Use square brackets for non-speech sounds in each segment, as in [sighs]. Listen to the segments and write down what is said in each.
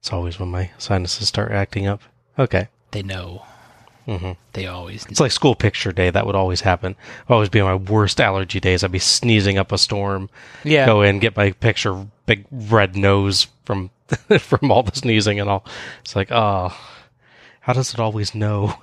It's always when my sinuses start acting up. Okay. They know. hmm They always. It's like school picture day. That would always happen. Always be my worst allergy days. I'd be sneezing up a storm. yeah. Go in, get my picture, big red nose from [laughs] from all the sneezing and all. It's like, oh, how does it always know?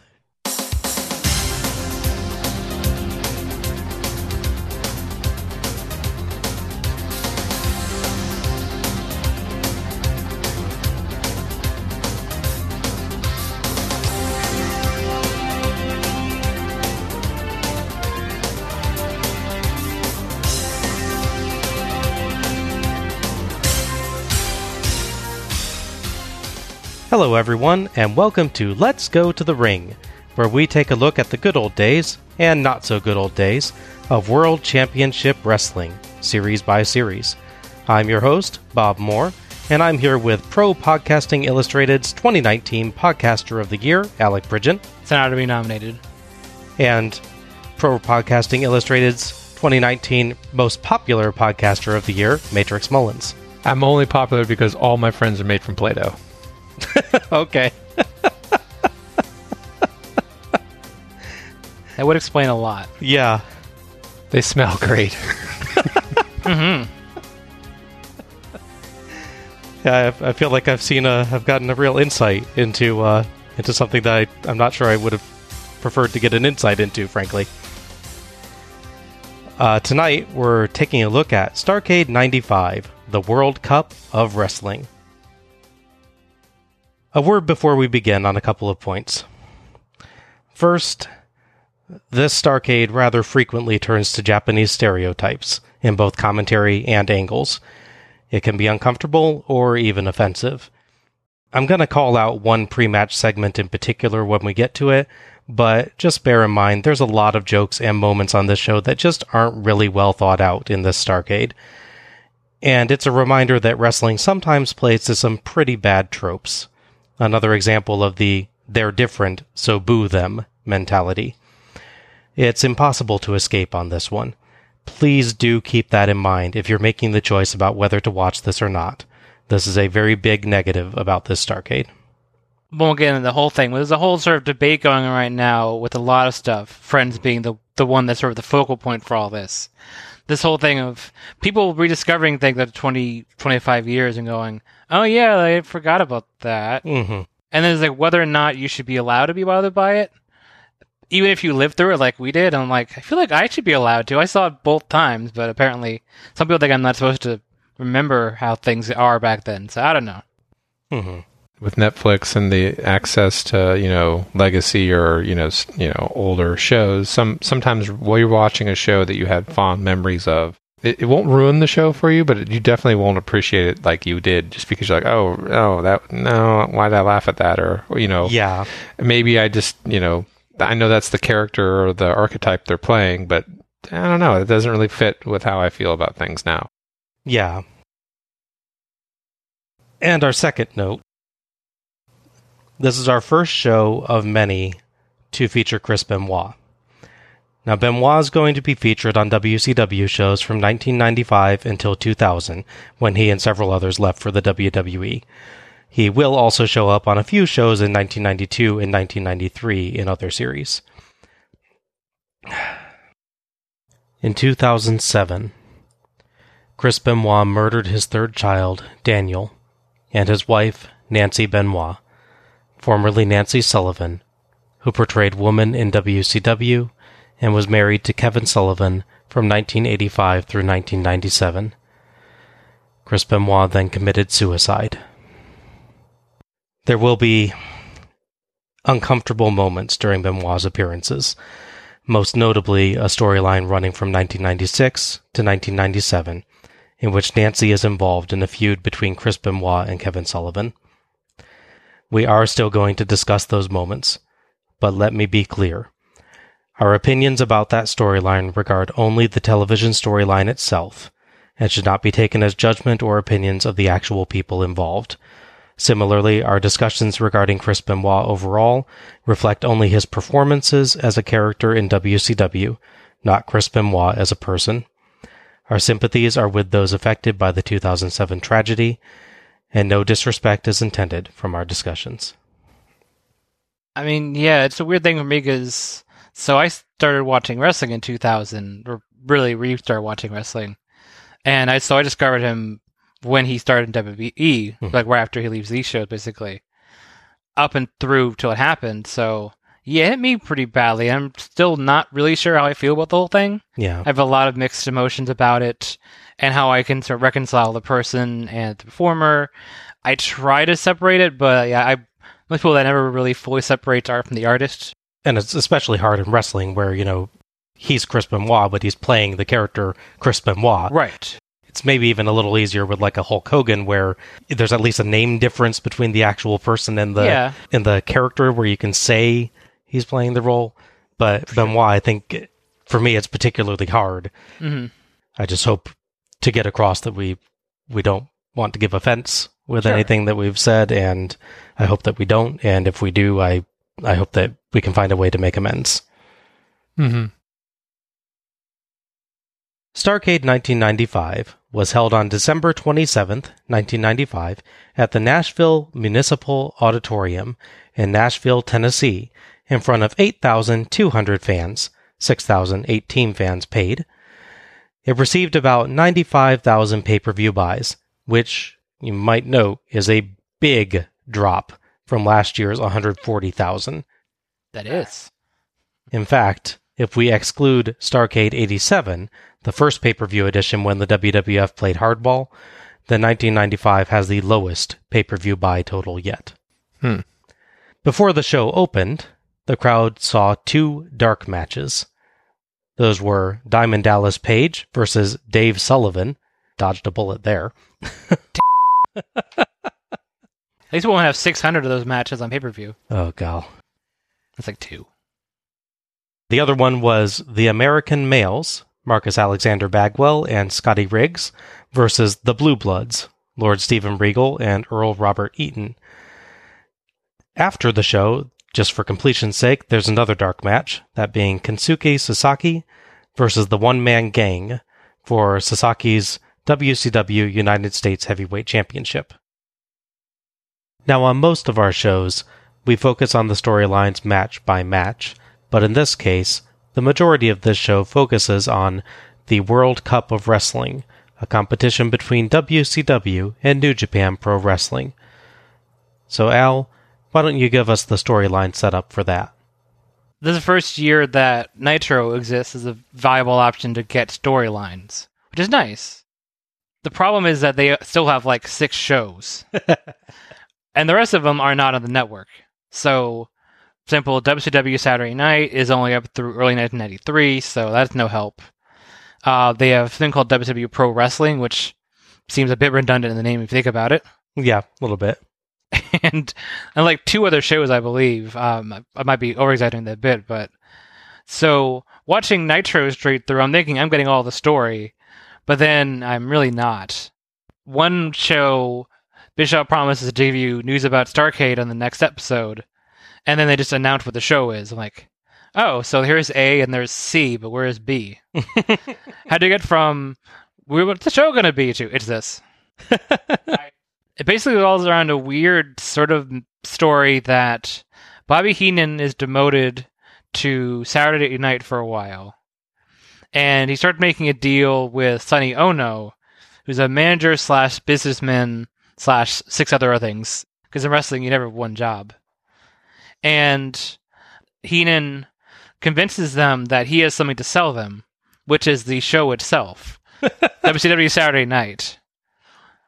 Hello, everyone, and welcome to Let's Go to the Ring, where we take a look at the good old days and not so good old days of World Championship Wrestling, series by series. I'm your host, Bob Moore, and I'm here with Pro Podcasting Illustrated's 2019 Podcaster of the Year, Alec Bridgen, It's an honor to be nominated. and Pro Podcasting Illustrated's 2019 Most Popular Podcaster of the Year, Matrix Mullins. I'm only popular because all my friends are made from Play Doh. [laughs] okay. [laughs] That would explain a lot. Yeah. They smell great. [laughs] Mm-hmm. Yeah, I, I feel like I've seen a, I've gotten a real insight into uh, into something that I, I'm not sure I would have preferred to get an insight into, frankly. Uh, tonight we're taking a look at Starcade '95, the World Cup of Wrestling. A word before we begin on a couple of points. First, this Starcade rather frequently turns to Japanese stereotypes in both commentary and angles. It can be uncomfortable or even offensive. I'm going to call out one pre match segment in particular when we get to it, but just bear in mind there's a lot of jokes and moments on this show that just aren't really well thought out in this Starcade. And it's a reminder that wrestling sometimes plays to some pretty bad tropes. Another example of the they're different, so boo them mentality. It's impossible to escape on this one please do keep that in mind if you're making the choice about whether to watch this or not. This is a very big negative about this Starcade. Won't get into the whole thing. but There's a whole sort of debate going on right now with a lot of stuff. Friends being the the one that's sort of the focal point for all this. This whole thing of people rediscovering things after 20, 25 years and going, oh yeah, I forgot about that. Mm-hmm. And then it's like whether or not you should be allowed to be bothered by it. Even if you lived through it like we did, I'm like, I feel like I should be allowed to. I saw it both times, but apparently some people think I'm not supposed to remember how things are back then. So I don't know. Mm-hmm. With Netflix and the access to you know legacy or you know you know older shows, some sometimes while you're watching a show that you had fond memories of, it, it won't ruin the show for you, but it, you definitely won't appreciate it like you did just because you're like, oh, oh, that no, why did I laugh at that? Or you know, Yeah. maybe I just, you know, I know that's the character or the archetype they're playing, but I don't know. It doesn't really fit with how I feel about things now. Yeah. And our second note this is our first show of many to feature Chris Benoit. Now, Benoit is going to be featured on WCW shows from 1995 until 2000, when he and several others left for the WWE. He will also show up on a few shows in 1992 and 1993 in other series. In 2007, Chris Benoit murdered his third child, Daniel, and his wife, Nancy Benoit, formerly Nancy Sullivan, who portrayed Woman in WCW and was married to Kevin Sullivan from 1985 through 1997. Chris Benoit then committed suicide. There will be uncomfortable moments during Benoit's appearances, most notably a storyline running from 1996 to 1997, in which Nancy is involved in a feud between Chris Benoit and Kevin Sullivan. We are still going to discuss those moments, but let me be clear. Our opinions about that storyline regard only the television storyline itself, and should not be taken as judgment or opinions of the actual people involved. Similarly, our discussions regarding Chris Benoit overall reflect only his performances as a character in WCW, not Chris Benoit as a person. Our sympathies are with those affected by the 2007 tragedy, and no disrespect is intended from our discussions. I mean, yeah, it's a weird thing for me because so I started watching wrestling in 2000, or really restarted watching wrestling, and I so I discovered him when he started in WWE, Mhm. like right after he leaves these shows, basically, up and through till it happened. So yeah, it hit me pretty badly. I'm still not really sure how I feel about the whole thing. Yeah. I have a lot of mixed emotions about it and how I can sort of reconcile the person and the performer. I try to separate it, but yeah, I most people that never really fully separates art from the artist. And it's especially hard in wrestling where, you know, he's Chris Benoit, but he's playing the character Chris Benoit. Right. It's maybe even a little easier with like a Hulk Hogan where there's at least a name difference between the actual person and the yeah. and the character where you can say he's playing the role. But Benoit, I think for me it's particularly hard. hmm I just hope to get across that we we don't want to give offense with Sure. anything that we've said, and I hope that we don't. And if we do, I I hope that we can find a way to make amends. Mm-hmm. Starcade 1995 was held on December 27th, 1995, at the Nashville Municipal Auditorium in Nashville, Tennessee, in front of 8,200 fans, 6,018 fans paid. It received about 95,000 pay per view buys, which you might note is a big drop from last year's 140,000. That is. In fact, if we exclude Starcade 87, the first pay per view edition when the WWF played hardball, then 1995 has the lowest pay per view buy total yet. Hmm. Before the show opened, the crowd saw two dark matches. Those were Diamond Dallas Page versus Dave Sullivan. Dodged a bullet there. [laughs] At least we won't have 600 of those matches on pay per view. Oh, gal. That's like two. The other one was the American Males, Marcus Alexander Bagwell and Scotty Riggs, versus the Blue Bloods, Lord Stephen Regal and Earl Robert Eaton. After the show, just for completion's sake, there's another dark match, that being Kensuke Sasaki versus the One Man Gang for Sasaki's WCW United States Heavyweight Championship. Now, on most of our shows, we focus on the storylines match by match, but in this case, the majority of this show focuses on the World Cup of Wrestling, a competition between WCW and New Japan Pro Wrestling. So, Al, why don't you give us the storyline setup for that? This is the first year that Nitro exists as a viable option to get storylines, which is nice. The problem is that they still have like six shows, [laughs] and the rest of them are not on the network. So, simple WCW Saturday Night is only up through early 1993, so that's no help. Uh, they have a thing called WCW Pro Wrestling, which seems a bit redundant in the name if you think about it. Yeah, a little bit. [laughs] and and like two other shows, I believe. Um, I, I might be over exaggerating that bit, but so watching Nitro straight through, I'm thinking I'm getting all the story, but then I'm really not. One show, Bishop promises to give you news about Starcade on the next episode, and then they just announce what the show is. I'm like, oh, so here's A and there's C, but where is B? [laughs] How do you get from "Where- what's the show going to be to it's this? [laughs] It basically revolves around a weird sort of story that Bobby Heenan is demoted to Saturday night for a while. And he started making a deal with Sonny Ono, who's a manager slash businessman slash six other things. Because in wrestling, you never have one job. And Heenan convinces them that he has something to sell them, which is the show itself [laughs] WCW Saturday Night.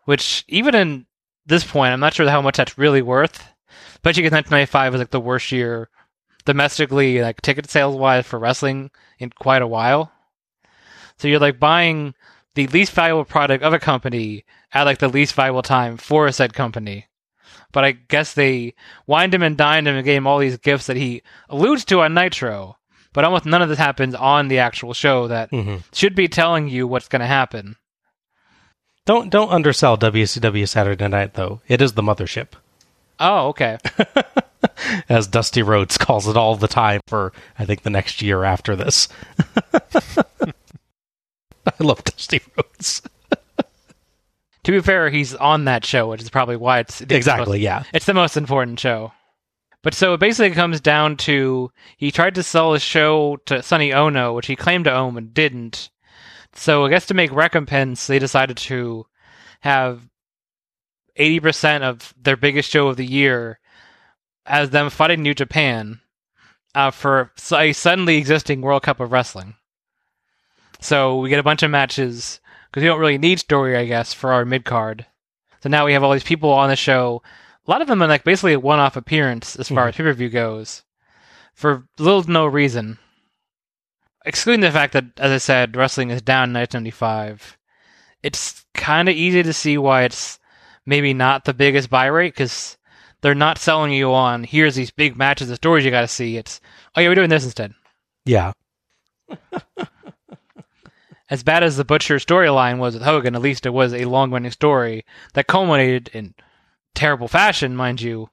Which, even in this point, I'm not sure how much that's really worth. But you get 1995 was like the worst year domestically, like ticket sales wise for wrestling in quite a while. So you're like buying the least valuable product of a company at like the least valuable time for a said company. But I guess they wined him and dined him and gave him all these gifts that he alludes to on Nitro. But almost none of this happens on the actual show that hmm should be telling you what's going to happen. Don't don't undersell WCW Saturday Night though. It is the mothership, Oh, okay. [laughs] as Dusty Rhodes calls it all the time for I think the next year after this. [laughs] I love Dusty Rhodes. [laughs] To be fair, he's on that show, which is probably why it's Exactly, yeah. It's the most important show. But so it basically comes down to he tried to sell his show to Sonny Ono, which he claimed to own and didn't. So I guess to make recompense, they decided to have 80% of their biggest show of the year as them fighting New Japan uh, for a suddenly existing World Cup of Wrestling. So we get a bunch of matches because we don't really need story, I guess, for our mid card. So now we have all these people on the show. A lot of them are like basically a one off appearance as far Mhm. as pay per view goes, for little to no reason. Excluding the fact that, as I said, wrestling is down in 1975, it's kind of easy to see why it's maybe not the biggest buy rate because they're not selling you on here's these big matches, the stories you got to see. It's oh yeah, we're doing this instead. Yeah. [laughs] as bad as the Butcher storyline was with Hogan, at least it was a long running story that culminated in terrible fashion, mind you,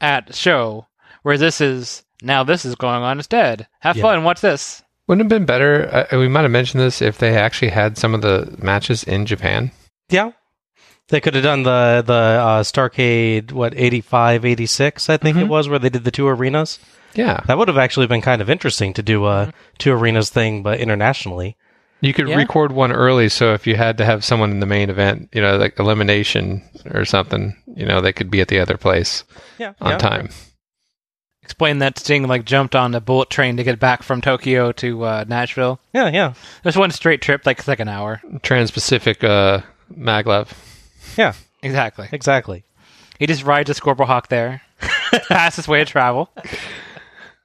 at show. Whereas this is now this is going on instead. Have Yeah. fun, watch this. Wouldn't it have been better? Uh, we might have mentioned this if they actually had some of the matches in Japan. Yeah. They could have done the the uh, Starcade what 85 86 I think it Mhm. was where they did the two arenas. Yeah, That would have actually been kind of interesting to do a two arenas thing but internationally. you could Yeah. record one early, so if you had to have someone in the main event, you know, like elimination or something, you know, they could be at the other place Yeah. on time. Explain that Sting like jumped on a bullet train to get back from Tokyo to uh, Nashville. Yeah, yeah. Just one straight trip, like it's like an hour. Trans-Pacific uh, maglev. Yeah, Exactly. exactly. He just rides a Scorpion Hawk there. [laughs] Fastest way to travel.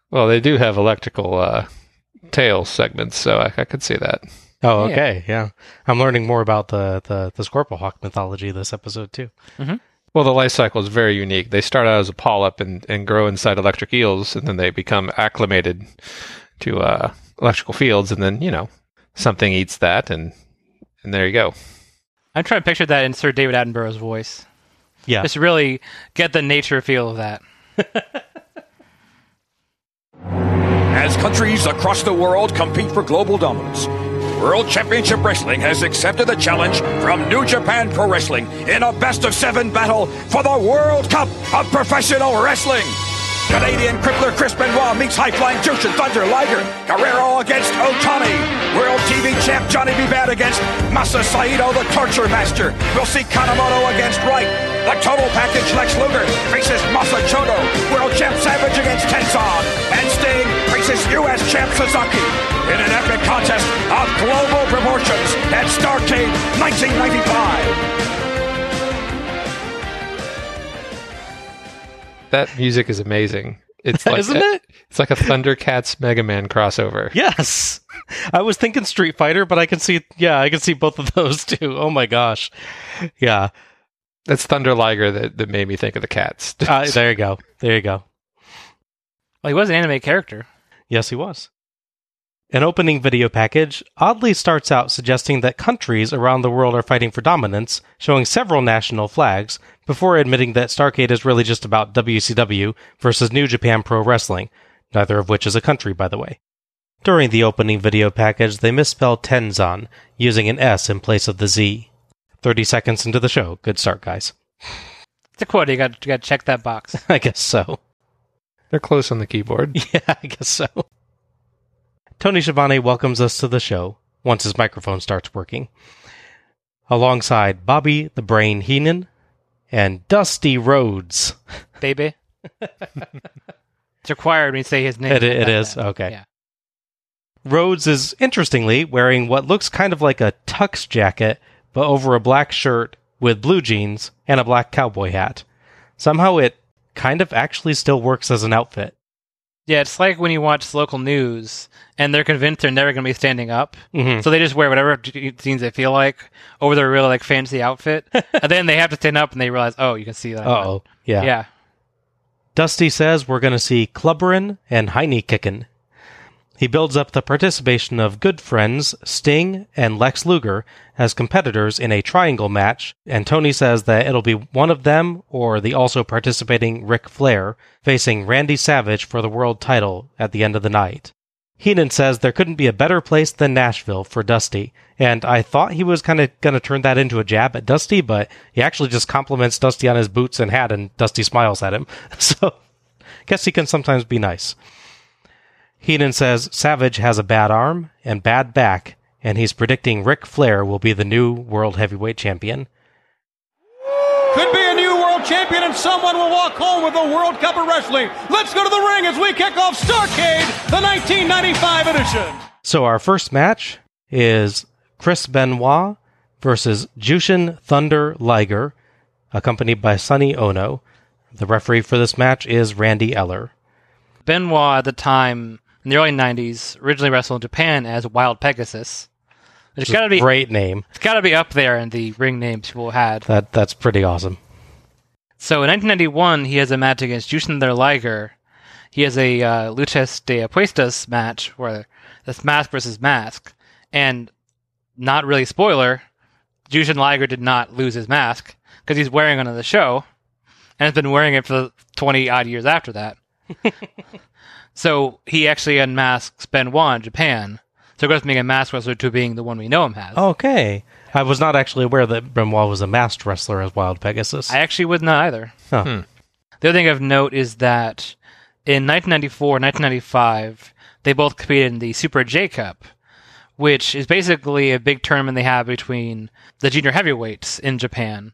Well, they do have electrical uh, tail segments, so I, I could see that. Oh, okay. Yeah. I'm learning more about the the the Scorpio Hawk mythology this episode too. Well, the life cycle is very unique. They start out as a polyp and, and grow inside electric eels, and then they become acclimated to uh, electrical fields, and then you know something eats that, and and there you go. I'm trying to picture that in Sir David Attenborough's voice. Yeah. Just really get the nature feel of that. [laughs] As countries across the world compete for global dominance, World Championship Wrestling has accepted the challenge from New Japan Pro Wrestling in a best of seven battle for the World Cup of Professional Wrestling. Canadian crippler Chris Benoit meets high-flying Jushin Thunder Liger. Guerrero against Otani. World TV champ Johnny B. Bad against Masa Saito, the Torture Master. We'll see Kanemoto against Wright. The total package Lex Luger faces Masa Chono. World champ Savage against Tenzon. And Sting faces U.S. champ Sasaki. In an epic contest of global proportions at Starcade 1995. That music is amazing. It's like Isn't it? It's like a Thundercats Mega Man crossover. [laughs] Yes. I was thinking Street Fighter, but I can see yeah, I can see both of those too. Oh my gosh. Yeah. That's Thunder Liger that, that made me think of the cats. [laughs] Uh, there you go. There you go. Well, he was an anime character. Yes, he was. An opening video package oddly starts out suggesting that countries around the world are fighting for dominance, showing several national flags, before admitting that Starcade is really just about WCW versus New Japan Pro Wrestling, neither of which is a country, by the way. During the opening video package, they misspell Tenzan, using an S in place of the Z. 30 seconds into the show. Good start, guys. It's a quote. You got to check that box. [laughs] I guess so. They're close on the keyboard. [laughs] Yeah, I guess so. Tony Schiavone welcomes us to the show once his microphone starts working, alongside Bobby the Brain Heenan and Dusty Rhodes. [laughs] baby. it's required when you say his name. It- it like that. Okay. Yeah. Rhodes is interestingly wearing what looks kind of like a tux jacket, but over a black shirt with blue jeans and a black cowboy hat. Somehow it kind of actually still works as an outfit. Yeah, it's like when you watch local news and they're convinced they're never going to be standing up, Mhm. so they just wear whatever jeans they feel like over their really like fancy outfit, [laughs] and then they have to stand up and they realize, oh, you can see that. Oh. Yeah. yeah. Dusty says we're going to see Clubberin and Heine kickin'. He builds up the participation of good friends Sting and Lex Luger as competitors in a triangle match, and Tony says that it'll be one of them or the also participating Ric Flair facing Randy Savage for the world title at the end of the night. Heenan says there couldn't be a better place than Nashville for Dusty, and I thought he was kind of going to turn that into a jab at Dusty, but he actually just compliments Dusty on his boots and hat, and Dusty smiles at him. [laughs] So, guess he can sometimes be nice. Heenan says Savage has a bad arm and bad back, and he's predicting Ric Flair will be the new world heavyweight champion. Could be a new world champion, and someone will walk home with the World Cup of Wrestling. Let's go to the ring as we kick off Starcade, the 1995 edition. So our first match is Chris Benoit versus Jushin Thunder Liger, accompanied by Sonny Ono. The referee for this match is Randy Eller. Benoit at the time in the early '90s originally wrestled in Japan as Wild Pegasus. It's got to be Great name. it's got to be up there in the ring names people had. That that's pretty awesome. So in 1991, he has a match against Jushin Thunder Liger. He has a uh, Luchas de Apuestas match where it's mask versus mask, and not really spoiler, Jushin Liger did not lose his mask because he's wearing it on the show, and has been wearing it for 20 odd years after that. [laughs] so he actually unmasks Benoit in Japan. So it goes from being a masked wrestler to being the one we know him as. Okay. I was not actually aware that Benoit was a masked wrestler as Wild Pegasus. I actually was not either. Huh. Hmm. The other thing of note is that in 1994 1995, they both competed in the Super J Cup, which is basically a big tournament they have between the junior heavyweights in Japan.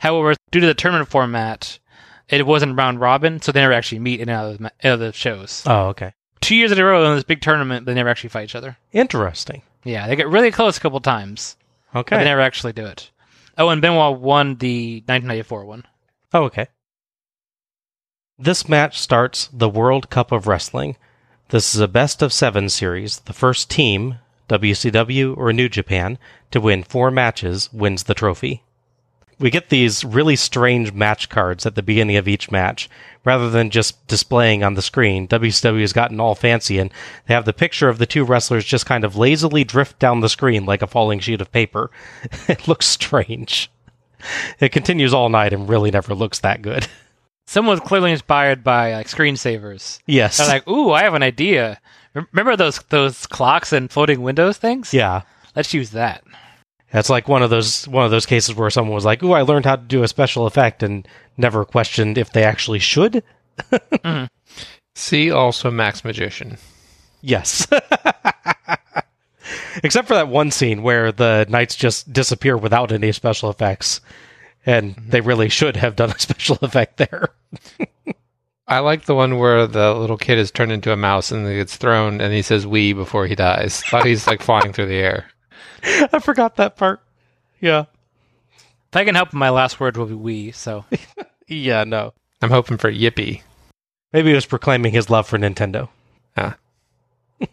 However, due to the tournament format, it wasn't round robin, so they never actually meet in other, of the, ma- out of the shows. Oh, okay. Two years in a row in this big tournament, they never actually fight each other. Interesting. Yeah, they get really close a couple times, but they never actually do it. Oh, and Benoit won the 1994 one. Oh, okay. This match starts the World Cup of Wrestling. This is a best of seven series. The first team, WCW or New Japan, to win four matches wins the trophy. We get these really strange match cards at the beginning of each match. Rather than just displaying on the screen, WCW has gotten all fancy and they have the picture of the two wrestlers just kind of lazily drift down the screen like a falling sheet of paper. [laughs] it looks strange. It continues all night and really never looks that good. Someone was clearly inspired by like screensavers. Yes. They're like, "Ooh, I have an idea. Remember those those clocks and floating windows things? yeah. let's use that." That's like one of those one of those cases where someone was like, "Ooh, I learned how to do a special effect," and never questioned if they actually should. Mm-hmm. See also Max Magician. Yes. [laughs] Except for that one scene where the knights just disappear without any special effects, and mm-hmm. they really should have done a [laughs] special effect there. I like the one where the little kid is turned into a mouse and gets thrown and he says "we" before he dies. Thought he's like flying through the air. [laughs] I forgot that part. Yeah. If I can help, my last word will be "we." So [laughs] Yeah. No. I'm hoping for Yippee. Maybe he was proclaiming his love for Nintendo. Ah. [laughs]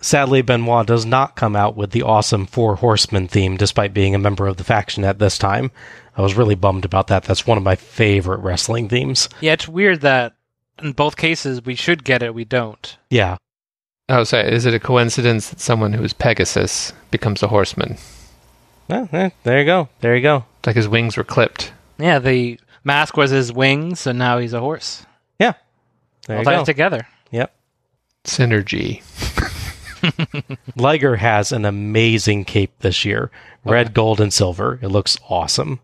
Sadly, Benoit does not come out with the awesome Four Horsemen theme, despite being a member of the faction at this time. I was really bummed about that. That's one of my favorite wrestling themes. yeah, it's weird that in both cases we should get it, we don't. Yeah. Oh, sorry. Is it a coincidence that someone who is Pegasus becomes a horseman? Eh, there you go. There you go. Like his wings were clipped. Yeah, the mask was his wings, and now he's a horse. Yeah. There All you go. together. Yep. Synergy. [laughs] Liger has an amazing cape this year red, gold, and silver. It looks awesome.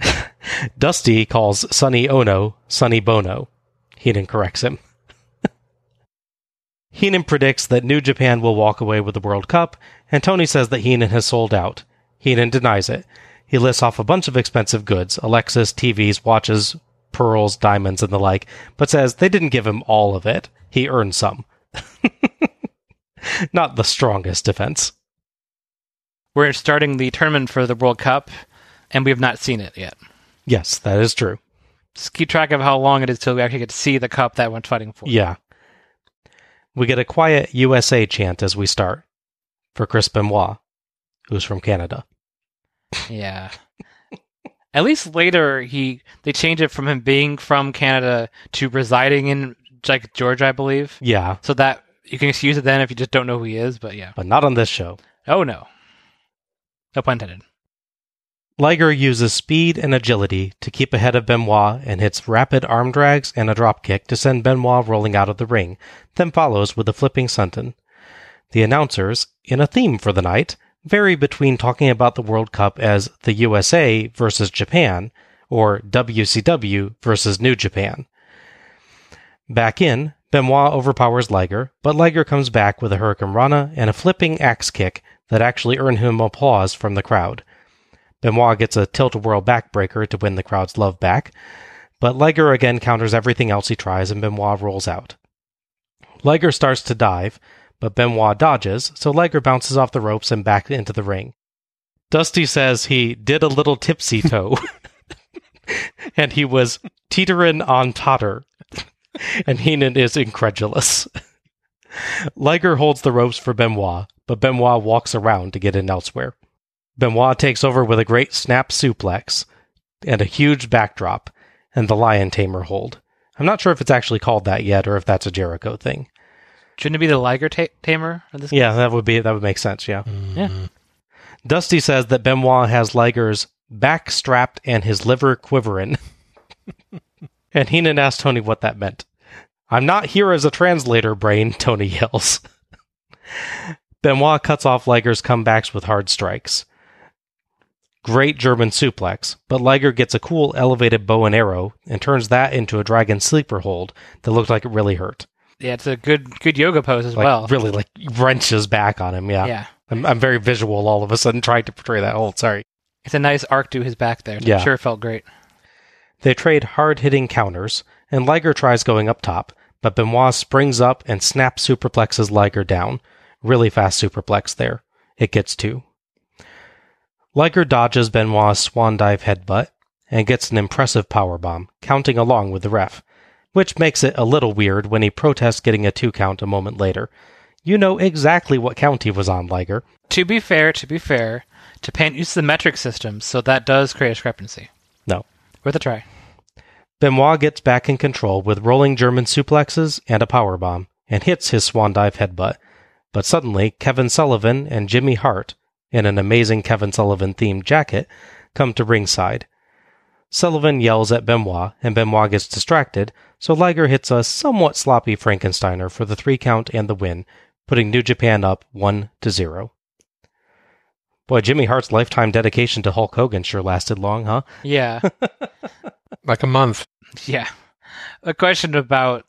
[laughs] Dusty calls Sonny Ono Sonny Bono. Heenan corrects him. Heenan predicts that New Japan will walk away with the World Cup, and Tony says that Heenan has sold out. Heenan denies it. He lists off a bunch of expensive goods a Lexus, TVs, watches, pearls, diamonds, and the like, but says they didn't give him all of it. He earned some. [laughs] Not the strongest defense. We're starting the tournament for the World Cup, and we have not seen it yet. Yes, that is true. Just keep track of how long it is till we actually get to see the cup that we're fighting for. Yeah. We get a quiet USA chant as we start for Chris Benoit, who's from Canada. Yeah. At least later, he they change it from him being from Canada to residing in like Georgia, I believe. Yeah, So that you can excuse it then if you just don't know who he is. But yeah. but not on this show. Oh no. No pun intended. Liger uses speed and agility to keep ahead of Benoit and hits rapid arm drags and a drop kick to send Benoit rolling out of the ring, then follows with a flipping senton. The announcers, in a theme for the night, vary between talking about the World Cup as the USA versus Japan or WCW versus New Japan. Back in, Benoit overpowers Liger, but Liger comes back with a hurricanrana and a flipping axe kick that actually earn him applause from the crowd. Benoit gets a tilt-a-whirl backbreaker to win the crowd's love back, but Liger again counters everything else he tries and Benoit rolls out. Liger starts to dive, but Benoit dodges, so Liger bounces off the ropes and back into the ring. Dusty says he did a little tipsy toe, [laughs] and he was teetering on totter, [laughs] and Heenan is incredulous. Liger holds the ropes for Benoit, but Benoit walks around to get in elsewhere. Benoit takes over with a great snap suplex and a huge backdrop and the lion tamer hold. I'm not sure if it's actually called that yet or if that's a Jericho thing. Shouldn't it be the Liger ta- Tamer? in this Yeah, that would be that would make sense, yeah. Mm-hmm. Yeah. Dusty says that Benoit has Liger's back strapped and his liver quivering. [laughs] and Heenan asked Tony what that meant. I'm not here as a translator, brain, Tony yells. [laughs] Benoit cuts off Liger's comebacks with hard strikes. Great German suplex, but Liger gets a cool elevated bow and arrow and turns that into a dragon sleeper hold that looked like it really hurt. Yeah, it's a good good yoga pose as Like well. really like wrenches back on him, yeah. yeah. I'm, I'm very visual all of a sudden trying to portray that hold, sorry. It's a nice arc to his back there. Yeah. I'm sure felt great. They trade hard hitting counters, and Liger tries going up top, but Benoit springs up and snap superplexes Liger down. Really fast superplex there. It gets two. Liger dodges Benoit's swan dive headbutt and gets an impressive power bomb, counting along with the ref, which makes it a little weird when he protests getting a two count a moment later. You know exactly what count he was on, Liger. To be fair, to be fair, Japan uses the metric system, so that does create a discrepancy. No. Worth a try. Benoit gets back in control with rolling German suplexes and a power bomb, and hits his swan dive headbutt. But suddenly, Kevin Sullivan and Jimmy Hart, in an amazing Kevin Sullivan themed jacket, come to ringside. Sullivan yells at Benoit, and Benoit gets distracted, so Liger hits a somewhat sloppy Frankensteiner for the three count and the win, putting New Japan up 1 to 0. Boy, Jimmy Hart's lifetime dedication to Hulk Hogan sure lasted long, huh? Yeah. [laughs] Like a month. Yeah. A question about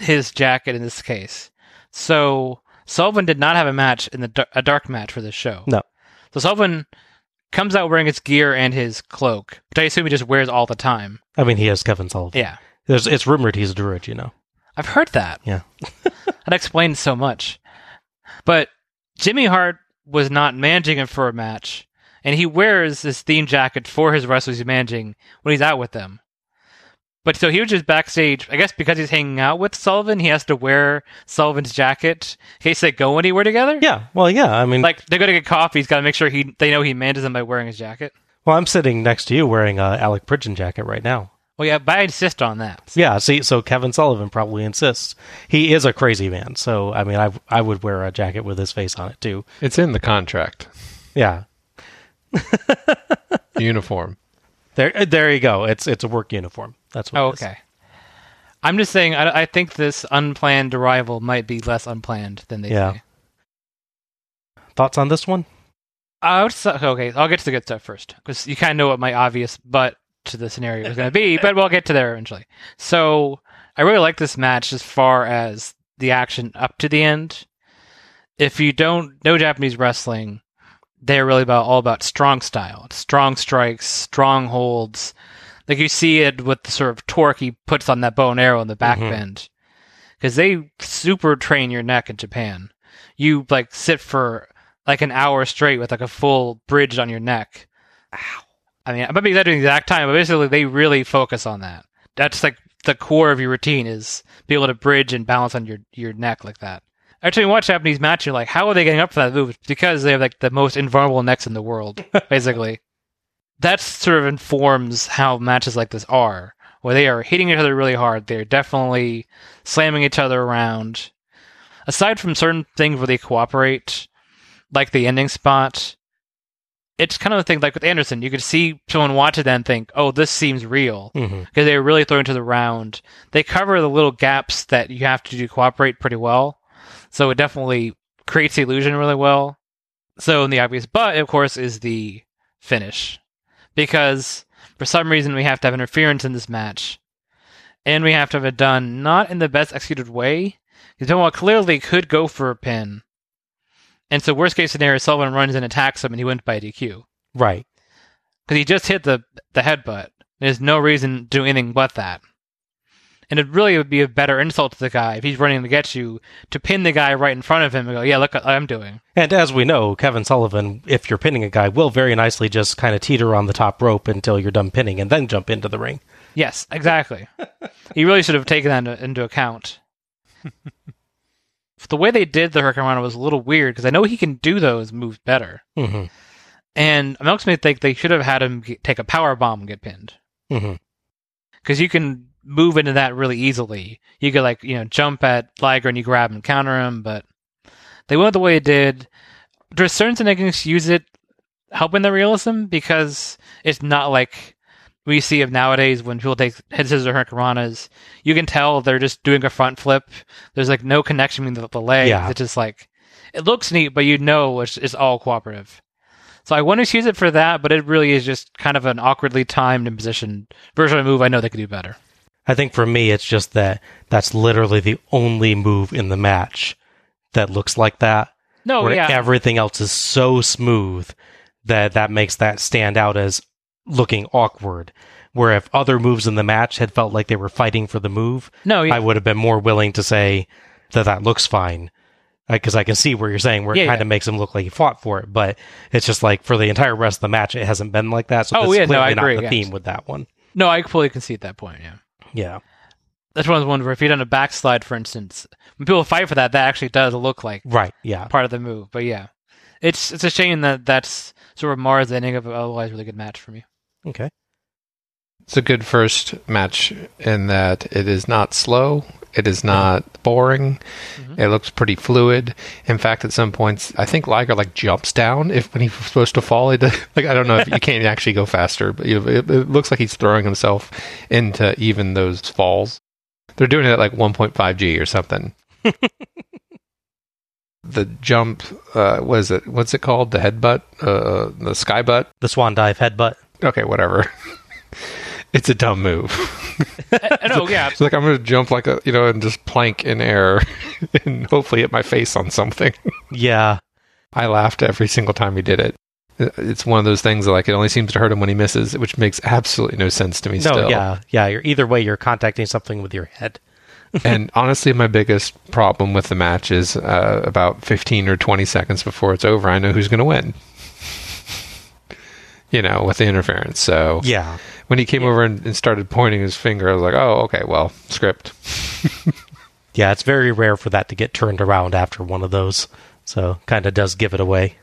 his jacket in this case. So Sullivan did not have a match in the a dark match for this show. No. So Sullivan comes out wearing his gear and his cloak, which I assume he just wears all the time. I mean, he is Kevin Sullivan. Yeah. There's, it's rumored he's a druid, you know. I've heard that. Yeah. [laughs] that explains so much. But Jimmy Hart was not managing him for a match, and he wears this theme jacket for his wrestlers he's managing when he's out with them. But so he was just backstage. I guess because he's hanging out with Sullivan, he has to wear Sullivan's jacket in case they go anywhere together. Yeah, well, yeah. I mean, Like they're gonna get coffee. He's got to make sure he they know he manages them by wearing his jacket. well, I'm sitting next to you wearing a Alec Pridgeon jacket right now. Well, yeah, but I insist on that. Yeah, see, so Kevin Sullivan probably insists. He is a crazy man, so I mean, I I would wear a jacket with his face on it too. It's in the contract. Yeah, [laughs] Uniform. There, uh, there you go. It's it's a work uniform. That's what. Oh, it is. okay. I'm just saying. I, I think this unplanned arrival might be less unplanned than they Yeah. say. Thoughts on this one? I would okay, I'll get to the good stuff first because you kind of know what my obvious but to the scenario is going to be, [laughs] but we'll get to there eventually. So I really like this match as far as the action up to the end. If you don't know Japanese wrestling, they're really about all about strong style, strong strikes, strong holds. Like you see it with the sort of torque he puts on that bow and arrow in the back Mhm. bend, because they super train your neck in Japan. You like sit for like an hour straight with like a full bridge on your neck. Ow. I mean, I might be exaggerating the exact time, but basically they really focus on that. That's like the core of your routine is be able to bridge and balance on your, your neck like that. Actually, you watch Japanese match, you're like, how are they getting up for that move? Because they have like the most invulnerable necks in the world, [laughs] basically. that sort of informs how matches like this are, where they are hitting each other really hard. They're definitely slamming each other around. Aside from certain things where they cooperate, like the ending spot, it's kind of the thing like with Anderson. You could see someone watch it and think, "Oh, this seems real," because Mhm. they were really thrown to the round. They cover the little gaps that you have to do cooperate pretty well, so it definitely creates the illusion really well. So, in the obvious but, of course, is the finish, because for some reason we have to have interference in this match, and we have to have it done not in the best executed way. Because Benoit clearly could go for a pin. And so, worst case scenario, Sullivan runs and attacks him, and he went by DQ Right. because he just hit the the headbutt. There's no reason to do anything but that. And it really would be a better insult to the guy if he's running to get you to pin the guy right in front of him and go, "Yeah, look what I'm doing." And as we know, Kevin Sullivan, if you're pinning a guy, will very nicely just kind of teeter on the top rope until you're done pinning and then jump into the ring. Yes, exactly. he really should have taken that into, into account. [laughs] the way they did the Hurricane was a little weird because I know he can do those moves better, hmm and it makes me think they should have had him get, take a power bomb and get pinned. because you can move into that really easily. You could like you know jump at Liger and you grab and counter him, but they went the way it did. There's certain things techniques use it helping the realism because it's not like we see of nowadays when people take head scissors or hurricanranas. You can tell they're just doing a front flip. There's like no connection between the, the legs. Yeah. It's just like it looks neat, but you know it's, it's all cooperative. So I want to use it for that, but it really is just kind of an awkwardly timed and positioned version of a move I know they could do better. I think for me, it's just that that's literally the only move in the match that looks like that. No, where yeah. everything else is so smooth that that makes that stand out as looking awkward. Where if other moves in the match had felt like they were fighting for the move, no, yeah. I would have been more willing to say that that looks fine. Because I can see where you're saying where it Yeah, kind yeah. of makes him look like he fought for it, but it's just like for the entire rest of the match, it hasn't been like that. So Oh, yeah, no, I not the yes. theme with that one. no, I fully concede that point. Yeah, Yeah, that's one of the ones where if you done a backslide, for instance, when people fight for that, that actually does look like right. Yeah, part of the move. But yeah, it's it's a shame that that's sort of mars the ending of an otherwise really good match for me. okay. It's a good first match in that it is not slow. It is not boring. Mhm. It looks pretty fluid. In fact, at some points, I think Liger like jumps down if when he's supposed to fall. [laughs] It, like I don't know if you can't actually go faster, but you it, it looks like he's throwing himself into even those falls. They're doing it at like 1.5 G or something. [laughs] the jump, uh, what is it? What's it called? The headbutt, uh, the sky butt. The swan dive headbutt. Okay, whatever. [laughs] it's a dumb move. [laughs] I know, yeah, It's like I'm gonna jump like a you know and just plank in air [laughs] and hopefully hit my face on something. [laughs] Yeah, I laughed every single time he did it. It's one of those things that, like it only seems to hurt him when he misses, which makes absolutely no sense to me. no, still. yeah, yeah. You're either way, you're contacting something with your head. and honestly, my biggest problem with the match is uh, about 15 or 20 seconds before it's over, I know who's going to win. You know, with the interference. So Yeah, when he came over and, and started pointing his finger, I was like, oh, okay, well, script. [laughs] yeah. It's very rare for that to get turned around after one of those. So, kind of does give it away.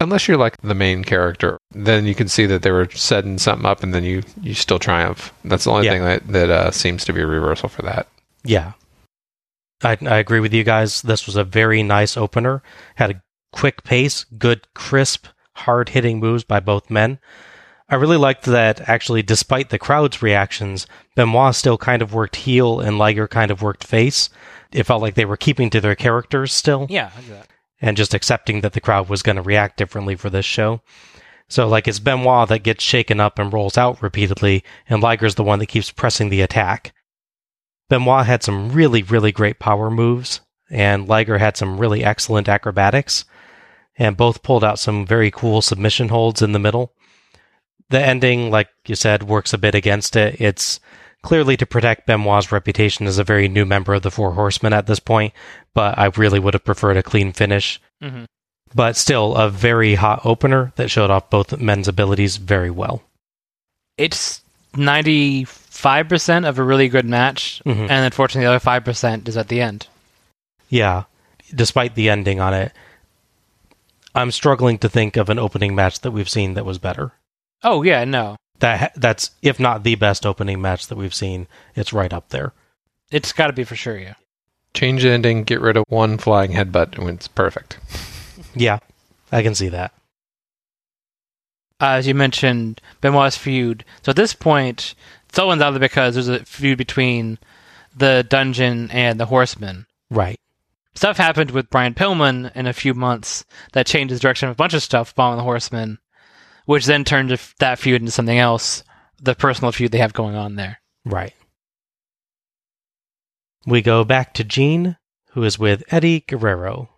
Unless you're like the main character, then you can see that they were setting something up, and then you you still triumph. That's the only Yeah. thing that that uh, seems to be a reversal for that. Yeah. I, I agree with you guys. This was a very nice opener. Had a quick pace, good, crisp, hard hitting moves by both men. I really liked that actually, despite the crowd's reactions, Benoit still kind of worked heel and Liger kind of worked face. It felt like they were keeping to their characters still yeah, I do that. and just accepting that the crowd was going to react differently for this show. So, like, it's Benoit that gets shaken up and rolls out repeatedly, and Liger's the one that keeps pressing the attack. Benoit had some really, really great power moves, and Liger had some really excellent acrobatics, and both pulled out some very cool submission holds in the middle. The ending, like you said, works a bit against it. It's clearly to protect Benoit's reputation as a very new member of the Four Horsemen at this point, but I really would have preferred a clean finish. hmm But still, a very hot opener that showed off both men's abilities very well. It's ninety five percent of a really good match, Mhm. and unfortunately, the other five percent is at the end. Yeah, despite the ending on it, I'm struggling to think of an opening match that we've seen that was better. Oh yeah, no, That that's if not the best opening match that we've seen, it's right up there. it's got to be for sure. Yeah. Change the ending, get rid of one flying headbutt, and it's perfect. [laughs] Yeah, I can see that. uh, as you mentioned, Benoit's feud. So at this point, Sullivan's out there because there's a feud between the Dungeon and the Horsemen. Right. Stuff happened with Brian Pillman in a few months that changed the direction of a bunch of stuff following the Horsemen, which then turned that feud into something else, the personal feud they have going on there. Right. We go back to Gene, who is with Eddie Guerrero.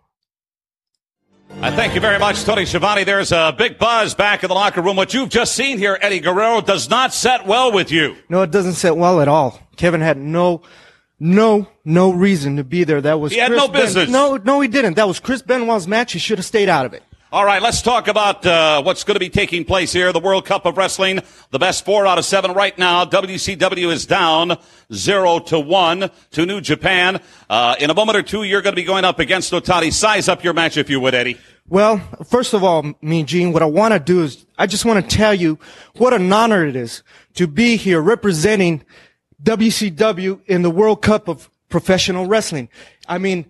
I thank you very much, Tony Schiavone. There's a big buzz back in the locker room. What you've just seen here, Eddie Guerrero, does not set well with you. No, it doesn't sit well at all. Kevin had no, no, no reason to be there. That was He had Chris no Ben- business. no, no, he didn't. That was Chris Benoit's match. He should have stayed out of it. All right, let's talk about uh, what's going to be taking place here. The World Cup of Wrestling, the best four out of seven right now. WCW is down zero to one to New Japan. Uh, in a moment or two, you're going to be going up against Otani. Size up your match, if you would, Eddie. Well, first of all, me, Gene, what I want to do is I just want to tell you what an honor it is to be here representing WCW in the World Cup of Professional Wrestling. I mean,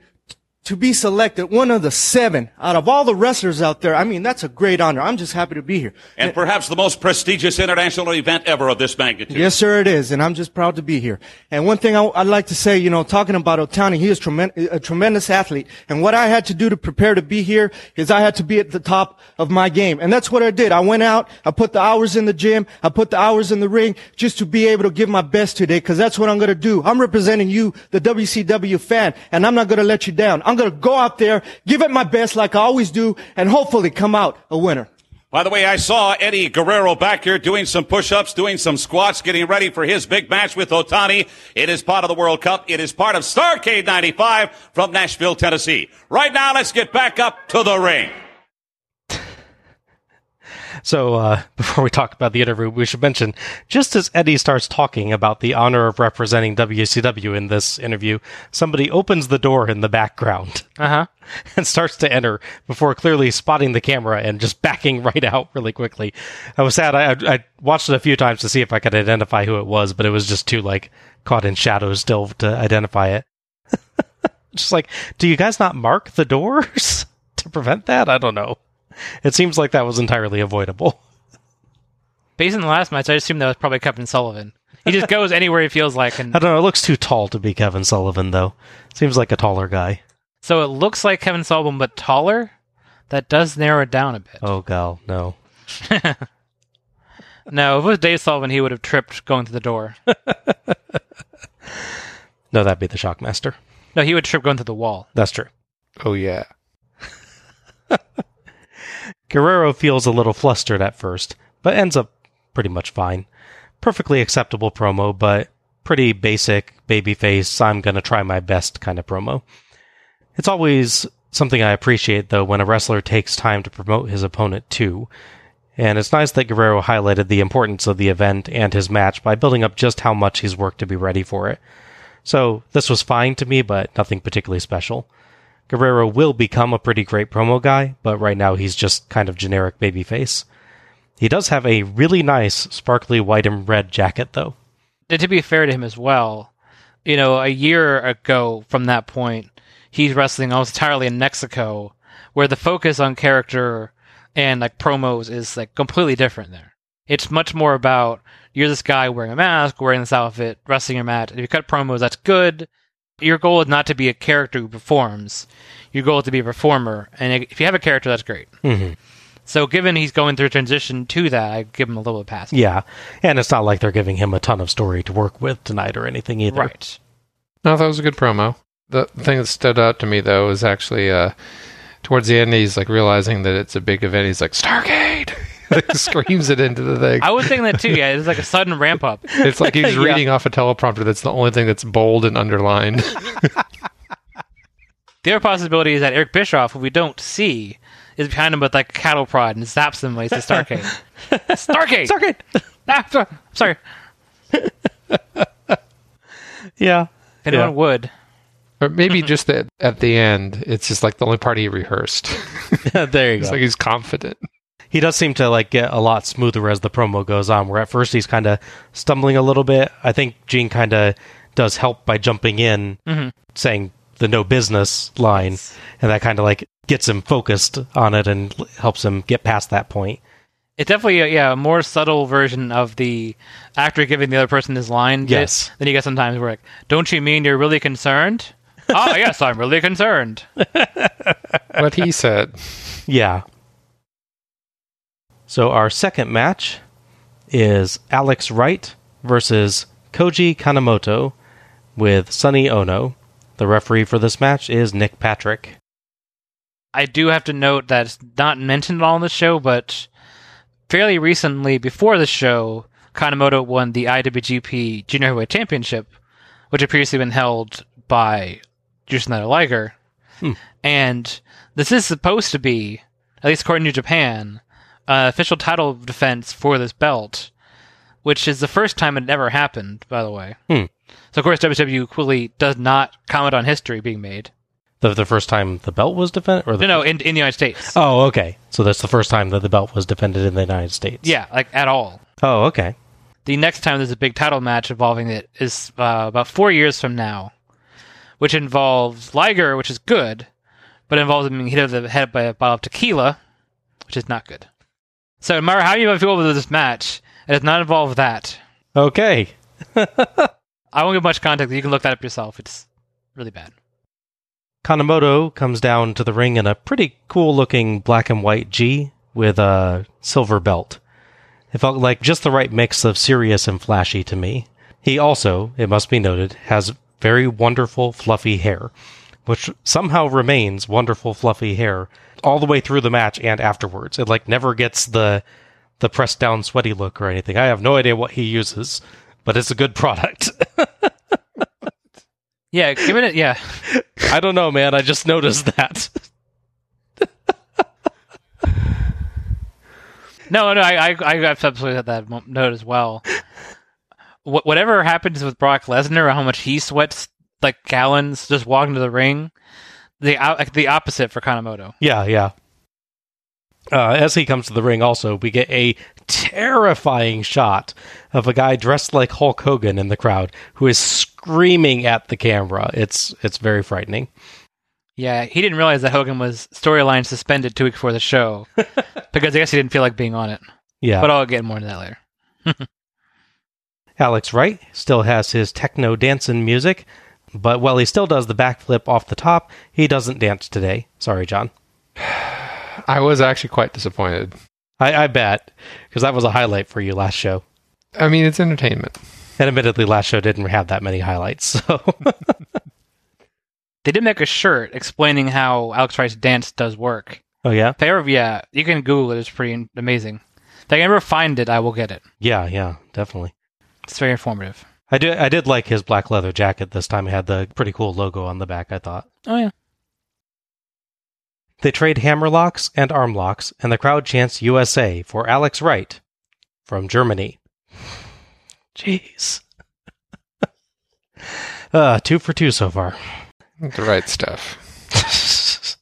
to be selected one of the seven out of all the wrestlers out there, I mean, that's a great honor. I'm just happy to be here. And perhaps the most prestigious international event ever of this magnitude. Yes, sir, it is, and I'm just proud to be here. And one thing I, would like to say, you know, talking about Otani, he is tremen- a tremendous athlete. And what I had to do to prepare to be here is I had to be at the top of my game, and that's what I did. I went out, I put the hours in the gym, I put the hours in the ring, just to be able to give my best today, because that's what I'm going to do. I'm representing you, the WCW fan, and I'm not going to let you down. I'm going to go out there, give it my best, like I always do, and hopefully come out a winner. By the way, I saw Eddie Guerrero back here doing some push-ups, doing some squats, getting ready for his big match with Otani. It is part of the World Cup. It is part of Starcade 95 from Nashville, Tennessee. Right now, let's get back up to the ring. So, uh, [laughs] before we talk about the interview, we should mention just as Eddie starts talking about the honor of representing WCW in this interview, somebody opens the door in the background [laughs] Uh huh. and starts to enter before clearly spotting the camera and just backing [laughs] right out really quickly. I was sad. I, I watched it a few times to see if I could identify who it was, but it was just too like caught in shadows still to identify it. just like, do you guys not mark the doors to prevent that? I don't know. [laughs] It seems like that was entirely avoidable. Based on the last match, I assume that was probably Kevin Sullivan. He just goes anywhere he feels like, and I don't know. It looks too tall to be Kevin Sullivan, though. Seems like a taller guy. so it looks like Kevin Sullivan, but taller. That does narrow it down a bit. Oh, gal, no. [laughs] No, if it was Dave Sullivan, he would have tripped going through the door. [laughs] No, that'd be the Shockmaster. No, he would trip going through the wall. That's true. Oh yeah. Guerrero feels a little flustered at first, but ends up pretty much fine. Perfectly acceptable promo, but pretty basic babyface, I'm gonna try my best kind of promo. It's always something I appreciate though when a wrestler takes time to promote his opponent too. And it's nice that Guerrero highlighted the importance of the event and his match by building up just how much he's worked to be ready for it. So this was fine to me, but nothing particularly special. Guerrero will become a pretty great promo guy, but right now he's just kind of generic babyface. He does have a really nice sparkly white and red jacket though. And to be fair to him as well, you know, a year ago from that point, he's wrestling almost entirely in Mexico, where the focus on character and like promos is like completely different there. It's much more about you're this guy wearing a mask, wearing this outfit, wrestling your mat. If you cut promos, that's good. Your goal is not to be a character who performs. Your goal is to be a performer. And if you have a character, that's great. Mhm. So, given he's going through a transition to that, I give him a little bit of pass. Yeah, and it's not like they're giving him a ton of story to work with tonight or anything either. Right. No, that was a good promo. The thing that stood out to me though is actually uh, towards the end he's like realizing that it's a big event. He's like Stargate, [laughs] [laughs] like, screams it into the thing. I was thinking that too. Yeah, it's like a sudden ramp up. It's like he's [laughs] Yeah. reading off a teleprompter. That's the only thing that's bold and underlined. [laughs] The other possibility is that Eric Bischoff, who we don't see, is behind him with like a cattle prod and zaps him like it's Starcade. Starcade! Stargate! Ah, so- sorry. Yeah. If anyone Yeah. would. or maybe just that at the end, it's just like the only part he rehearsed. there you it's like he's confident. He does seem to like get a lot smoother as the promo goes on. Where at first he's kind of stumbling a little bit. I think Gene kind of does help by jumping in, mm-hmm. saying the no business line, and that kind of like gets him focused on it and l- helps him get past that point. It's definitely a, yeah a more subtle version of the actor giving the other person his line. Yes. Than you get sometimes where like, don't you mean you're really concerned? oh [laughs] yes, I'm really concerned. what he said. Yeah. So our second match is Alex Wright versus Koji Kanemoto with Sonny Ono. The referee for this match is Nick Patrick. I do have to note that it's not mentioned at all in the show, but fairly recently, before the show, Kanemoto won the IWGP Junior Heavyweight Championship, which had previously been held by Jushin Thunder Liger. Hmm. And this is supposed to be, at least according to Japan, an official title defense for this belt, which is the first time it ever happened, by the way. Hmm. So, of course, WWE clearly does not comment on history being made. The, the first time the belt was defended? Or the No, no, in, in the United States. Oh, okay. So that's the first time that the belt was defended in the United States. Yeah, like at all. Oh, okay. The next time there's a big title match involving it is uh, about four years from now, which involves Liger, which is good, but involves him being hit over the head by a bottle of tequila, which is not good. So, no matter how you feel with this match, it does not involve that. Okay. [laughs] I won't give much context. You can look that up yourself. It's really bad. Kanemoto comes down to the ring in a pretty cool looking black and white gi with a silver belt. It felt like just the right mix of serious and flashy to me. He also, it must be noted, has very wonderful fluffy hair, which somehow remains wonderful fluffy hair all the way through the match and afterwards. It like never gets the the pressed down sweaty look or anything. I have no idea what he uses, but it's a good product. [laughs] Yeah, give it. A, yeah, [laughs] I don't know, man. I just noticed that. [laughs] no, no. I, I, I absolutely had that note as well. Wh- whatever happens with Brock Lesnar, how much he sweats like gallons just walking to the ring, the the opposite for Kanemoto. Yeah, yeah. Uh, as he comes to the ring, also, we get a terrifying shot of a guy dressed like Hulk Hogan in the crowd who is screaming at the camera. It's it's very frightening. Yeah, he didn't realize that Hogan was storyline suspended two weeks before the show [laughs] because I guess he didn't feel like being on it. Yeah. But I'll get more into that later. [laughs] Alex Wright still has his techno dancing music, but while he still does the backflip off the top, he doesn't dance today. Sorry, John. [sighs] I was actually quite disappointed. I, I bet, because that was a highlight for you last show. I mean, it's entertainment. And admittedly, last show didn't have that many highlights, so. [laughs] They did make a shirt explaining how Alex Wright's dance does work. oh, yeah? If I ever, yeah, you can Google it. It's pretty amazing. If I ever find it, I will get it. Yeah, yeah, definitely. It's very informative. I did. I did like his black leather jacket this time. It had the pretty cool logo on the back. I thought Oh yeah. they trade hammer locks and arm locks, and the crowd chants USA for Alex Wright from Germany. Jeez. [laughs] uh, two for two so far. The right stuff. [laughs]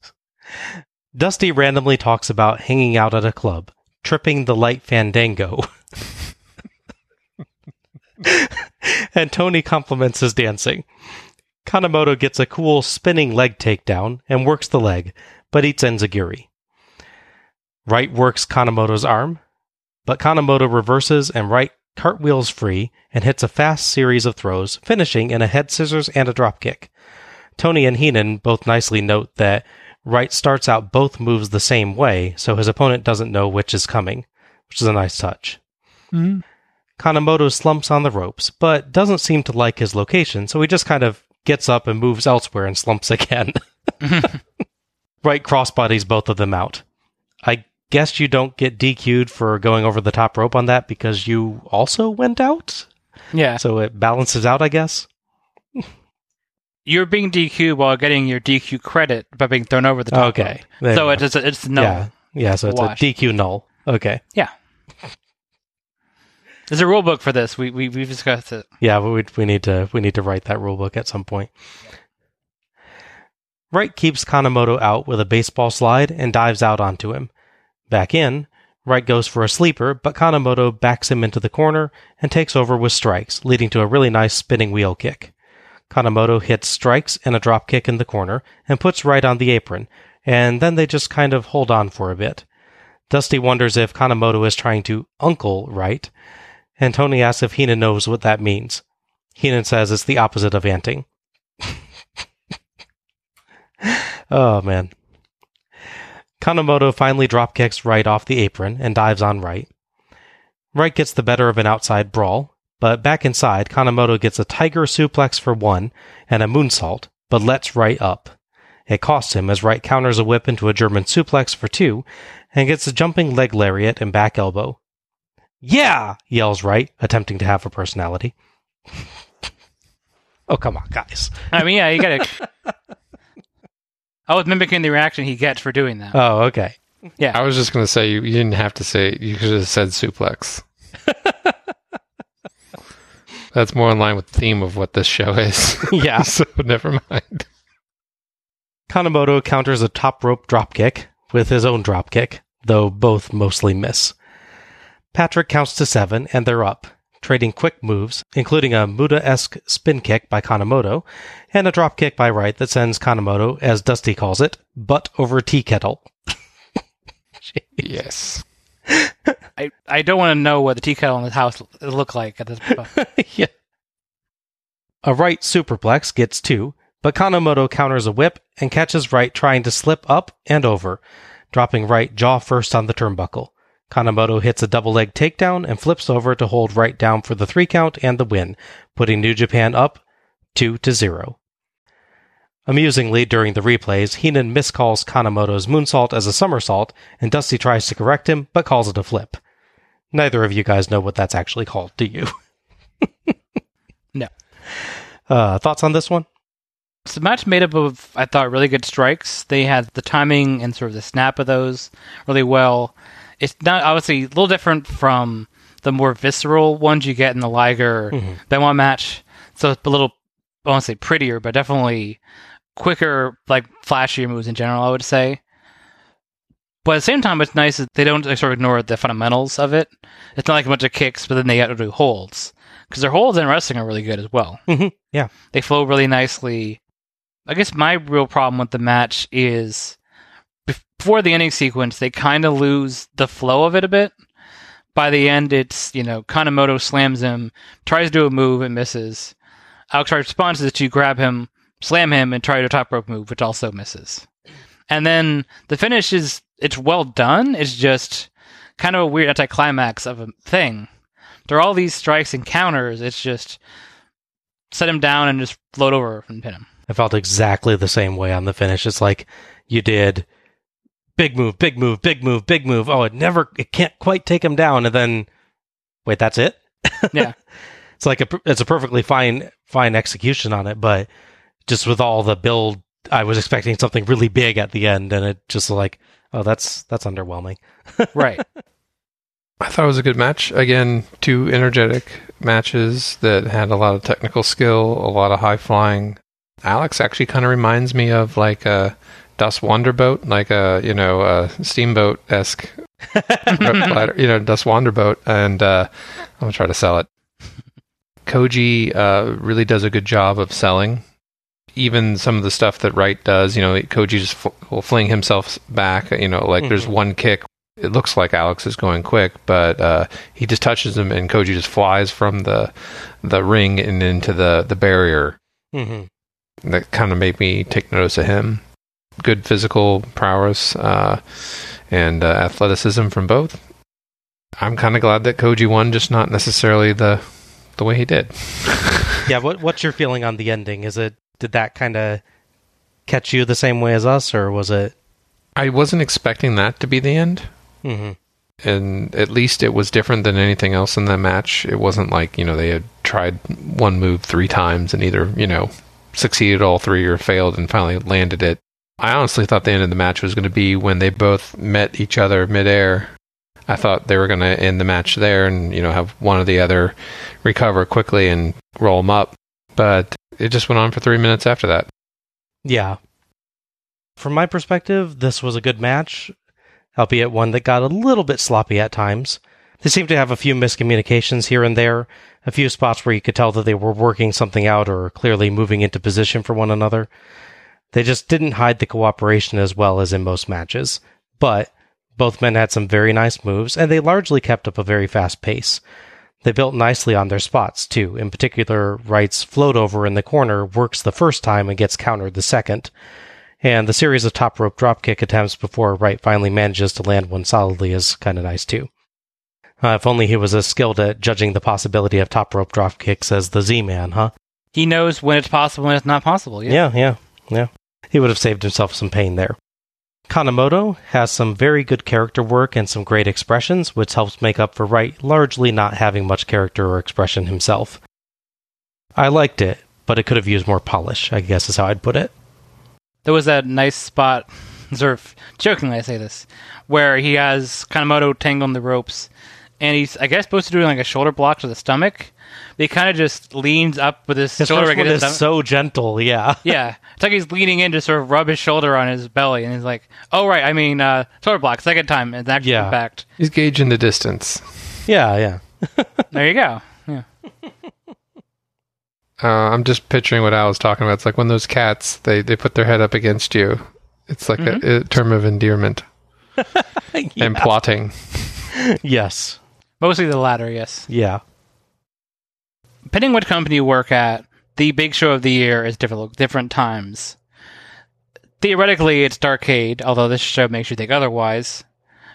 Dusty randomly talks about hanging out at a club, tripping the light fandango. [laughs] and Tony compliments his dancing. Kanemoto gets a cool spinning leg takedown and works the leg, but eats enziguri. Wright works Kanemoto's arm, but Kanemoto reverses and Wright cartwheels free and hits a fast series of throws, finishing in a head scissors and a dropkick. Tony and Heenan both nicely note that Wright starts out both moves the same way, so his opponent doesn't know which is coming, which is a nice touch. Mm-hmm. Kanemoto slumps on the ropes, but doesn't seem to like his location, so he just kind of gets up and moves elsewhere and slumps [laughs] again. [laughs] Wright crossbodies both of them out. I guess you don't get DQ'd for going over the top rope on that because you also went out? Yeah. So it balances out, I guess? [laughs] You're being DQ while getting your DQ credit by being thrown over the top. Okay. So it's it's, no. Yeah. Yeah, so it's a DQ null. Okay. Yeah. There's a rule book for this. We we we've discussed it. Yeah, we we need to we need to write that rule book at some point. Wright keeps Kanemoto out with a baseball slide and dives out onto him. Back in, Wright goes for a sleeper, but Kanemoto backs him into the corner and takes over with strikes, leading to a really nice spinning wheel kick. Kanemoto hits strikes and a drop kick in the corner and puts Wright on the apron, and then they just kind of hold on for a bit. Dusty wonders if Kanemoto is trying to uncle Wright, and Tony asks if Heenan knows what that means. Heenan says it's the opposite of anting. [laughs] oh, man. Kanemoto finally dropkicks Wright off the apron and dives on Wright. Wright gets the better of an outside brawl, but back inside, Kanemoto gets a tiger suplex for one and a moonsault, but lets Wright up. It costs him as Wright counters a whip into a German suplex for two and gets a jumping leg lariat and back elbow. Yeah! yells Wright, attempting to have a personality. [laughs] oh, come on, guys. I mean, yeah, you gotta. [laughs] Oh, I was mimicking the reaction he gets for doing that. Oh, okay. Yeah. I was just going to say you, you didn't have to say you could have said suplex. [laughs] That's more in line with the theme of what this show is. Yeah. so never mind. Kanemoto counters a top rope dropkick with his own dropkick, though both mostly miss. Patrick counts to seven, and they're up, trading quick moves, including a Muta-esque spin kick by Kanemoto, and a drop kick by Wright that sends Kanemoto, as Dusty calls it, butt over tea kettle. [laughs] Yes. I, I don't want to know what the tea kettle in his house look like at this point. [laughs] yeah. A right superplex gets two, but Kanemoto counters a whip and catches Wright trying to slip up and over, dropping Wright jaw first on the turnbuckle. Kanemoto hits a double leg takedown and flips over to hold right down for the three count and the win, putting New Japan up 2 to 0. Amusingly, during the replays, Heenan miscalls Kanemoto's moonsault as a somersault, and Dusty tries to correct him, but calls it a flip. Neither of you guys know what that's actually called, do you? [laughs] No. Uh, thoughts on this one? It's a match made up of, I thought, really good strikes. They had the timing and sort of the snap of those really well. It's not obviously a little different from the more visceral ones you get in the Liger Benoit match. So it's a little, I won't say prettier, but definitely quicker, like flashier moves in general, I would say. But at the same time, it's nice that they don't like, sort of ignore the fundamentals of it. It's not like a bunch of kicks, but then they got to do holds. Because their holds in wrestling are really good as well. Mm-hmm. Yeah. They flow really nicely. I guess my real problem with the match is before the ending sequence, they kind of lose the flow of it a bit. By the end, it's, you know, Kanemoto slams him, tries to do a move, and misses. Alex Wright responds is to grab him, slam him, and try to top rope move, which also misses. And then the finish is, it's well done. It's just kind of a weird anticlimax of a thing. There are all these strikes and counters. It's just set him down and just float over and pin him. I felt exactly the same way on the finish. It's like you did big move, big move, big move, big move. Oh, it never, it can't quite take him down. And then, wait, that's it? [laughs] Yeah. it's like a, it's a perfectly fine, fine execution on it, but just with all the build, I was expecting something really big at the end, and it just like, oh, that's that's underwhelming. [laughs] right. I thought it was a good match. Again, two energetic matches that had a lot of technical skill, a lot of high flying. Alex actually kind of reminds me of like a Das Wanderboat, like a you know a steamboat esque, you know Das Wanderboat, and uh, I'm gonna try to sell it. Koji uh, really does a good job of selling. Even some of the stuff that Wright does, you know, Koji just fl- will fling himself back. You know, like there's one kick it looks like Alex is going quick, but uh, he just touches him, and Koji just flies from the the ring and into the the barrier. Mm-hmm. That kind of made me take notice of him. Good physical prowess uh, and uh, athleticism from both. I'm kind of glad that Koji won, just not necessarily the the way he did. [laughs] Yeah. What What's your feeling on the ending? Is it did that kind of catch you the same way as us, or was it? I wasn't expecting that to be the end. Mm-hmm. and at least it was different than anything else in the match. It wasn't like you know they had tried one move three times and either you know succeeded all three or failed and finally landed it. I honestly thought the end of the match was going to be when they both met each other midair. I thought they were going to end the match there and you know have one or the other recover quickly and roll them up, but it just went on for three minutes after that. Yeah. From my perspective, this was a good match, albeit one that got a little bit sloppy at times. They seemed to have a few miscommunications here and there, a few spots where you could tell that they were working something out or clearly moving into position for one another. They just didn't hide the cooperation as well as in most matches. But Both men had some very nice moves, and they largely kept up a very fast pace. They built nicely on their spots, too. In particular, Wright's float over in the corner works the first time and gets countered the second. And the series of top rope dropkick attempts before Wright finally manages to land one solidly is kind of nice, too. Uh, if only he was as skilled at judging the possibility of top rope drop kicks as the Z Man, huh? He knows when it's possible and it's not possible. Yeah. Yeah, yeah, yeah. He would have saved himself some pain there. Kanemoto has some very good character work and some great expressions, which helps make up for Wright largely not having much character or expression himself. I liked it, but it could have used more polish, I guess is how I'd put it. There was that nice spot, [laughs] sort of jokingly I say this, where he has Kanemoto tangled in the ropes, and he's, I guess, supposed to do like a shoulder block to the stomach. But he kind of just leans up with his, His shoulder against is his stomach. so gentle, yeah. [laughs] Yeah, it's like he's leaning in to sort of rub his shoulder on his belly, and he's like, "Oh right, I mean, uh, shoulder block, second time, and actual Yeah. impact." He's gauging the distance. Yeah, yeah. [laughs] There you go. Yeah, Uh, I'm just picturing what I was talking about. It's like when those cats they, they put their head up against you. It's like a, a term of endearment [laughs] and plotting. Yes. mostly the latter. Yes. Yeah. Depending what company you work at, the big show of the year is different different times. Theoretically, it's Starcade, although this show makes you think otherwise.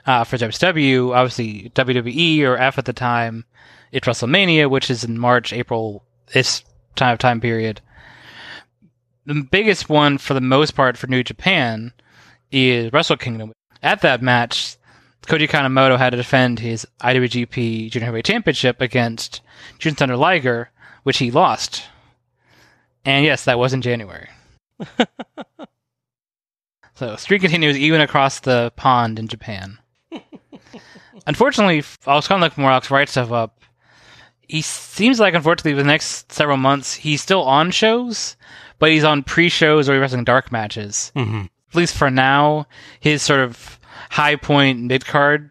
Uh, for WCW, obviously WWE or F at the time, it's WrestleMania, which is in March, April, this time time period. The biggest one, for the most part, for New Japan is Wrestle Kingdom. At that match, Koji Kanemoto had to defend his IWGP Junior Heavyweight Championship against Jushin Thunder Liger, which he lost. And yes, that was in January. [laughs] so streak continues even across the pond in Japan. [laughs] unfortunately, I was kind of looking more Alex Wright stuff up. He seems like, unfortunately, the next several months, he's still on shows, but he's on pre-shows or he's wrestling dark matches. hmm At least for now, his sort of high point mid card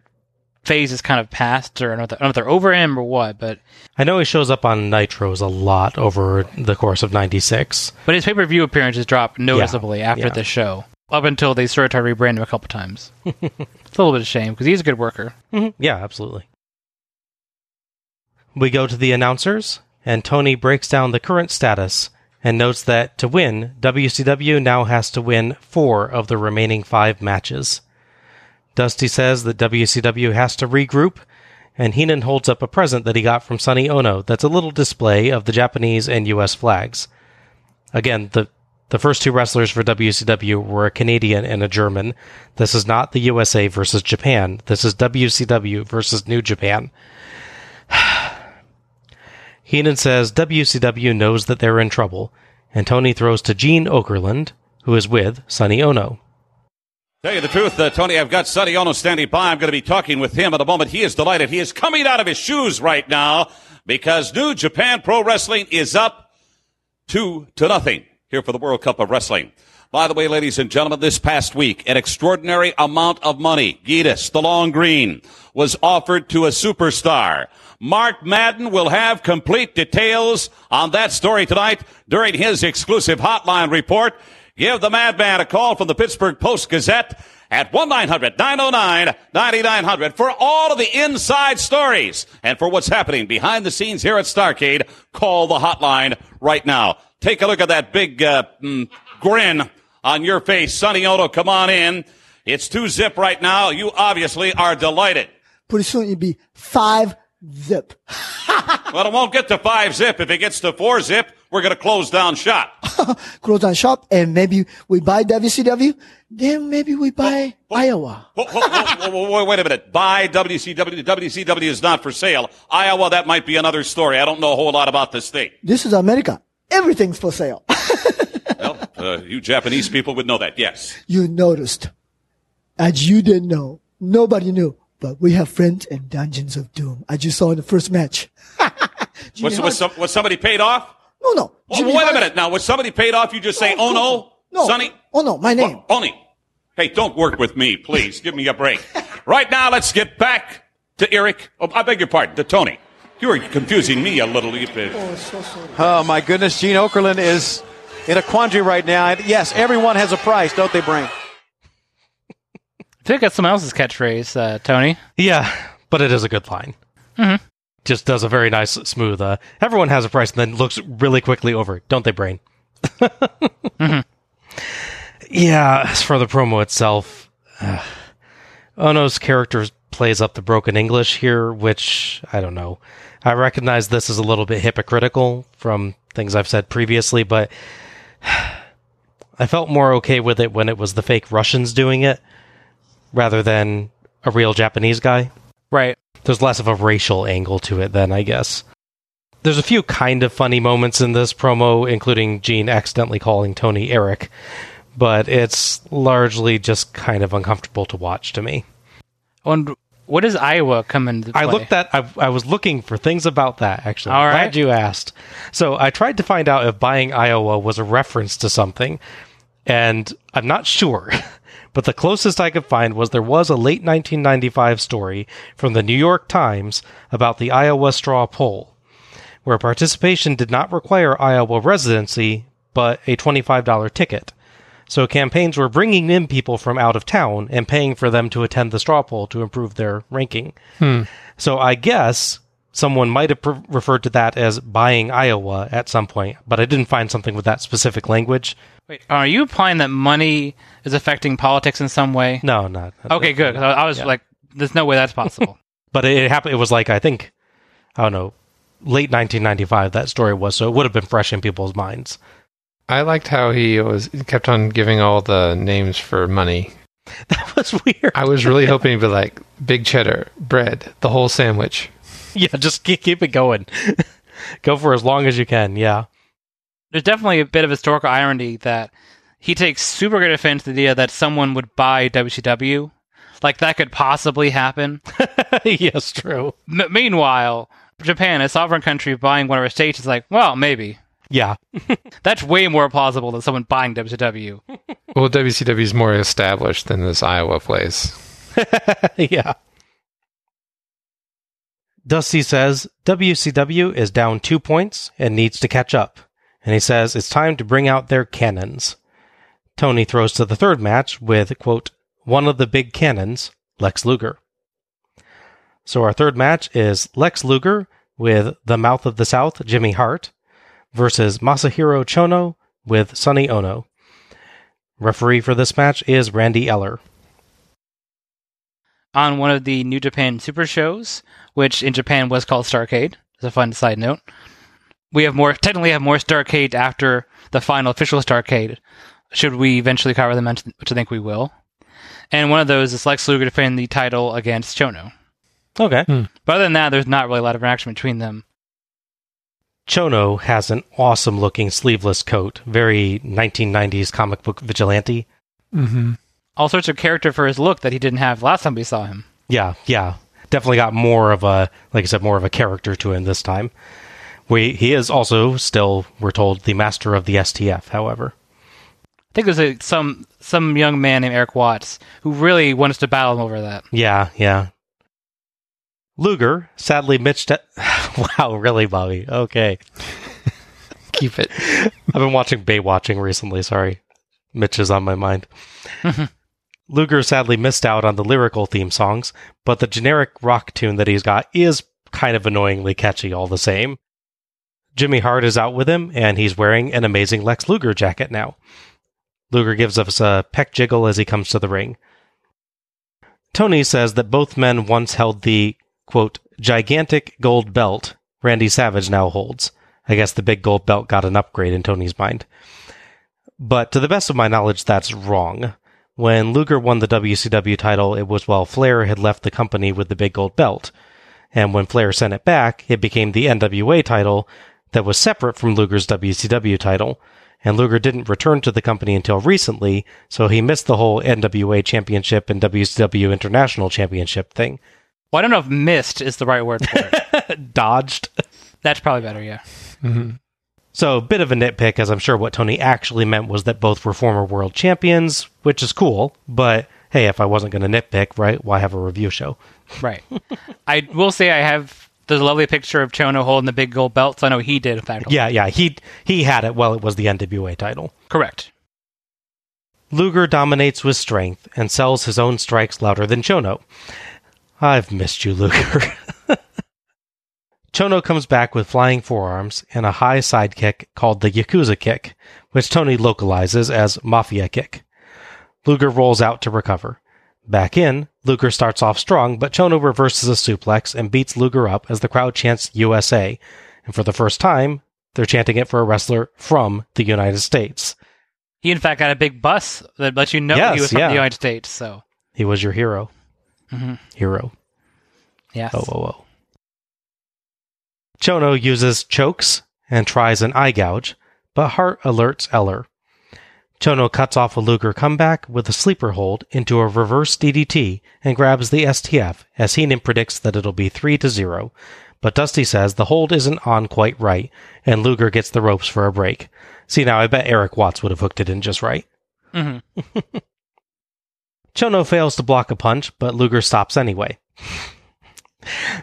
phase is kind of past, or I don't know if they're- I don't know if they're over him or what, but I know he shows up on Nitros a lot over the course of 96. but his pay per view appearances dropped noticeably after yeah. the show. Up until they started to rebrand him a couple times. [laughs] it's a little bit of shame because he's a good worker. Mm-hmm. Yeah, absolutely. We go to the announcers, and Tony breaks down the current status and notes that to win, WCW now has to win four of the remaining five matches. Dusty says that WCW has to regroup, and Heenan holds up a present that he got from Sonny Ono that's a little display of the Japanese and US flags. Again, the the first two wrestlers for WCW were a Canadian and a German. This is not the USA versus Japan. This is WCW versus New Japan. [sighs] Heenan says WCW knows that they're in trouble, and Tony throws to Gene Okerlund, who is with Sonny Ono. Tell you the truth, uh, Tony, I've got Ono standing by. I'm going to be talking with him in a moment. He is delighted. He is coming out of his shoes right now because New Japan Pro Wrestling is up two to nothing here for the World Cup of Wrestling. By the way, ladies and gentlemen, this past week, an extraordinary amount of money, geetus, the long green, was offered to a superstar. Mark Madden will have complete details on that story tonight during his exclusive hotline report. Give the madman a call from the Pittsburgh Post Gazette at 1-900-909-9900 for all of the inside stories and for what's happening behind the scenes here at Starcade. Call the hotline right now. Take a look at that big uh, mm, grin on your face. Sonny Ono, come on in. It's two zip right now. You obviously are delighted. Pretty soon you'll be five zip. [laughs] Well, it won't get to five zip. If it gets to four zip, we're going to close down shop. [laughs] Close down shop and maybe we buy WCW. Then maybe we buy Iowa. Wait a minute. Buy WCW. WCW is not for sale. Iowa, that might be another story. I don't know a whole lot about this state. This is America. Everything's for sale. [laughs] Well, uh, you Japanese people would know that. Yes. you noticed. As you didn't know. Nobody knew. But we have friends in Dungeons of Doom. I just saw in the first match. [laughs] Was, Hart- was, some, was somebody paid off? no, no. Well, Jimmy wait a minute. Now, was somebody paid off? You just say, No, oh no? no. Sonny? Oh no, my name. Well, Oni. Hey, don't work with me, please. Give me a break. [laughs] right now, let's get back to Eric. Oh, I beg your pardon, to Tony. You are confusing me a little. bit. Oh, oh my goodness, Gene Okerlund is in a quandary right now. And yes, everyone has a price, don't they, Brain? I like that's someone else's catchphrase, uh, Tony. Yeah, but it is a good line. Mm-hmm. Just does a very nice, smooth. Uh, everyone has a price, and then looks really quickly over. Don't they, Brain? [laughs] mm-hmm. Yeah. As for the promo itself, uh, Ono's character plays up the broken English here, which I don't know. I recognize this is a little bit hypocritical from things I've said previously, but [sighs] I felt more okay with it when it was the fake Russians doing it rather than a real Japanese guy. Right. There's less of a racial angle to it then, I guess. There's a few kind of funny moments in this promo, including Gene accidentally calling Tony Eric, but it's largely just kind of uncomfortable to watch to me. And what does Iowa come into play? I looked at. I, I was looking for things about that. Actually, All right. glad you asked. So I tried to find out if buying Iowa was a reference to something, and I'm not sure. [laughs] But the closest I could find was there was a late 1995 story from the New York Times about the Iowa straw poll, where participation did not require Iowa residency, but a $25 ticket. So campaigns were bringing in people from out of town and paying for them to attend the straw poll to improve their ranking. Hmm. So I guess someone might have pre- referred to that as buying Iowa at some point, but I didn't find something with that specific language. Wait, are you implying that money is affecting politics in some way? No, not. Okay, good. I I was Yeah. like, there's no way that's possible. [laughs] But it, happened. It was like I think, I don't know, late 1995. That story was so it would have been fresh in people's minds. I liked how he was kept on giving all the names for money. [laughs] That was weird. I was really hoping to be like big cheddar, bread, the whole sandwich. [laughs] yeah, just keep, keep it going. [laughs] Go for as long as you can. Yeah. there's definitely a bit of historical irony that he takes super great offense to the idea that someone would buy WCW. Like that could possibly happen. [laughs] yes, true. M- meanwhile, Japan, a sovereign country, buying one of our states is like, well, maybe. Yeah. That's way more plausible than someone buying WCW. Well, WCW is more established than this Iowa place. yeah. Dusty says WCW is down two points and needs to catch up. And he says it's time to bring out their cannons. Tony throws to the third match with, quote, one of the big cannons, Lex Luger. So our third match is Lex Luger with the Mouth of the South, Jimmy Hart, versus Masahiro Chono with Sonny Ono. Referee for this match is Randy Eller. On one of the New Japan Super shows, which in Japan was called Starcade, as a fun side note, we have more technically have more Starcade after the final official Starcade. Should we eventually cover them, which I think we will. And one of those is Lex Luger defending the title against Chono. Okay. But other than that, there's not really a lot of interaction between them. Chono has an awesome looking sleeveless coat, very 1990s comic book vigilante. Mm-hmm. All sorts of character for his look that he didn't have last time we saw him. Yeah, yeah. Definitely got more of a, like I said, more of a character to him this time. We, he is also still, we're told, the master of the STF, however. I think there's a, some some young man named Erik Watts who really wants to battle him over that. Yeah, yeah. Luger sadly mitched at. [laughs] wow, really, Bobby? Okay. [laughs] Keep it. [laughs] I've been watching Baywatching recently, sorry. Mitch is on my mind. Luger sadly missed out on the lyrical theme songs, but the generic rock tune that he's got is kind of annoyingly catchy all the same. Jimmy Hart is out with him, and he's wearing an amazing Lex Luger jacket now. Luger gives us a peck jiggle as he comes to the ring. Tony says that both men once held the, quote, gigantic gold belt Randy Savage now holds. I guess the big gold belt got an upgrade in Tony's mind. But to the best of my knowledge, that's wrong. When Luger won the WCW title, it was while Flair had left the company with the big gold belt. And when Flair sent it back, it became the NWA title that was separate from Luger's WCW title. And Luger didn't return to the company until recently, so he missed the whole NWA championship and WCW international championship thing. Well, I don't know if missed is the right word for it. [laughs] Dodged. That's probably better, yeah. Mm-hmm. So, a bit of a nitpick, as I'm sure what Tony actually meant was that both were former world champions, which is cool, but hey, if I wasn't going to nitpick, right, why have a review show? [laughs] Right. I will say I have there's a lovely picture of Chono holding the big gold belt, so I know he did in fact. Yeah, yeah, he he had it while it was the NWA title. Correct. Luger dominates with strength and sells his own strikes louder than Chono. I've missed you, Luger. [laughs] Chono comes back with flying forearms and a high side kick called the Yakuza kick, which Tony localizes as Mafia kick. Luger rolls out to recover. Back in, Luger starts off strong, but Chono reverses a suplex and beats Luger up as the crowd chants USA. And for the first time, they're chanting it for a wrestler from the United States. He, in fact, got a big bus that lets you know Yes, he was from yeah. the United States. So, He was your hero. Mhm. Hero. yes. Oh, oh, oh. Chono uses chokes and tries an eye gouge, but Hart alerts Eller. Chono cuts off a Luger comeback with a sleeper hold into a reverse DDT and grabs the STF as Heenan predicts that it'll be 3 to 0. But Dusty says the hold isn't on quite right, and Luger gets the ropes for a break. See now, I bet Erik Watts would have hooked it in just right. hmm [laughs] Chono fails to block a punch, but Luger stops anyway.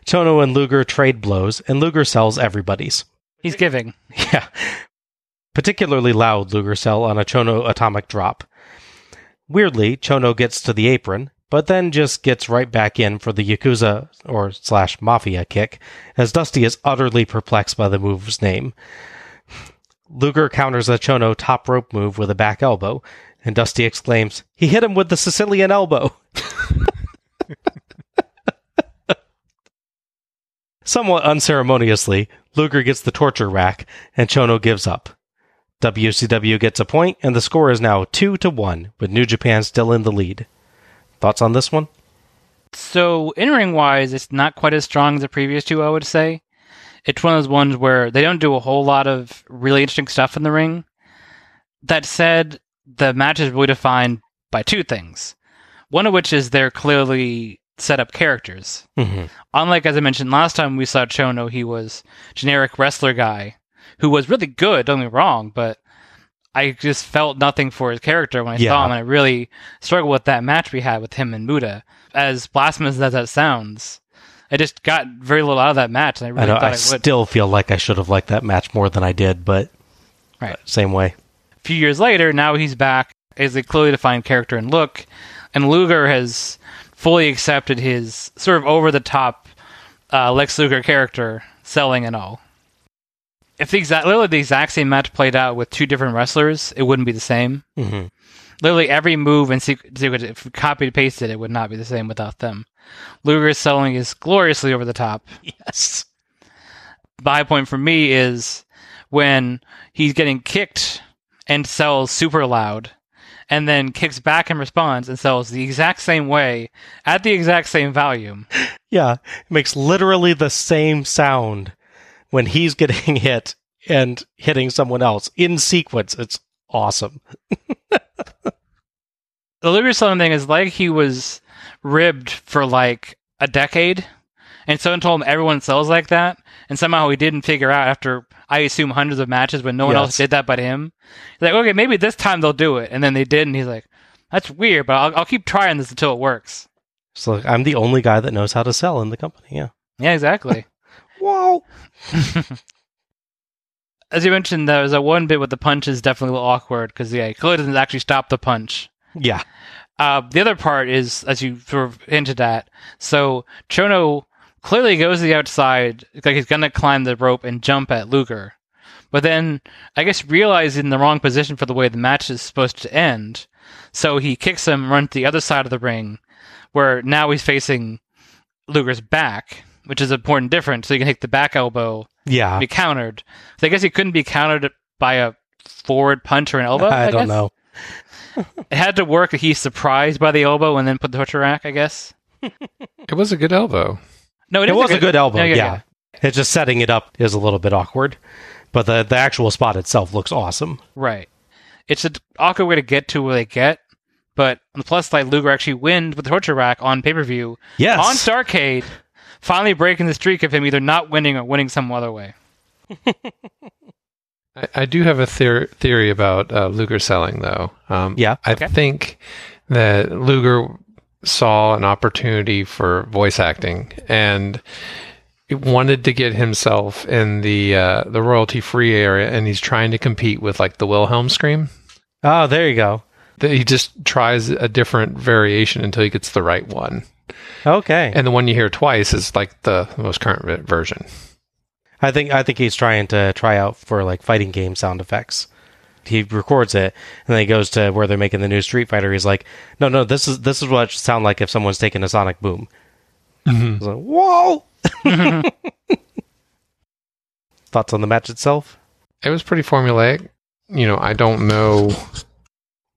Chono and Luger trade blows, and Luger sells everybody's. He's giving. Yeah. Particularly loud Luger sell on a Chono atomic drop. Weirdly, Chono gets to the apron, but then just gets right back in for the Yakuza or slash Mafia kick, as Dusty is utterly perplexed by the move's name. Luger counters a Chono top rope move with a back elbow, and Dusty exclaims, He hit him with the Sicilian elbow! [laughs] Somewhat unceremoniously, Luger gets the torture rack, and Chono gives up. WCW gets a point, and the score is now 2 to 1, with New Japan still in the lead. Thoughts on this one? So, in ring wise, it's not quite as strong as the previous two, I would say. It's one of those ones where they don't do a whole lot of really interesting stuff in the ring. That said, the match is really defined by two things. One of which is they're clearly set up characters. Mm-hmm. Unlike, as I mentioned last time we saw Chono, he was generic wrestler guy who was really good, don't get me wrong, but I just felt nothing for his character when I Yeah. saw him, and I really struggled with that match we had with him and Muta. As blasphemous as that sounds, I just got very little out of that match, and I I really know thought I I, would. still feel like I should have liked that match more than I did, but Right. same way. A few years later, now he's back as a clearly defined character and look, and Luger has fully accepted his sort of over the top uh, Lex Luger character, selling and all. If the exact, literally the exact same match played out with two different wrestlers, it wouldn't be the same. hmm Literally every move and sequ- sequence, if copied and pasted, it would not be the same without them. Luger's selling is gloriously over the top. [laughs] Yes. the high point for me is when he's getting kicked and sells super loud and then kicks back in response and sells the exact same way at the exact same volume. [laughs] Yeah, it makes literally the same sound when he's getting [laughs] hit and hitting someone else in sequence. It's awesome. [laughs] The Luger selling thing is like he was ribbed for like a decade and someone told him everyone sells like that and somehow he didn't figure out after I assume hundreds of matches when no one Yes. else did that but him. He's like, okay, maybe this time they'll do it. And then they did and he's like, that's weird, but I'll, I'll keep trying this until it works. So I'm the only guy that knows how to sell in the company. Yeah. Yeah, exactly. [laughs] Whoa. [laughs] As you mentioned, there was a one bit with the punch is definitely a little awkward because yeah, he clearly doesn't actually stop the punch. Yeah. Uh, the other part is, as you sort of hinted at, so Chono clearly goes to the outside, like he's gonna climb the rope and jump at Luger, but then I guess realizing he's in the wrong position for the way the match is supposed to end, so he kicks him, runs to the other side of the ring, where now he's facing Luger's back, which is an important difference. So you can take the back elbow Yeah. be countered. So I guess he couldn't be countered by a forward punch or an elbow. [laughs] I, don't guess? know. [laughs] It had to work. that He's surprised by the elbow and then put the torture rack. I guess. It was a good elbow. No, It is was a good elbow. no, Yeah. It's just setting it up is a little bit awkward, but the the actual spot itself looks awesome. right. It's an awkward way to get to where they get, but on the plus side, Luger actually wins with the torture rack on pay per view Yes. on Starcade, finally breaking the streak of him either not winning or winning some other way. [laughs] I, I do have a theor- theory about uh, Luger selling, though. Um, Yeah, I okay. think that Luger saw an opportunity for voice acting and wanted to get himself in the uh, the royalty free area, and he's trying to compete with like the Wilhelm scream. Oh, there you go. That he just tries a different variation until he gets the right one. Okay. And the one you hear twice is like the most current version. I think I think he's trying to try out for like fighting game sound effects. He records it and then he goes to where they're making the new Street Fighter. He's like, "No, no, this is this is what it should sound like if someone's taking a sonic boom." He's like, "Whoa!" [laughs] Thoughts on the match itself? It was pretty formulaic. You know, I don't know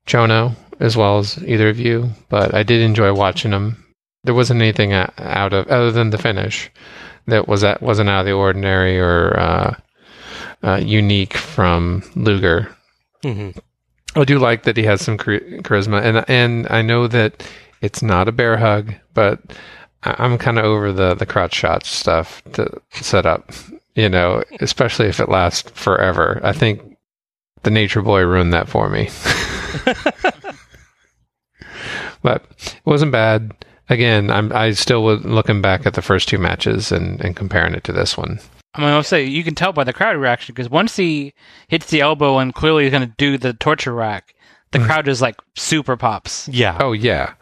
Chono as well as either of you, but I did enjoy watching him. There wasn't anything out of other than the finish that was that wasn't out of the ordinary or uh, uh, unique from Luger. Hmm I do like that he has some charisma, and and I know that it's not a bear hug, but I'm kind of over the the crotch shot stuff to set up. You know, especially if it lasts forever. I think the Nature Boy ruined that for me. [laughs] but it wasn't bad. Again, I'm I still was looking back at the first two matches and, and comparing it to this one. I mean, I'll say you can tell by the crowd reaction because once he hits the elbow and clearly he's going to do the torture rack, the mm-hmm. crowd just like super pops. Yeah. Oh yeah,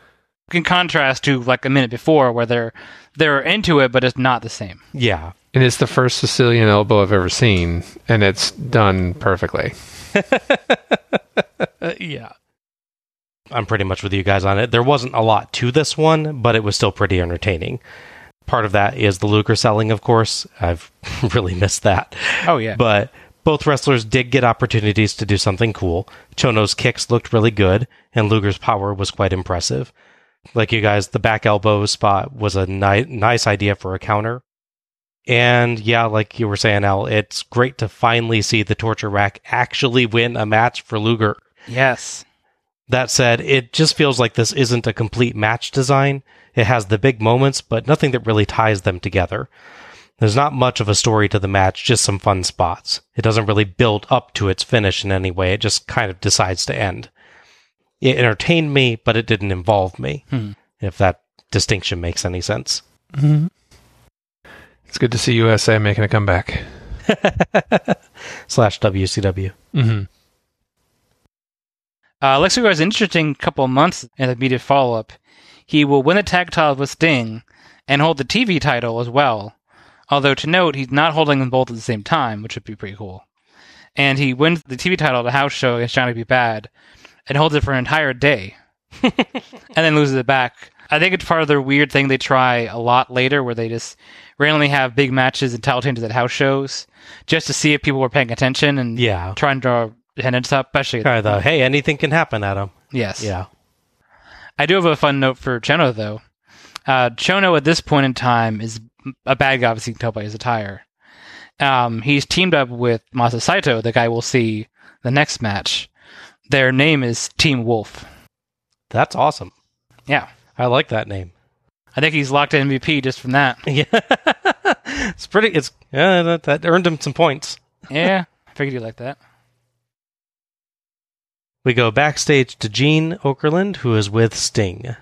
In contrast to like a minute before where they're they're into it, but it's not the same. Yeah. and it's the first Sicilian elbow I've ever seen, and it's done perfectly. [laughs] Yeah. I'm pretty much with you guys on it. There wasn't a lot to this one, but it was still pretty entertaining. Part of that is the Luger selling, of course. I've [laughs] really missed that. Oh yeah, But both wrestlers did get opportunities to do something cool. Chono's kicks looked really good, and Luger's power was quite impressive. Like you guys, the back elbow spot was a ni- nice idea for a counter. And yeah, like you were saying, Al, it's great to finally see the torture rack actually win a match for Luger. yes, That said, it just feels like this isn't a complete match design. It has the big moments, but nothing that really ties them together. There's not much of a story to the match, just some fun spots. It doesn't really build up to its finish in any way, it just kind of decides to end. It entertained me, but it didn't involve me, Hmm. if that distinction makes any sense. It's good to see USA making a comeback. [laughs] Slash WCW. Mm-hmm. uh, Lex Luger has an interesting couple of months in the immediate follow up. He will win the tag title with Sting and hold the TV title as well. Although to note, he's not holding them both at the same time, which would be pretty cool. And he wins the TV title at a house show against Johnny B. Bad and holds it for an entire day. [laughs] and then loses it back. I think it's part of their weird thing they try a lot later where they just randomly have big matches and title changes at house shows just to see if people were paying attention and Yeah. trying to draw attendance up, especially of the, hey, anything can happen, Adam. Yes. Yeah. I do have a fun note for Chono, though. Uh, Chono, at this point in time, is a bad guy, obviously, you can tell by his attire. Um, he's teamed up with Masa Saito, the guy we'll see the next match. Their name is Team Wolf. That's awesome. Yeah. I like that name. I think he's locked in MVP just from that. [laughs] Yeah. it's pretty, it's, yeah, that, that earned him some points. yeah. I figured you like that. We go backstage to Gene Okerlund, who is with Sting.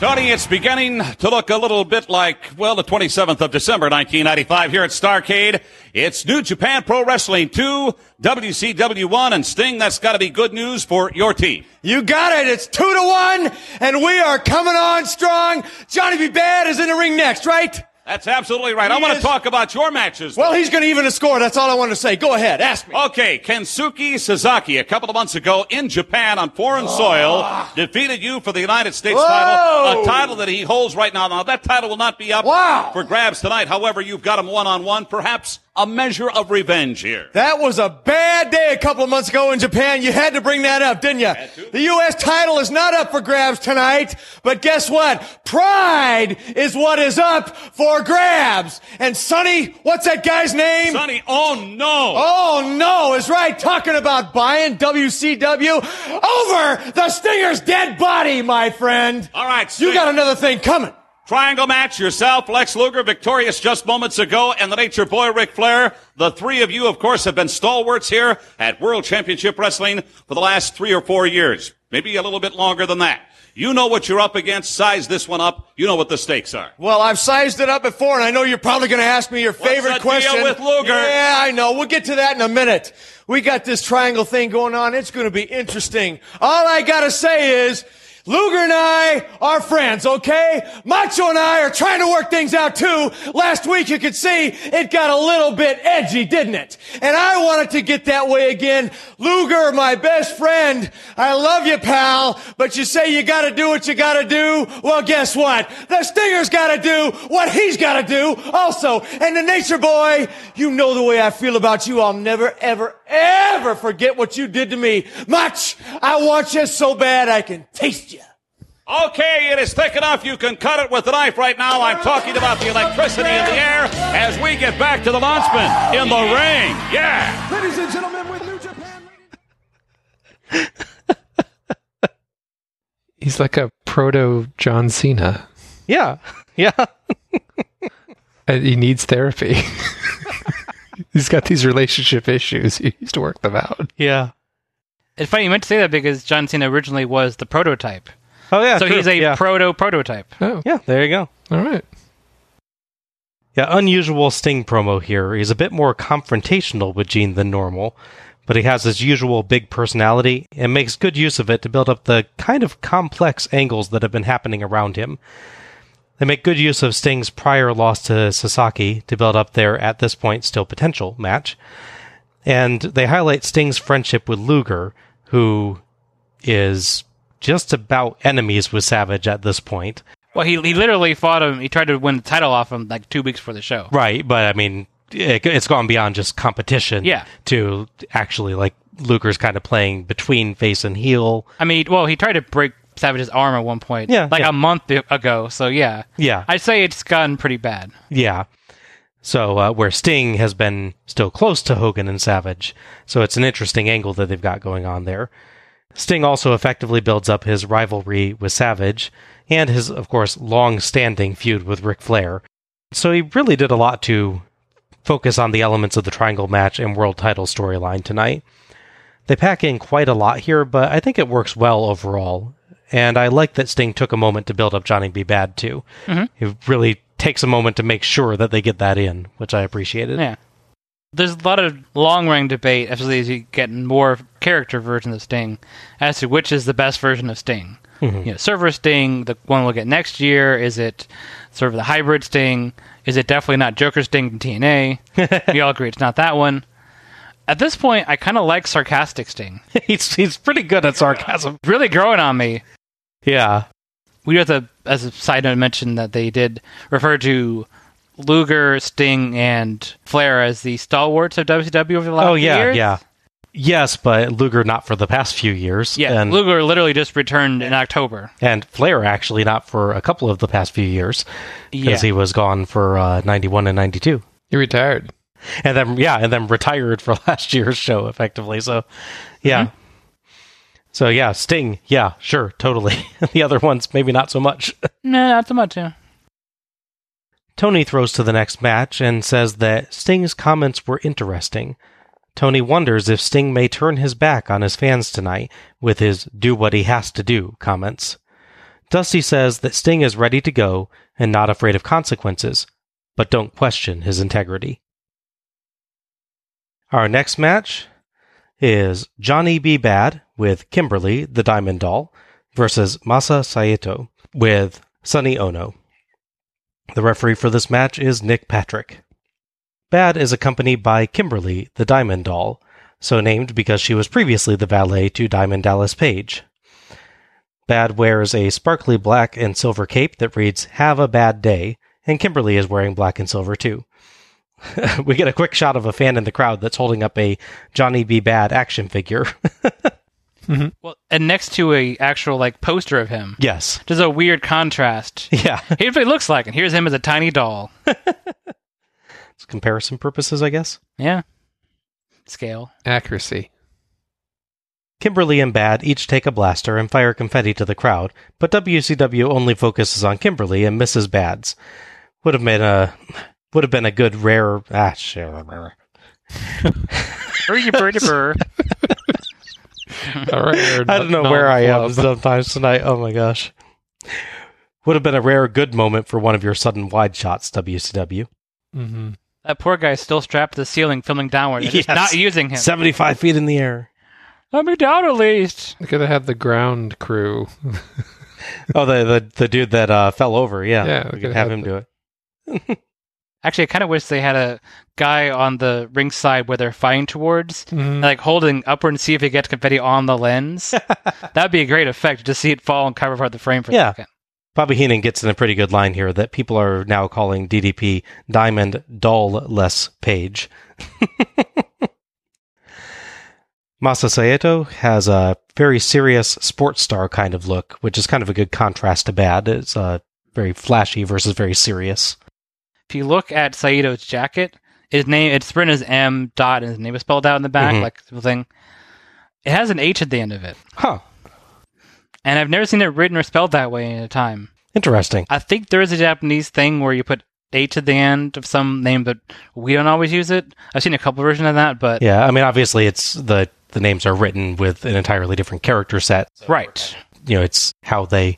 Tony, it's beginning to look a little bit like, well, the 27th of December, 1995 here at Starcade. It's New Japan Pro Wrestling 2, WCW 1, and Sting, that's gotta be good news for your team. You got it. It's two to one, and we are coming on strong. Johnny B. Bad is in the ring next, right? That's absolutely right. I He want to talk about your matches. Well, he's going to even the score. That's all I wanted to say. Go ahead. Ask me. Okay, Kensuke Sasaki, a couple of months ago in Japan on foreign ah. soil, defeated you for the United States Whoa! title, a title that he holds right now. Now, that title will not be up Wow. for grabs tonight. However, you've got him one on one, perhaps a measure of revenge here. That was a bad day a couple of months ago in Japan. You had to bring that up, didn't you? The U.S. title is not up for grabs tonight, but guess what? Pride is what is up for grabs. And Sonny, what's that guy's name? Sonny, oh no! Oh no, is right. Talking about buying WCW over the Stinger's dead body, my friend. All right, You got another thing coming. Triangle match, yourself, Lex Luger, victorious just moments ago, and the Nature Boy, Ric Flair. The three of you, of course, have been stalwarts here at World Championship Wrestling for the last three or four years. Maybe a little bit longer than that. You know what you're up against. Size this one up. You know what the stakes are. Well, I've sized it up before, and I know you're probably going to ask me your favorite the deal question. with Luger? Yeah, I know. We'll get to that in a minute. We got this triangle thing going on. It's going to be interesting. All I got to say is, Luger and I are friends, okay? Macho and I are trying to work things out too. Last week you could see it got a little bit edgy, didn't it? And I wanted to get that way again. Luger, my best friend, I love you, pal, but you say you gotta do what you gotta do. Well, guess what? The Stinger's gotta do what he's gotta do also. And the Nature Boy, you know the way I feel about you. I'll never, ever, ever forget what you did to me. Much. I want you so bad I can taste you. Okay, it is thick enough. You can cut it with a knife right now. I'm talking about the electricity in the air as we get back to the Launchman in the ring. Yeah. Ladies and gentlemen, with New Japan. [laughs] He's like a proto John Cena. Yeah. [laughs] Yeah. [laughs] And he needs therapy. He's got these relationship issues. He needs to work them out. Yeah. It's funny you meant to say that because John Cena originally was the prototype. Oh yeah. so true. he's a yeah. proto prototype. Oh, yeah. There you go. all right. Yeah, unusual Sting promo here. He's a bit more confrontational with Gene than normal, but he has his usual big personality and makes good use of it to build up the kind of complex angles that have been happening around him. They make good use of Sting's prior loss to Sasaki to build up their, at this point, still potential match. And they highlight Sting's friendship with Luger, who is just about enemies with Savage at this point. Well, he he literally fought him. He tried to win the title off him like two weeks before the show. Right, but I mean, it, it's gone beyond just competition. Yeah. To actually, like, Luger's kind of playing between face and heel. I mean, well, he tried to break Savage's arm at one point. Yeah, like yeah. a month ago. So yeah, Yeah. I'd say it's gotten pretty bad. Yeah. So, uh, where Sting has been still close to Hogan and Savage. So, it's an interesting angle that they've got going on there. Sting also effectively builds up his rivalry with Savage and his, of course, long standing feud with Ric Flair. So, he really did a lot to focus on the elements of the triangle match and world title storyline tonight. They pack in quite a lot here, but I think it works well overall. And I like that Sting took a moment to build up Johnny B. Bad too. Mm-hmm. He really takes a moment to make sure that they get that in, which I appreciated. Yeah. There's a lot of long running debate, especially as you get more character versions of Sting, as to which is the best version of Sting. Mm-hmm. You know, surfer Sting, the one we'll get next year, is it sort of the hybrid Sting? Is it definitely not Joker Sting from TNA? [laughs] we all agree it's not that one. At this point, I kind of like sarcastic Sting. [laughs] he's he's pretty good at sarcasm. Really growing on me. Yeah. We have to, as a side note, mention that they did refer to Luger, Sting, and Flair as the stalwarts of WCW over the last Oh yeah, years. yeah. Yes, but Luger not for the past few years. Yeah, and Luger literally just returned in October. and Flair actually not for a couple of the past few years Yeah. because he was gone for uh, ninety one and ninety two, He retired. and then yeah, and then retired for [laughs] last year's show effectively. So yeah. So yeah, Sting, yeah, sure, totally. [laughs] the other ones maybe not so much. [laughs] No, not so much. Yeah. Tony throws to the next match and says that Sting's comments were interesting. Tony wonders if Sting may turn his back on his fans tonight with his do what he has to do comments. Dusty says that Sting is ready to go and not afraid of consequences, but don't question his integrity. Our next match is Johnny B. Bad with Kimberly, the Diamond Doll, versus Masa Saito with Sonny Ono. The referee for this match is Nick Patrick. Bad is accompanied by Kimberly, the Diamond Doll, so named because she was previously the valet to Diamond Dallas Page. Bad wears a sparkly black and silver cape that reads, Have a bad day, and Kimberly is wearing black and silver too. [laughs] we get a quick shot of a fan in the crowd that's holding up a Johnny B. Bad action figure. [laughs] Mm-hmm. Well, and next to a actual like poster of him, yes. there's a weird contrast. Yeah. [laughs] Here's what he looks like, and here's him as a tiny doll. It's comparison purposes, I guess. Yeah. Scale. Accuracy. Kimberly and Bad each take a blaster and fire confetti to the crowd, but WCW only focuses on Kimberly and misses Bad's. Would have made a would have been a good rare ah shit. Burr, burr, burr. I don't know where I am sometimes tonight. Oh my gosh. Would have been a rare good moment for one of your sudden wide shots, WCW. Mm-hmm. That poor guy's still strapped to the ceiling, filming downward. They're just not using him. 75 feet in the air. Let me down at least. They could have had the ground crew. Oh, the the, the dude that uh, fell over. Yeah. Yeah, we we could could have have him the- do it. [laughs] Actually, I kind of wish they had a guy on the ring side where they're fighting towards, Mhm. like holding upward and see if he gets confetti on the lens. [laughs] That'd be a great effect to see it fall and cover part of the frame for Yeah. a second. Bobby Heenan gets in a pretty good line here that people are now calling DDP Diamond Doll Less Page. [laughs] Masa has a very serious sports star kind of look, which is kind of a good contrast to Bad. It's uh, very flashy versus very serious. If you look at Saito's jacket, his name it's written as M dot and his name is spelled out in the back, Mhm. like the thing. It has an H at the end of it. Huh. And I've never seen it written or spelled that way in a time. Interesting. I think there is a Japanese thing where you put H at the end of some name, but we don't always use it. I've seen a couple versions of that, but Yeah, I mean, obviously, it's the the names are written with an entirely different character set. right. You know, it's how they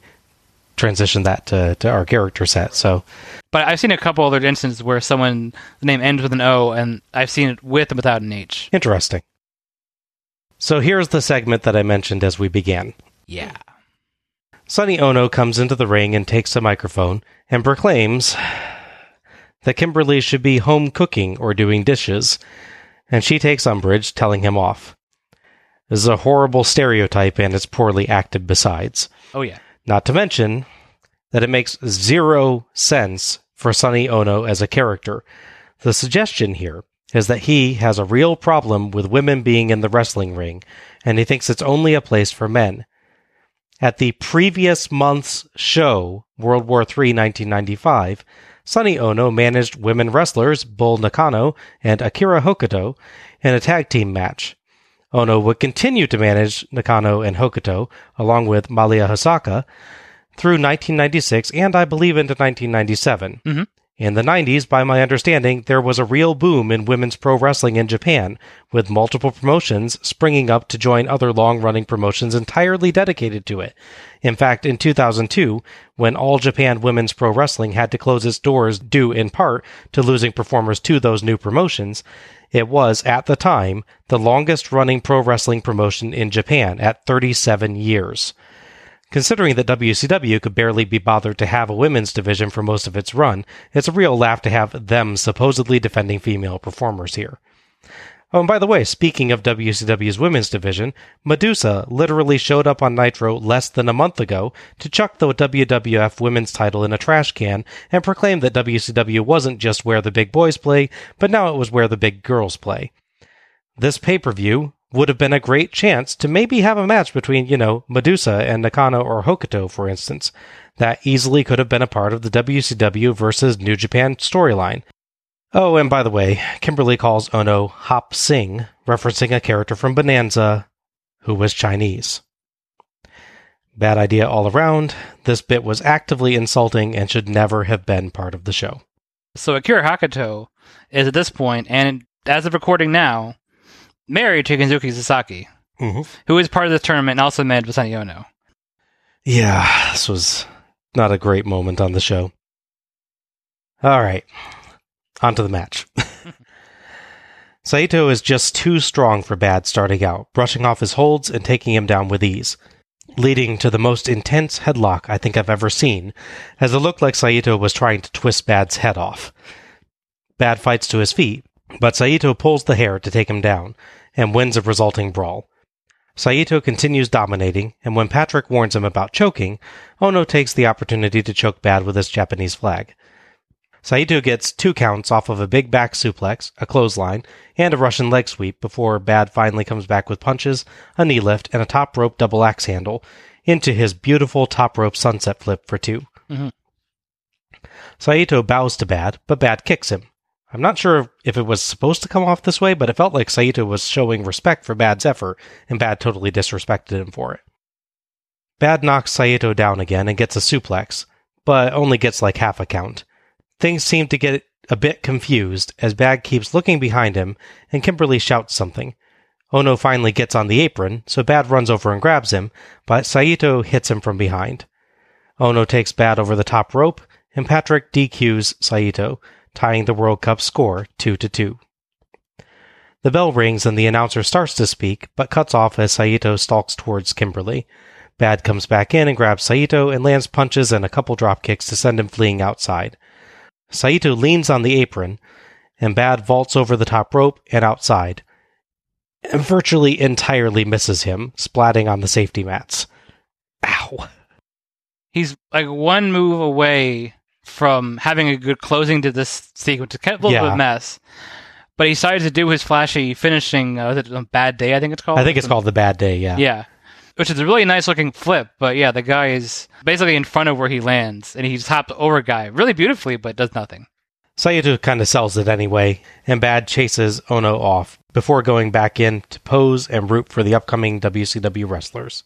transition that to, to our character set. So, But I've seen a couple other instances where someone the name ends with an O, and I've seen it with and without an H. interesting. So here's the segment that I mentioned as we began. Yeah. Sonny Ono comes into the ring and takes a microphone and proclaims that Kimberly should be home cooking or doing dishes, and she takes umbrage, telling him off. This is a horrible stereotype and it's poorly acted besides. Oh yeah. Not to mention that it makes zero sense for Sonny Ono as a character. The suggestion here is that he has a real problem with women being in the wrestling ring, and he thinks it's only a place for men. At the previous month's show, World War III 1995, Sonny Ono managed women wrestlers Bull Nakano and Akira Hokuto in a tag team match. Ono would continue to manage Nakano and Hokuto, along with Malia Hosaka, through 1996 and I believe into 1997. Mhm. In the 90s, by my understanding, there was a real boom in women's pro wrestling in Japan, with multiple promotions springing up to join other long running promotions entirely dedicated to it. In fact, in 2002, when All Japan Women's Pro Wrestling had to close its doors due in part to losing performers to those new promotions, it was, at the time, the longest running pro wrestling promotion in Japan at 37 years. Considering that WCW could barely be bothered to have a women's division for most of its run, it's a real laugh to have them supposedly defending female performers here. Oh, and by the way, speaking of WCW's women's division, Medusa literally showed up on Nitro less than a month ago to chuck the WWF women's title in a trash can and proclaim that WCW wasn't just where the big boys play, but now it was where the big girls play. This pay per view would have been a great chance to maybe have a match between, you know, Medusa and Nakano or Hokuto, for instance. That easily could have been a part of the WCW versus New Japan storyline. Oh, and by the way, Kimberly calls Ono Hop Sing, referencing a character from Bonanza who was Chinese. Bad idea all around. This bit was actively insulting and should never have been part of the show. So Akira Hokuto is at this point, and as of recording now, married to Kensuke Sasaki, Mm-hmm. who is part of the tournament and also married with Sonny Ono. Yeah, this was not a great moment on the show. All right, on to the match. [laughs] Saito is just too strong for Bad starting out, brushing off his holds and taking him down with ease, leading to the most intense headlock I think I've ever seen, as it looked like Saito was trying to twist Bad's head off. Bad fights to his feet, but Saito pulls the hair to take him down and wins a resulting brawl. Saito continues dominating, and when Patrick warns him about choking, Ono takes the opportunity to choke Bad with his Japanese flag. Saito gets two counts off of a big back suplex, a clothesline, and a Russian leg sweep before Bad finally comes back with punches, a knee lift, and a top rope double axe handle into his beautiful top rope sunset flip for 2 Mhm. Saito bows to Bad, but Bad kicks him. I'm not sure if it was supposed to come off this way, but it felt like Saito was showing respect for Bad's effort, and Bad totally disrespected him for it. Bad knocks Saito down again and gets a suplex, but only gets like half a count. Things seem to get a bit confused as Bad keeps looking behind him, and Kimberly shouts something. Ono finally gets on the apron, so Bad runs over and grabs him, but Saito hits him from behind. Ono takes Bad over the top rope, and Patrick DQs Saito, tying the World Cup score 2 to 2. The bell rings and the announcer starts to speak, but cuts off as Saito stalks towards Kimberly. Bad comes back in and grabs Saito and lands punches and a couple drop kicks to send him fleeing outside. Saito leans on the apron, and Bad vaults over the top rope and outside, and virtually entirely misses him, splatting on the safety mats. Ow. He's like one move away from having a good closing to this sequence. It's a little Yeah. bit of a mess. But he decided to do his flashy finishing. Uh, was it a bad day? I think it's called. I think it's called the Bad Day, yeah. Yeah, which is a really nice looking flip. But yeah, the guy is basically in front of where he lands, and he just hops over guy really beautifully, but does nothing. Saito kind of sells it anyway, and Bad chases Ono off before going back in to pose and root for the upcoming WCW wrestlers.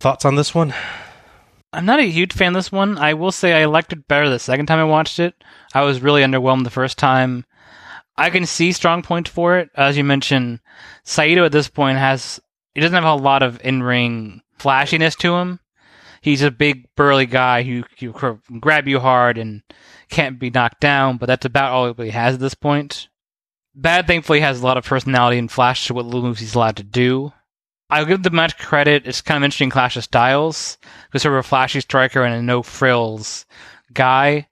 Thoughts on this one? I'm not a huge fan of this one. I will say I liked it better the second time I watched it. I was really underwhelmed the first time. I can see strong points for it. As you mentioned, Saito at this point has he doesn't have a lot of in ring flashiness to him. He's a big burly guy who, can grab you hard and can't be knocked down, but that's about all he has at this point. Bad thankfully has a lot of personality and flash to what little moves he's allowed to do. I'll give the match credit. It's kind of interesting clash of styles because sort of a flashy striker and a no frills guy.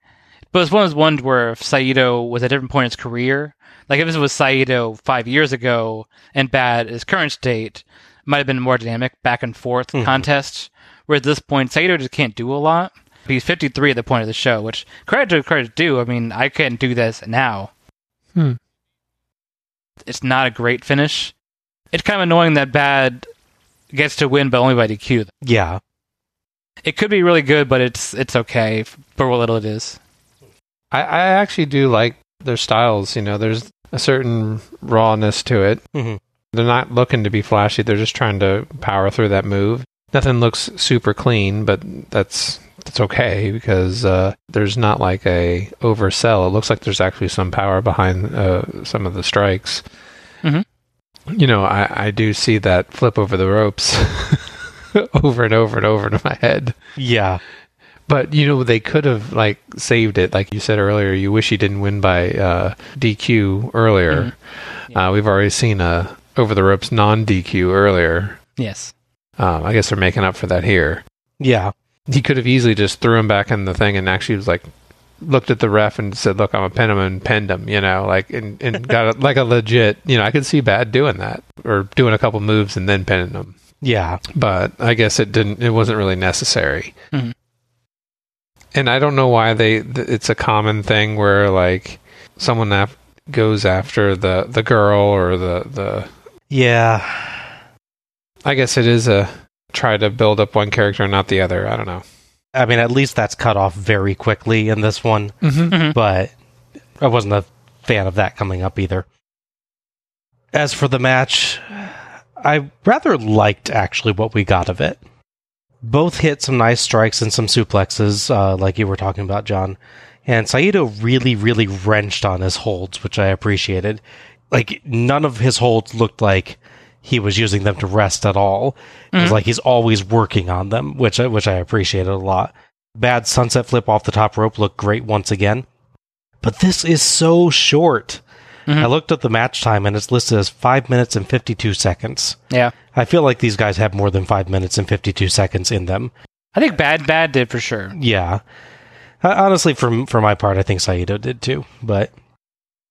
But it's one of those ones where if Saito was at a different point in his career, like if this was Saito five years ago and Bad his current state, might have been a more dynamic back and forth Mhm. contest. Where at this point, Saito just can't do a lot. He's 53 at the point of the show, which credit to credit due. I mean, I can't do this now. Hmm. It's not a great finish. It's kind of annoying that Bad gets to win, but only by DQ. Yeah. It could be really good, but it's it's okay for what little it is. I, I actually do like their styles. You know, there's a certain rawness to it. Mhm. They're not looking to be flashy. They're just trying to power through that move. Nothing looks super clean, but that's that's okay because uh, there's not like a oversell. It looks like there's actually some power behind uh, some of the strikes. Mhm. You know, I, I do see that flip over the ropes [laughs] over and over and over in my head. Yeah. But you know they could have like saved it, like you said earlier. You wish he didn't win by uh, DQ earlier. Uh, we've already seen a over the ropes non DQ earlier. Yes. Um, I guess they're making up for that here. Yeah. He could have easily just threw him back in the thing and actually was like looked at the ref and said, "Look, I'm a pin him and pinned him," you know, like and, and [laughs] got a, like a legit. You know, I could see Bad doing that or doing a couple moves and then pinning him. Yeah. But I guess it didn't. It wasn't really necessary. Mhm. And I don't know why they. th- It's a common thing where like someone af- goes after the the girl or the the. Yeah. I guess it is a try to build up one character and not the other. I don't know. I mean, at least that's cut off very quickly in this one, Mm-hmm. but I wasn't a fan of that coming up either. As for the match, I rather liked actually what we got of it. Both hit some nice strikes and some suplexes, uh, like you were talking about, John. And Saito really, really wrenched on his holds, which I appreciated. Like, none of his holds looked like he was using them to rest at all. It was like he's always working on them, which I, which I appreciated a lot. Bad sunset flip off the top rope looked great once again. But this is so short. Mhm. I looked at the match time and it's listed as 5 minutes and 52 seconds. Yeah. I feel like these guys have more than 5 minutes and 52 seconds in them. I think Bad Bad did for sure. Yeah. Uh, honestly, for, for my part, I think Saito did too. But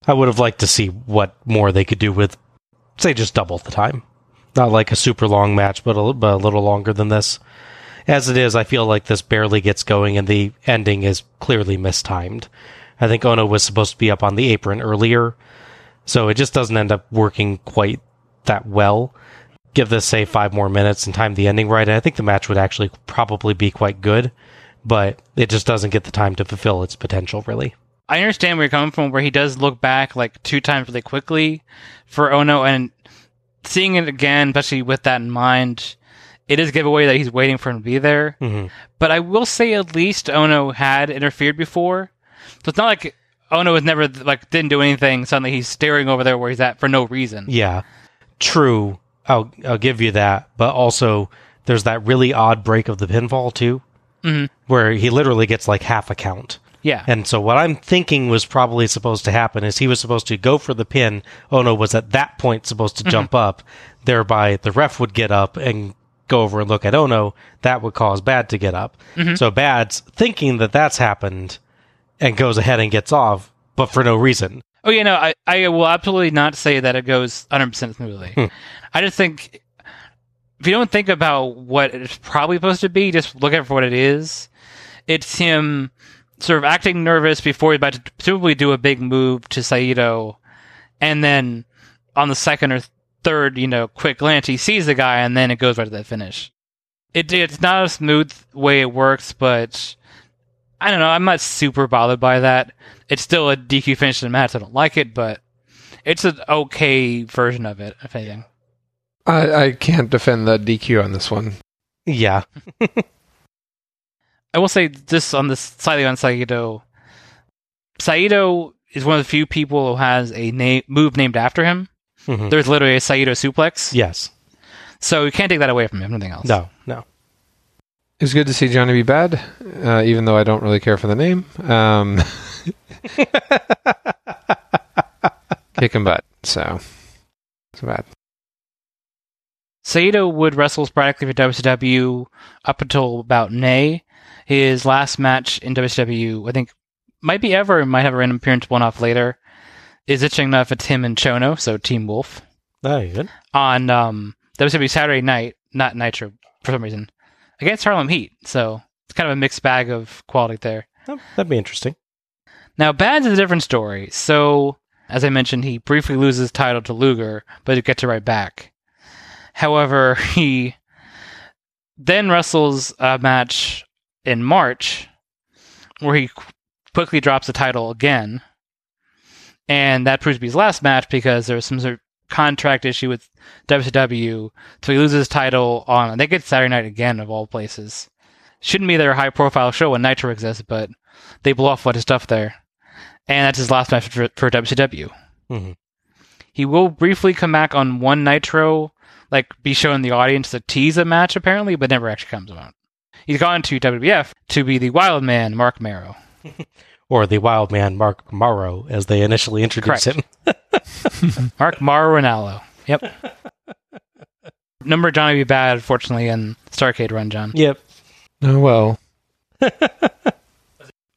I would have liked to see what more they could do with, say, just double the time. Not like a super long match, but a, but a little longer than this. As it is, I feel like this barely gets going and the ending is clearly mistimed. I think Ono was supposed to be up on the apron earlier, so it just doesn't end up working quite that well. Give this, say, five more minutes and time the ending right, and I think the match would actually probably be quite good, but it just doesn't get the time to fulfill its potential, really. I understand where you're coming from, where he does look back like two times really quickly for Ono, and seeing it again, especially with that in mind, it is a giveaway that he's waiting for him to be there. Mhm. But I will say at least Ono had interfered before, so it's not like Ono was never like didn't do anything. Suddenly he's staring over there where he's at for no reason. Yeah. True, I'll I'll give you that, but also there's that really odd break of the pinfall too, Mhm. where he literally gets like half a count. Yeah. And so what I'm thinking was probably supposed to happen is he was supposed to go for the pin. Ono was at that point supposed to Mhm. jump up, thereby the ref would get up and go over and look at Ono. That would cause Bad to get up. Mhm. So Bad's thinking that that's happened and goes ahead and gets off, but for no reason. Oh yeah, no, I, I will absolutely not say that it goes 100 percent smoothly. Hmm. I just think if you don't think about what it's probably supposed to be, just look at it for what it is. It's him sort of acting nervous before he's about to presumably do a big move to Saito, and then on the second or third, you know, quick glance, he sees the guy, and then it goes right to that finish. It it's not a smooth way it works, but I don't know. I'm not super bothered by that. It's still a DQ finish in the match. I don't like it, but it's an okay version of it, if anything. I, I can't defend the DQ on this one. Yeah. [laughs] I will say this on this slightly on Saito. Saito is one of the few people who has a name move named after him. Mhm. There's literally a Saito suplex. Yes. So you can't take that away from him. Nothing else. No, no. It was good to see Johnny B. Bad, uh, even though I don't really care for the name. Um, [laughs] kicking butt, so it's bad. Saito would wrestle sporadically for WCW up until about May. His last match in WCW, I think, might be ever, might have a random appearance one off later, is itching enough it's him and Chono, so Team Wolf, Oh, good? on um, WCW Saturday night, not Nitro for some reason, against Harlem Heat. So it's kind of a mixed bag of quality there. Oh, that'd be interesting. Now, Bad's is a different story. So, as I mentioned, he briefly loses his title to Luger, but he gets it right back. However, [laughs] he then wrestles a match in March where he quickly drops the title again. And that proves to be his last match because there was some sort of contract issue with WCW. So he loses his title on, I think it's Saturday night again, of all places. Shouldn't be their high profile show when Nitro exists, but they blow off a lot of stuff there. And that's his last match for, for WCW. Mhm. He will briefly come back on one Nitro, like be shown the audience to tease a match apparently, but never actually comes out. He's gone to WWF to be the Wild Man, Mark Marrow. [laughs] Or the wild man Mark Morrow, as they initially introduced Correct. him. [laughs] [laughs] Mark Morrow Ronaldo. Yep. Number Johnny B. Bad, fortunately, in Starcade run, John. Yep. Oh well,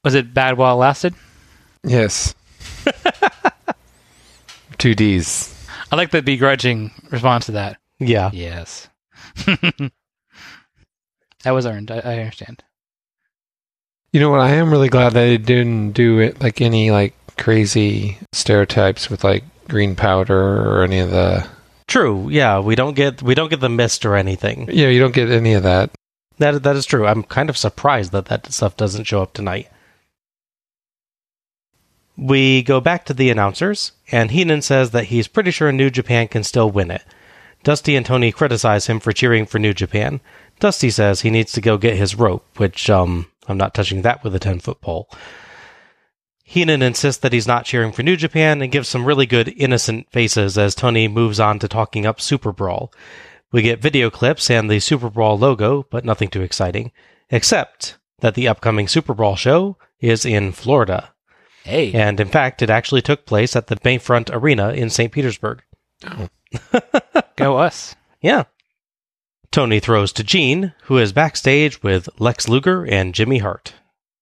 Was it bad while it lasted? yes. Two D's. I like the begrudging response to that. Yeah. Yes. That was earned. I, I understand. You know what? I am really glad that they didn't do it like any like crazy stereotypes with like green powder or any of the. True. Yeah, we don't get we don't get the mist or anything. Yeah, you don't get any of that. That that is true. I'm kind of surprised that that stuff doesn't show up tonight. We go back to the announcers, and Heenan says that he's pretty sure New Japan can still win it. Dusty and Tony criticize him for cheering for New Japan. Dusty says he needs to go get his rope, which um I'm not touching that with a ten foot pole. Heenan insists that he's not cheering for New Japan and gives some really good innocent faces as Tony moves on to talking up Super Brawl. We get video clips and the Super Brawl logo, but nothing too exciting, except that the upcoming Super Brawl show is in Florida. Hey. And in fact, it actually took place at the Bayfront Arena in St. Petersburg. [laughs] Go us. Yeah. Tony throws to Gene, who is backstage with Lex Luger and Jimmy Hart.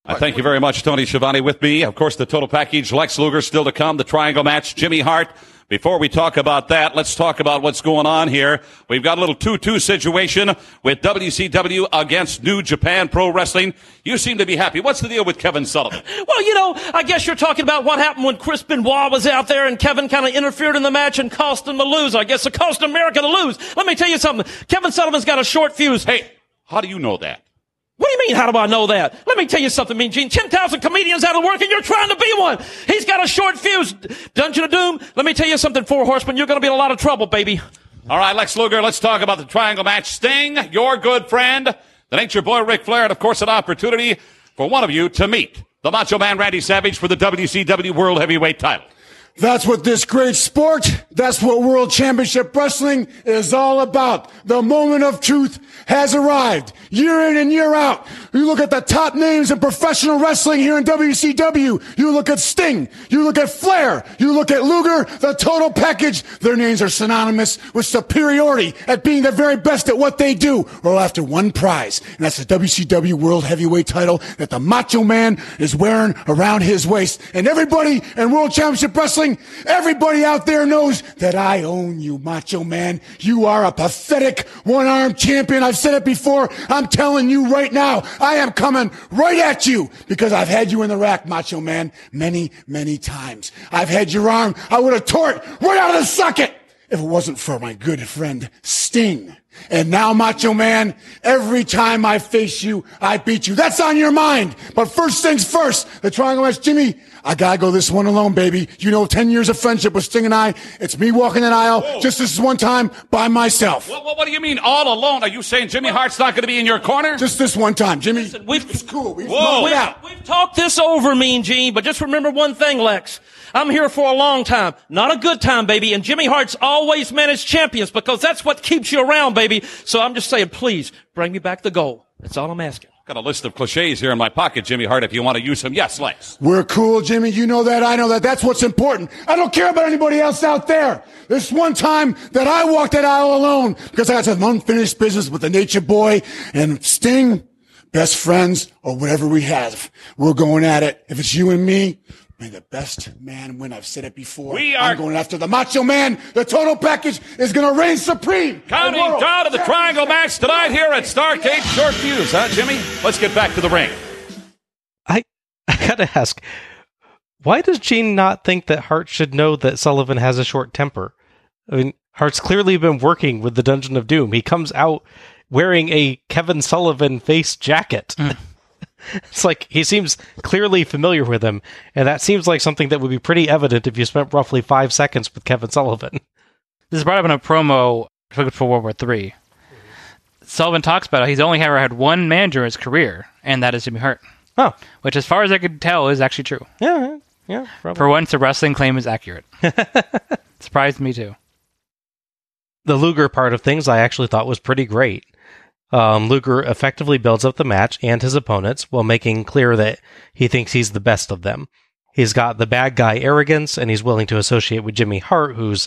I thank you very much, Tony Schiavone, with me. Of course, the total package, Lex Luger still to come, the triangle match, Jimmy Hart. Before we talk about that, let's talk about what's going on here. We've got a little 2-2 situation with WCW against New Japan Pro Wrestling. You seem to be happy. What's the deal with Kevin Sullivan? [laughs] Well, you know, I guess you're talking about what happened when Chris Benoit was out there and Kevin kind of interfered in the match and cost him the lose. I guess it cost America to lose. Let me tell you something. Kevin Sullivan's got a short fuse. Hey, how do you know that? What do you mean, how do I know that? Let me tell you something, Mean Gene. 10,000 comedians out of work and you're trying to be one. He's got a short fuse. Dungeon of Doom, let me tell you something, Four Horsemen, you're going to be in a lot of trouble, baby. All right, Lex Luger, let's talk about the triangle match. Sting, your good friend, the nature boy Ric Flair, and of course an opportunity for one of you to meet the Macho Man Randy Savage for the WCW World Heavyweight title. That's what this great sport, that's what World Championship Wrestling is all about. The moment of truth has arrived. Year in and year out. You look at the top names in professional wrestling here in WCW. You look at Sting. You look at Flair. You look at Luger. The total package. Their names are synonymous with superiority at being the very best at what they do. All after one prize. And that's the WCW World Heavyweight title that the Macho Man is wearing around his waist. And everybody in World Championship Wrestling, everybody out there knows that I own you, Macho Man. You are a pathetic one-armed champion. I've said it before. I'm telling you right now, I am coming right at you because I've had you in the rack, Macho Man, many, many times. I've had your arm. I would have tore it right out of the socket if it wasn't for my good friend Sting. And now, Macho Man, every time I face you, I beat you. That's on your mind. But first things first, the triangle match, Jimmy, I gotta go this one alone, baby. You know, 10 years of friendship with Sting and I. It's me walking an aisle, just this one time, by myself. What, what, what do you mean all alone? Are you saying Jimmy Hart's not going to be in your corner? Just this one time, Jimmy. We've, it's cool. We've Whoa. it we've, out. we've talked this over, Mean Gene, but just remember one thing, Lex. I'm here for a long time, not a good time, baby. And Jimmy Hart's always managed champions because that's what keeps you around, baby. So I'm just saying, please bring me back the gold. That's all I'm asking. Got a list of cliches here in my pocket, Jimmy Hart, if you want to use them. Yes, Lex. We're cool, Jimmy. You know that. I know that. That's what's important. I don't care about anybody else out there. This one time that I walked that aisle alone because I had some unfinished business with the Nature Boy and Sting, best friends or whatever we have. We're going at it. If it's you and me, may the best man win. I've said it before. We are- I'm going after the Macho Man. The total package is going to reign supreme. Counting The world down to the triangle match tonight here at Starcade. Short fuse, huh, Jimmy? Let's get back to the ring. I [laughs] I gotta ask, why does Gene not think that Hart should know that Sullivan has a short temper? I mean, Hart's clearly been working with the Dungeon of Doom. He comes out wearing a Kevin Sullivan face jacket. Hmm. [laughs] [laughs] it's like he seems clearly familiar with him, and that seems like something that would be pretty evident if you spent roughly five seconds with Kevin Sullivan. [laughs] This is brought up in a promo for World War Three. Sullivan talks about how he's only ever had one manager in his career, and that is Jimmy Hart. Oh, Which, as far as I could tell, is actually true. yeah, yeah, probably. For once, the wrestling claim is accurate. [laughs] Surprised me too. the Luger part of things I actually thought was pretty great. Um, Luger effectively builds up the match and his opponents while making clear that he thinks he's the best of them. He's got the bad guy arrogance and he's willing to associate with Jimmy Hart, who's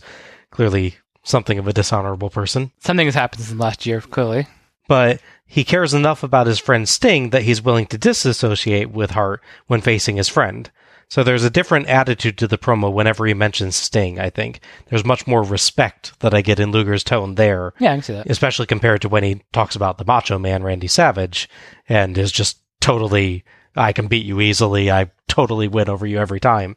clearly something of a dishonorable person. Something has happened since last year, clearly. But he cares enough about his friend Sting that he's willing to disassociate with Hart when facing his friend. So there's a different attitude to the promo whenever he mentions Sting, I think. There's much more respect that I get in Luger's tone there Yeah, I can see that. especially compared to when he talks about the Macho Man Randy Savage and is just totally I can beat you easily. I totally win over you every time.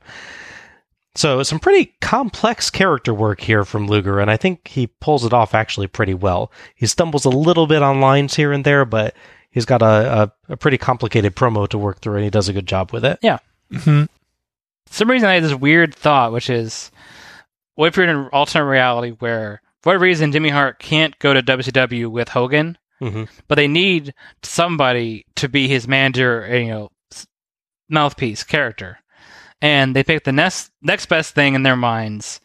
So some pretty complex character work here from Luger, and I think he pulls it off actually pretty well. He stumbles a little bit on lines here and there, but he's got a, a, a pretty complicated promo to work through, and he does a good job with it. Yeah. Mm-hmm. Some reason I had this weird thought, which is, what if you're in an alternate reality where, for whatever reason, Jimmy Hart can't go to WCW with Hogan, Mhm. but they need somebody to be his manager, you know, mouthpiece character, and they pick the next next best thing in their minds,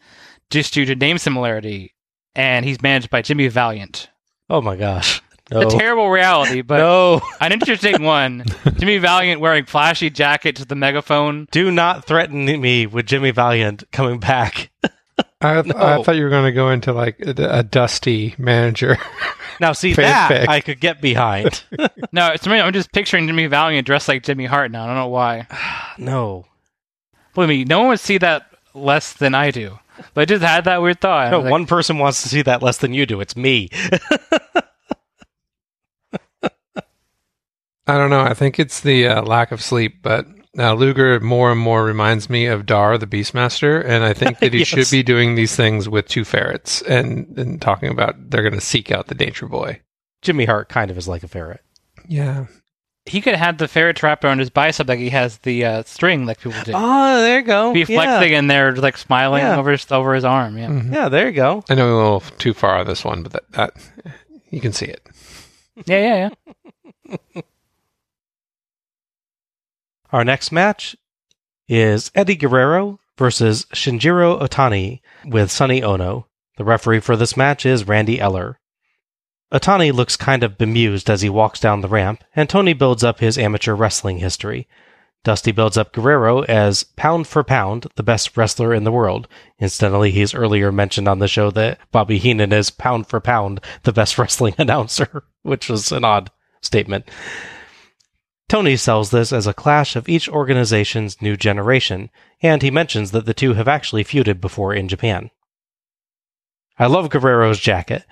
just due to name similarity, and he's managed by Jimmy Valiant. Oh my gosh. No. A terrible reality, [laughs] but no. [laughs] an interesting one. Jimmy Valiant wearing flashy jacket to the megaphone. Do not threaten me with Jimmy Valiant coming back. [laughs] I, No. I thought you were going to go into like a, a dusty manager. Now, see Fanfic. that I could get behind. No, it's me. I'm just picturing Jimmy Valiant dressed like Jimmy Hart now. I don't know why. [sighs] no. Believe me, no one would see that less than I do. But I just had that weird thought. No, was like, one person wants to see that less than you do. It's me. I don't know. I think it's the uh, lack of sleep, but uh, Luger more and more reminds me of Dar, the Beastmaster, and I think that he [laughs] Yes. should be doing these things with two ferrets and, and talking about they're going to seek out the Danger Boy. Jimmy Hart kind of is like a ferret. Yeah. he could have had the ferret trap around his bicep like he has the uh, string like people do. Oh, there you go. Be flexing in there, like smiling Yeah. over his over his arm. Yeah. Mhm. Yeah, there you go. I know we're a little too far on this one, but that, that you can see it. yeah, yeah, yeah. [laughs] Our next match is Eddie Guerrero versus Shinjiro Otani with Sonny Ono. The referee for this match is Randy Eller. Otani looks kind of bemused as he walks down the ramp, and Tony builds up his amateur wrestling history. Dusty builds up Guerrero as pound for pound the best wrestler in the world. Incidentally, he's earlier mentioned on the show that Bobby Heenan is pound for pound the best [laughs] wrestling [laughs] announcer, which was an odd statement. Tony sells this as a clash of each organization's new generation, and he mentions that the two have actually feuded before in Japan. I love Guerrero's jacket.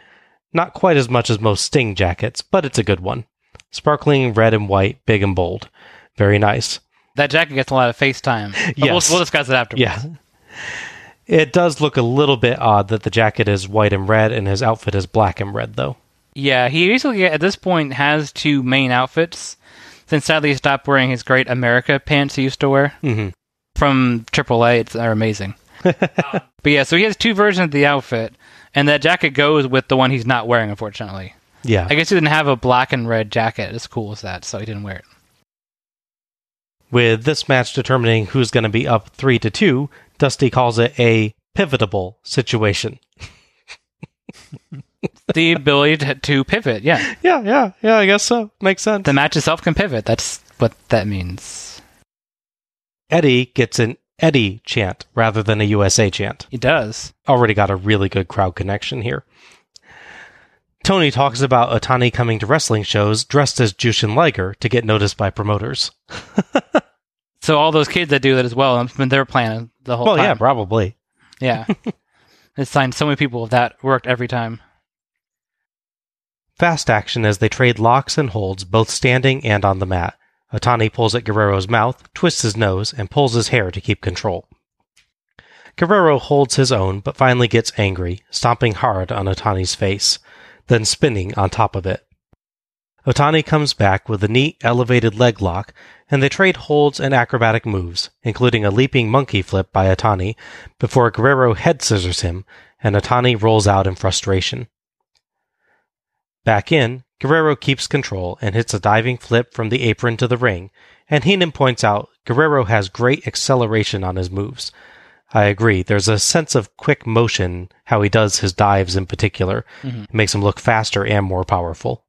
Not quite as much as most Sting jackets, but it's a good one. Sparkling red and white, big and bold. Very nice. That jacket gets a lot of FaceTime. Yes. We'll, we'll discuss it afterwards. Yeah. It does look a little bit odd that the jacket is white and red and his outfit is black and red, though. Yeah, he basically at this point has two main outfits. Since sadly he stopped wearing his great America pants he used to wear Mhm. from AAA, it's they're amazing. [laughs] but yeah, so he has two versions of the outfit, and that jacket goes with the one he's not wearing, unfortunately. Yeah. I guess he didn't have a black and red jacket as cool as that, so he didn't wear it. With this match determining who's going to be up 3 to 2, Dusty calls it a pivotable situation. [laughs] the ability to, to pivot, yeah. Yeah, yeah, yeah, I guess so. Makes sense. The match itself can pivot. That's what that means. Eddie gets an Eddie chant rather than a USA chant. He does. Already got a really good crowd connection here. Tony talks about Otani coming to wrestling shows dressed as Jushin Liger to get noticed by promoters. [laughs] So all those kids that do that as well, I mean, they're playing the whole well, time. yeah, probably. Yeah. [laughs] it's signed so many people that worked every time. Fast action as they trade locks and holds, both standing and on the mat. Otani pulls at Guerrero's mouth, twists his nose, and pulls his hair to keep control. Guerrero holds his own, but finally gets angry, stomping hard on Otani's face, then spinning on top of it. Otani comes back with a neat elevated leg lock, and they trade holds and acrobatic moves, including a leaping monkey flip by Otani, before Guerrero head scissors him, and Otani rolls out in frustration. Back in, Guerrero keeps control and hits a diving flip from the apron to the ring, and Heenan points out Guerrero has great acceleration on his moves. I agree, there's a sense of quick motion, how he does his dives in particular. Mhm. It makes him look faster and more powerful.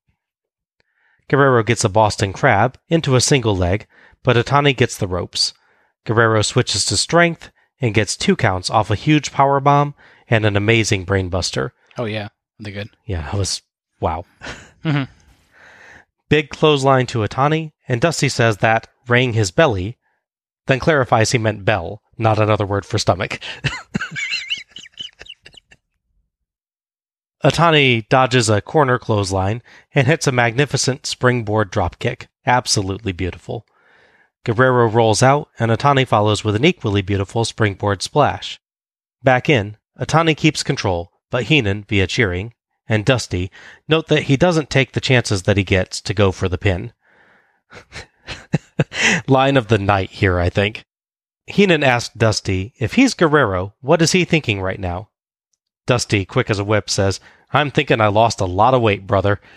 Guerrero gets a Boston Crab into a single leg, but Otani gets the ropes. Guerrero switches to strength and gets two counts off a huge power bomb and an amazing brainbuster. Oh yeah, they're good. Yeah, that was wow. [laughs] Mhm. Big clothesline to Otani, and Dusty says that rang his belly, then clarifies he meant bell, not another word for stomach. [laughs] Otani dodges a corner clothesline and hits a magnificent springboard dropkick. Absolutely beautiful. Guerrero rolls out, and Otani follows with an equally beautiful springboard splash. Back in, Otani keeps control, but Heenan, via cheering, and Dusty note that he doesn't take the chances that he gets to go for the pin. [laughs] Line of the night here, I think. Heenan asked Dusty, if he's Guerrero, what is he thinking right now? Dusty, quick as a whip, says, I'm thinking I lost a lot of weight, brother. [laughs]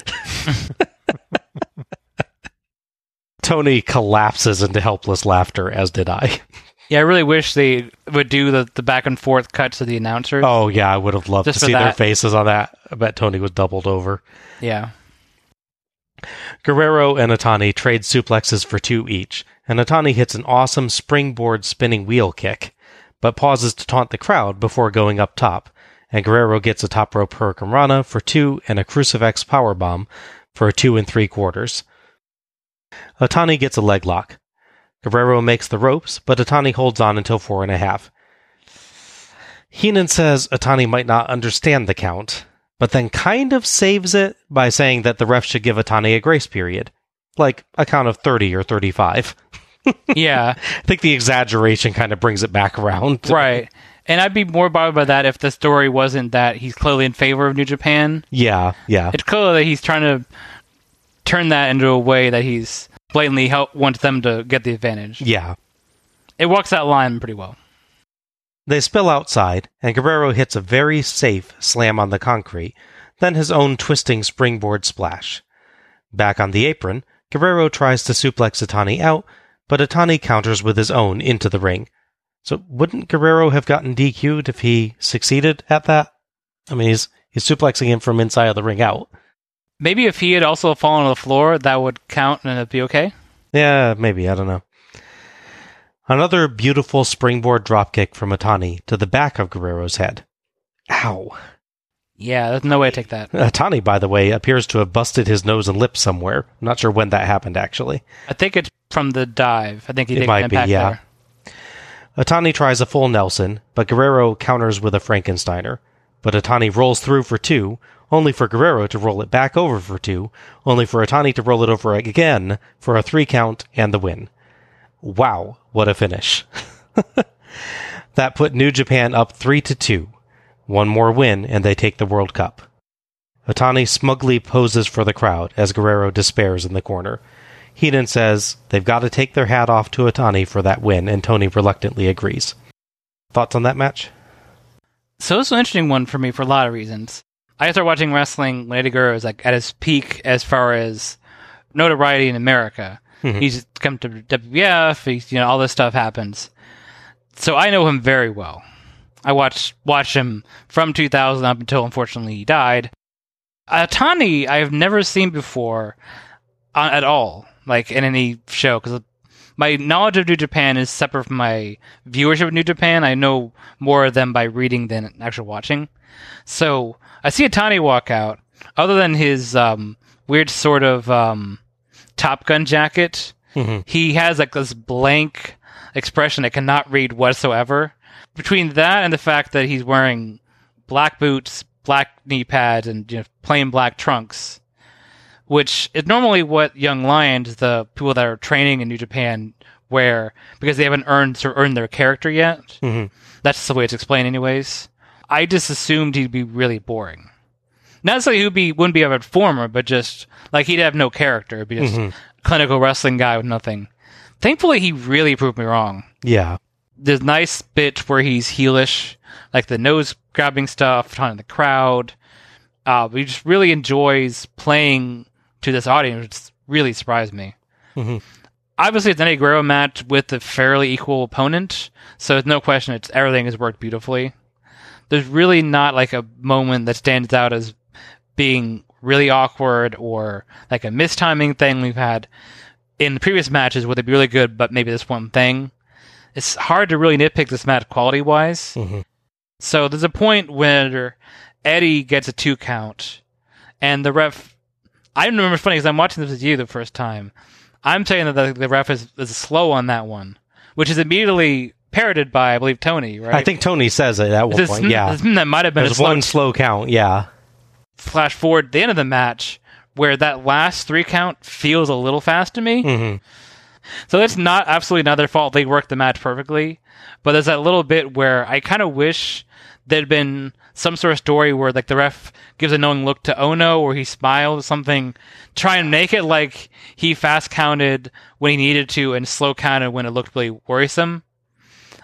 Tony collapses into helpless laughter, as did I. Yeah, I really wish they would do the, the back and forth cuts of the announcers. Oh, yeah, I would have loved Just to see their faces on that. I bet Tony was doubled over. Yeah. Guerrero and Otani trade suplexes for two each, and Otani hits an awesome springboard spinning wheel kick, but pauses to taunt the crowd before going up top, and Guerrero gets a top rope hurricanrana for two and a Crucifix powerbomb for a two and three quarters. Otani gets a leg lock. Guerrero makes the ropes, but Otani holds on until four and a half. Heenan says Otani might not understand the count, but then kind of saves it by saying that the ref should give Otani a grace period, like a count of 30 or 35. [laughs] Yeah. I think the exaggeration kind of brings it back around. right. And I'd be more bothered by that if the story wasn't that he's clearly in favor of New Japan. Yeah, yeah. It's clear that he's trying to turn that into a way that he's blatantly help wants them to get the advantage. Yeah. It walks that line pretty well. They spill outside, and Guerrero hits a very safe slam on the concrete, then his own twisting springboard splash. Back on the apron, Guerrero tries to suplex Otani out, but Otani counters with his own into the ring. So wouldn't Guerrero have gotten DQ'd if he succeeded at that? I mean, he's he's suplexing him from inside of the ring out. Maybe if he had also fallen on the floor, that would count and it'd be okay. Yeah, maybe. I don't know. Another beautiful springboard dropkick from Otani to the back of Guerrero's head. Ow. Yeah, there's no way to take that. [laughs] Otani, by the way, appears to have busted his nose and lip somewhere. I'm not sure when that happened, actually. I think it's from the dive. I think he It did might be, yeah. there. Otani tries a full Nelson, but Guerrero counters with a Frankensteiner. But Otani rolls through for two, only for Guerrero to roll it back over for two, only for Otani to roll it over again for a three count and the win. Wow, what a finish. [laughs] that put New Japan up three to two. One more win and they take the World Cup. Otani smugly poses for the crowd as Guerrero despairs in the corner. Heenan says they've got to take their hat off to Otani for that win, and Tony reluctantly agrees. Thoughts on that match? So it's an interesting one for me for a lot of reasons. I started watching wrestling when Eddie Guerrero was like at his peak as far as notoriety in America. Mhm. He's come to WWF. He's you know all this stuff happens. So I know him very well. I watched watched him from 2000 up until unfortunately he died. Otani I have never seen before uh, at all, like in any show, because my knowledge of New Japan is separate from my viewership of New Japan. I know more of them by reading than actually watching. So I see Otani walk out. Other than his um, weird sort of um, Top Gun jacket, Mhm. he has like this blank expression I cannot read whatsoever. Between that and the fact that he's wearing black boots, black knee pads, and you know, plain black trunks, which is normally what young lions, the people that are training in New Japan, wear because they haven't earned of earned their character yet. Mhm. That's the way it's explained, anyways. I just assumed he'd be really boring. Not necessarily he'd be wouldn't be a performer, but just like he'd have no character, be just Mhm. clinical wrestling guy with nothing. Thankfully, he really proved me wrong. Yeah. There's nice bit where he's heelish, like the nose grabbing stuff, taunting the crowd. Uh, he just really enjoys playing to this audience, which really surprised me. Mhm. Obviously, it's an Guerrero match with a fairly equal opponent, so there's no question it's everything has worked beautifully. There's really not like a moment that stands out as being really awkward or like a mistiming thing we've had in the previous matches where they'd be really good, but maybe this one thing. It's hard to really nitpick this match quality wise. Mhm. So there's a point where Eddie gets a two count, and the ref. I remember it's funny because I'm watching this with you the first time. I'm saying that the, the ref is, is slow on that one, which is immediately parroted by I believe Tony. Right? I think Tony says it at one This- point. Yeah. this- that might have been There's a slow one slow count. Yeah. flash forward the end of the match where that last three count feels a little fast to me. hmm So it's not absolutely not their fault. They worked the match perfectly. But there's that little bit where I kind of wish there'd been some sort of story where like the ref gives a knowing look to Ono or he smiles or something, try and make it like he fast counted when he needed to and slow counted when it looked really worrisome.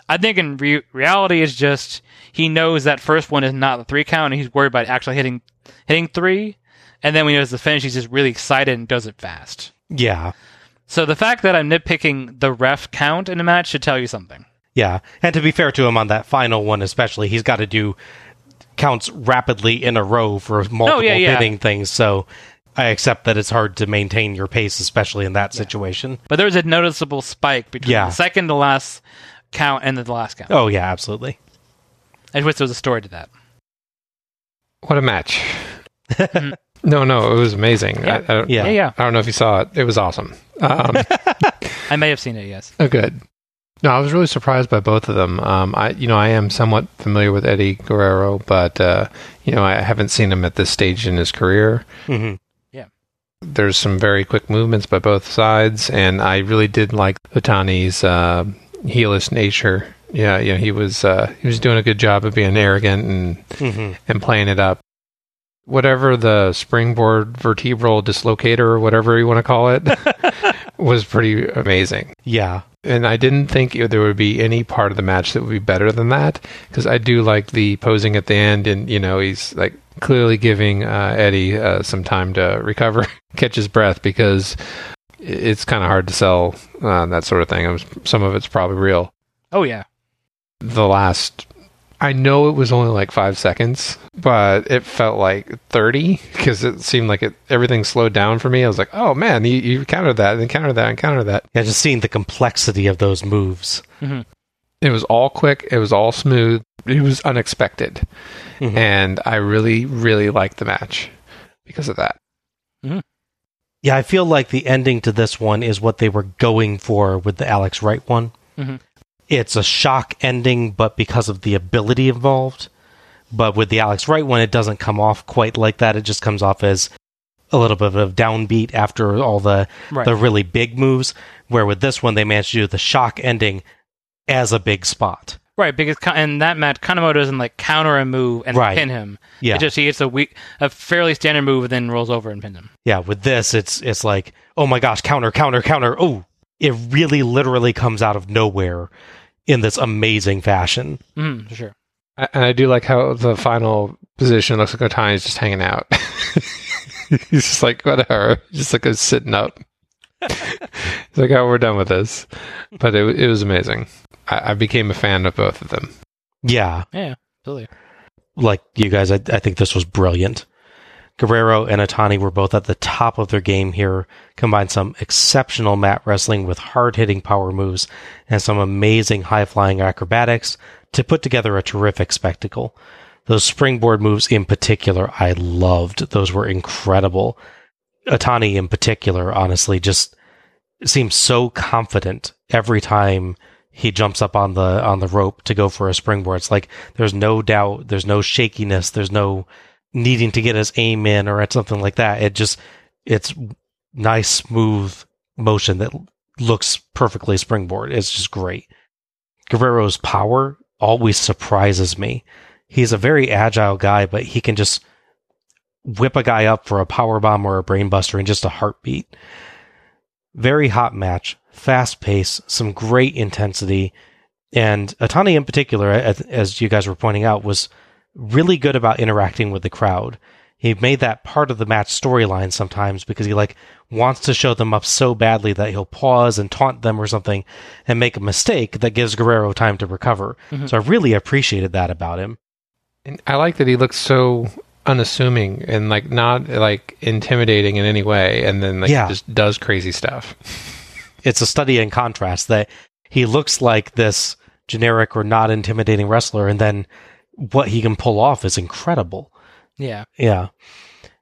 I think in re- reality it's just he knows that first one is not the three count and he's worried about actually hitting hitting three. And then when he does the finish, he's just really excited and does it fast. Yeah. So the fact that I'm nitpicking the ref count in a match should tell you something. Yeah. And to be fair to him on that final one, especially, he's got to do counts rapidly in a row for multiple Oh, yeah, yeah. hitting things. So I accept that it's hard to maintain your pace, especially in that situation. But there's a noticeable spike between Yeah. the second to last count and the last count. Oh, yeah, absolutely. I wish there was a story to that. What a match! [laughs] [laughs] no, no, it was amazing. Yeah. I, I Yeah. Yeah, yeah. I don't know if you saw it. It was awesome. Um, [laughs] I may have seen it, yes. oh, good. No, I was really surprised by both of them. Um, I, you know, I am somewhat familiar with Eddie Guerrero, but uh, you know, I haven't seen him at this stage in his career. hmm Yeah, There's some very quick movements by both sides, and I really did like Otani's uh, heelish nature. Yeah, you know, he was uh, he was doing a good job of being arrogant and hmm and playing it up. Whatever the springboard vertebral dislocator or whatever you want to call it [laughs] was pretty amazing. Yeah. And I didn't think there would be any part of the match that would be better than that because I do like the posing at the end, and you know he's like clearly giving uh, Eddie uh, some time to recover, [laughs] catch his breath because it's kind of hard to sell uh, that sort of thing. Was, some of it's probably real. Oh, yeah. the last. I know it was only like five seconds, but it felt like thirty because it seemed like it everything slowed down for me. I was like, "Oh man, you, you countered that, and countered that, and countered that." Yeah, just seeing the complexity of those moves. It was all quick. It was all smooth. It was unexpected, Mhm. and I really, really liked the match because of that. Yeah, I feel like the ending to this one is what they were going for with the Alex Wright one. Mhm. It's a shock ending, but because of the ability involved. But with the Alex Wright one, it doesn't come off quite like that. It just comes off as a little bit of downbeat after all the Right. the really big moves. Where with this one, they managed to do the shock ending as a big spot. Right, because Ka- in that match, Kanemoto doesn't like counter a move and Right. pin him. Yeah. it just he gets a weak, a fairly standard move, and then rolls over and pins him. Yeah, with this, it's it's like, oh my gosh, counter, counter, counter. Oh, it really literally comes out of nowhere in this amazing fashion. Mm, for sure. I- And I do like how the final position looks like Otani's just hanging out. [laughs] He's just like whatever, just like a sitting up. He's like, "Oh, we're done with this," but it, it was amazing. I, I became a fan of both of them. Yeah, Yeah, absolutely. like you guys, I, I think this was brilliant. Guerrero and Otani were both at the top of their game here, combined some exceptional mat wrestling with hard hitting power moves and some amazing high flying acrobatics to put together a terrific spectacle. Those springboard moves in particular, I loved. Those were incredible. Otani in particular, honestly, just seems so confident every time he jumps up on the on the rope to go for a springboard. It's like there's no doubt, there's no shakiness, there's no needing to get his aim in or at something like that. It just it's nice, smooth motion that looks perfectly springboard. It's just great. Guerrero's power always surprises me. He's a very agile guy, but he can just whip a guy up for a power bomb or a brainbuster in just a heartbeat. Very hot match, fast pace, some great intensity, and Otani in particular, as as you guys were pointing out, was really good about interacting with the crowd. He made that part of the match storyline sometimes because he like wants to show them up so badly that he'll pause and taunt them or something and make a mistake that gives Guerrero time to recover. Mm-hmm. So I really appreciated that about him. And I like that he looks so unassuming and like not like intimidating in any way, and then like Yeah. just does crazy stuff. it's a study in contrast that he looks like this generic or not intimidating wrestler and then what he can pull off is incredible. Yeah, Yeah.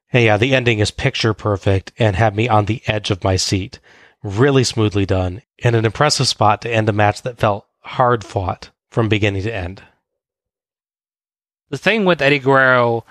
Hey, yeah, the ending is picture perfect and had me on the edge of my seat. Really smoothly done and an impressive spot to end a match that felt hard fought from beginning to end. the thing with Eddie Guerrero,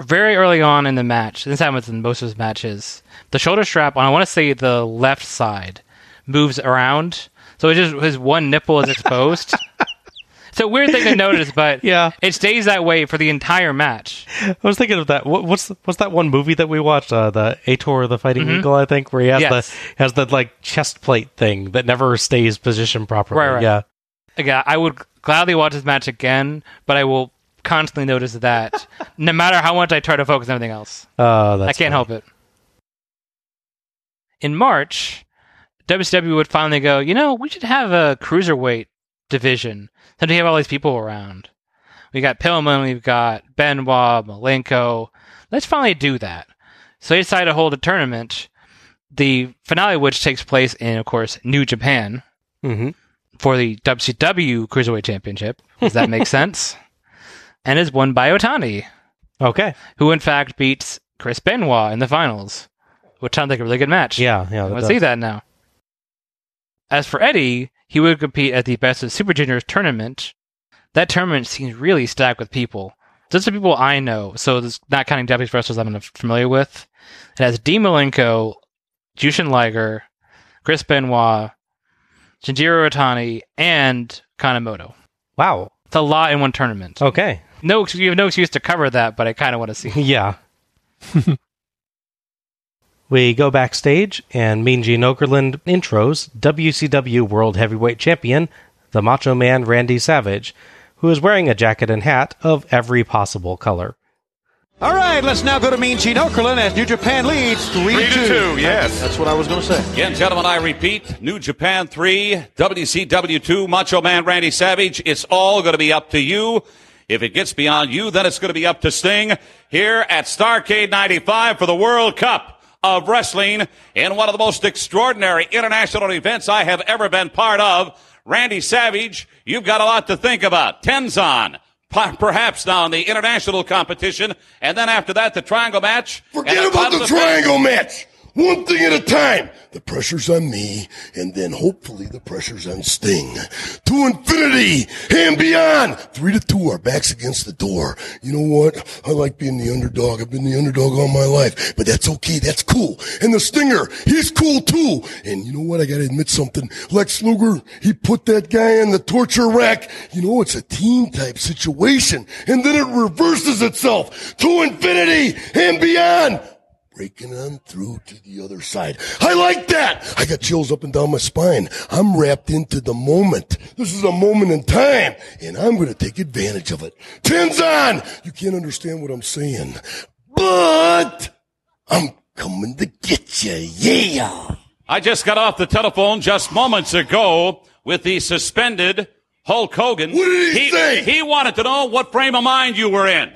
very early on in the match, this happens in most of his matches. The shoulder strap on, I want to say the left side, moves around, so it just his one nipple is exposed. [laughs] it's a weird thing to notice, but [laughs] Yeah. it stays that way for the entire match. I was thinking of that. What, what's what's that one movie that we watched? Uh, the Ator, the Fighting Eagle, I think, where he has Mm-hmm. Yes. the has the like chest plate thing that never stays positioned properly. Right, right. Yeah, Again, I would gladly watch this match again, but I will constantly notice that, no matter how much I try to focus on everything else. that's I can't funny. help it. In March, WCW would finally go, you know, we should have a cruiserweight division. Then we have all these people around. We got Pillman, we've got Benoit, Malenko. Let's finally do that. So they decided to hold a tournament, the finale of which takes place in, of course, New Japan Mhm. for the WCW Cruiserweight Championship. Does that make [laughs] sense? And is won by Otani Okay. who in fact beats Chris Benoit in the finals, which sounds like a really good match. Yeah, yeah. that let's does. see that now. As for Eddie, he would compete at the Best of Super Juniors tournament. That tournament seems really stacked with people. Just the people I know, so this, not counting Japanese wrestlers I'm familiar with. It has Dean Malenko, Jushin Liger, Chris Benoit, Shinjiro Otani, and Kanemoto. Wow. It's a lot in one tournament. Okay. No, you have no excuse to cover that, but I kind of want to see. [laughs] Yeah. [laughs] we go backstage, and Mean Gene Okerlund intros WCW World Heavyweight Champion, the Macho Man Randy Savage, who is wearing a jacket and hat of every possible color. All right, let's now go to Mean Gene Okerlund as New Japan leads 3 Three to two, yes. That's what I was going to say. Again, gentlemen, I repeat, New Japan 3, WCW 2, Macho Man Randy Savage. It's all going to be up to you. If it gets beyond you, then it's going to be up to Sting here at Starcade 95 for the World Cup of Wrestling in one of the most extraordinary international events I have ever been part of. Randy Savage, you've got a lot to think about. Tenzan, perhaps now in the international competition, and then after that, the triangle match. Forget about the triangle match. One thing at a time. The pressure's on me, and then hopefully the pressure's on Sting. To infinity and beyond. Three to two, our backs against the door. You know what? I like being the underdog. I've been the underdog all my life, but that's okay. That's cool. And the Stinger, he's cool too. And you know what? I gotta admit something. Lex Luger, he put that guy in the torture rack. You know, it's a team type situation, and then it reverses itself to infinity and beyond breaking on through to the other side. I like that. I got chills up and down my spine. I'm wrapped into the moment. This is a moment in time, and I'm going to take advantage of it. Tenzan, you can't understand what I'm saying, but I'm coming to get you. Yeah. I just got off the telephone just moments ago with the suspended Hulk Hogan. What did he say? He wanted to know what frame of mind you were in.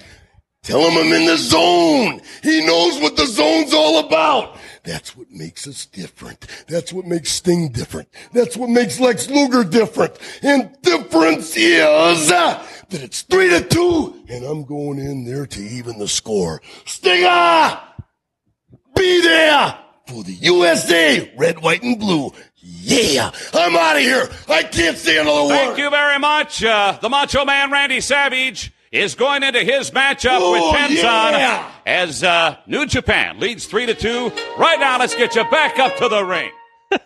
Tell him I'm in the zone. He knows what the zone's all about. That's what makes us different. That's what makes Sting different. That's what makes Lex Luger different. And difference is uh, that it's three to two, and I'm going in there to even the score. Stinger, be there for the USA, red, white, and blue. Yeah, I'm out of here. I can't say another word. Thank you very much. Uh, the Macho Man Randy Savage is going into his matchup Oh, with Tenzan yeah. as uh, New Japan leads three to two. Right now, let's get you back up to the ring. [laughs]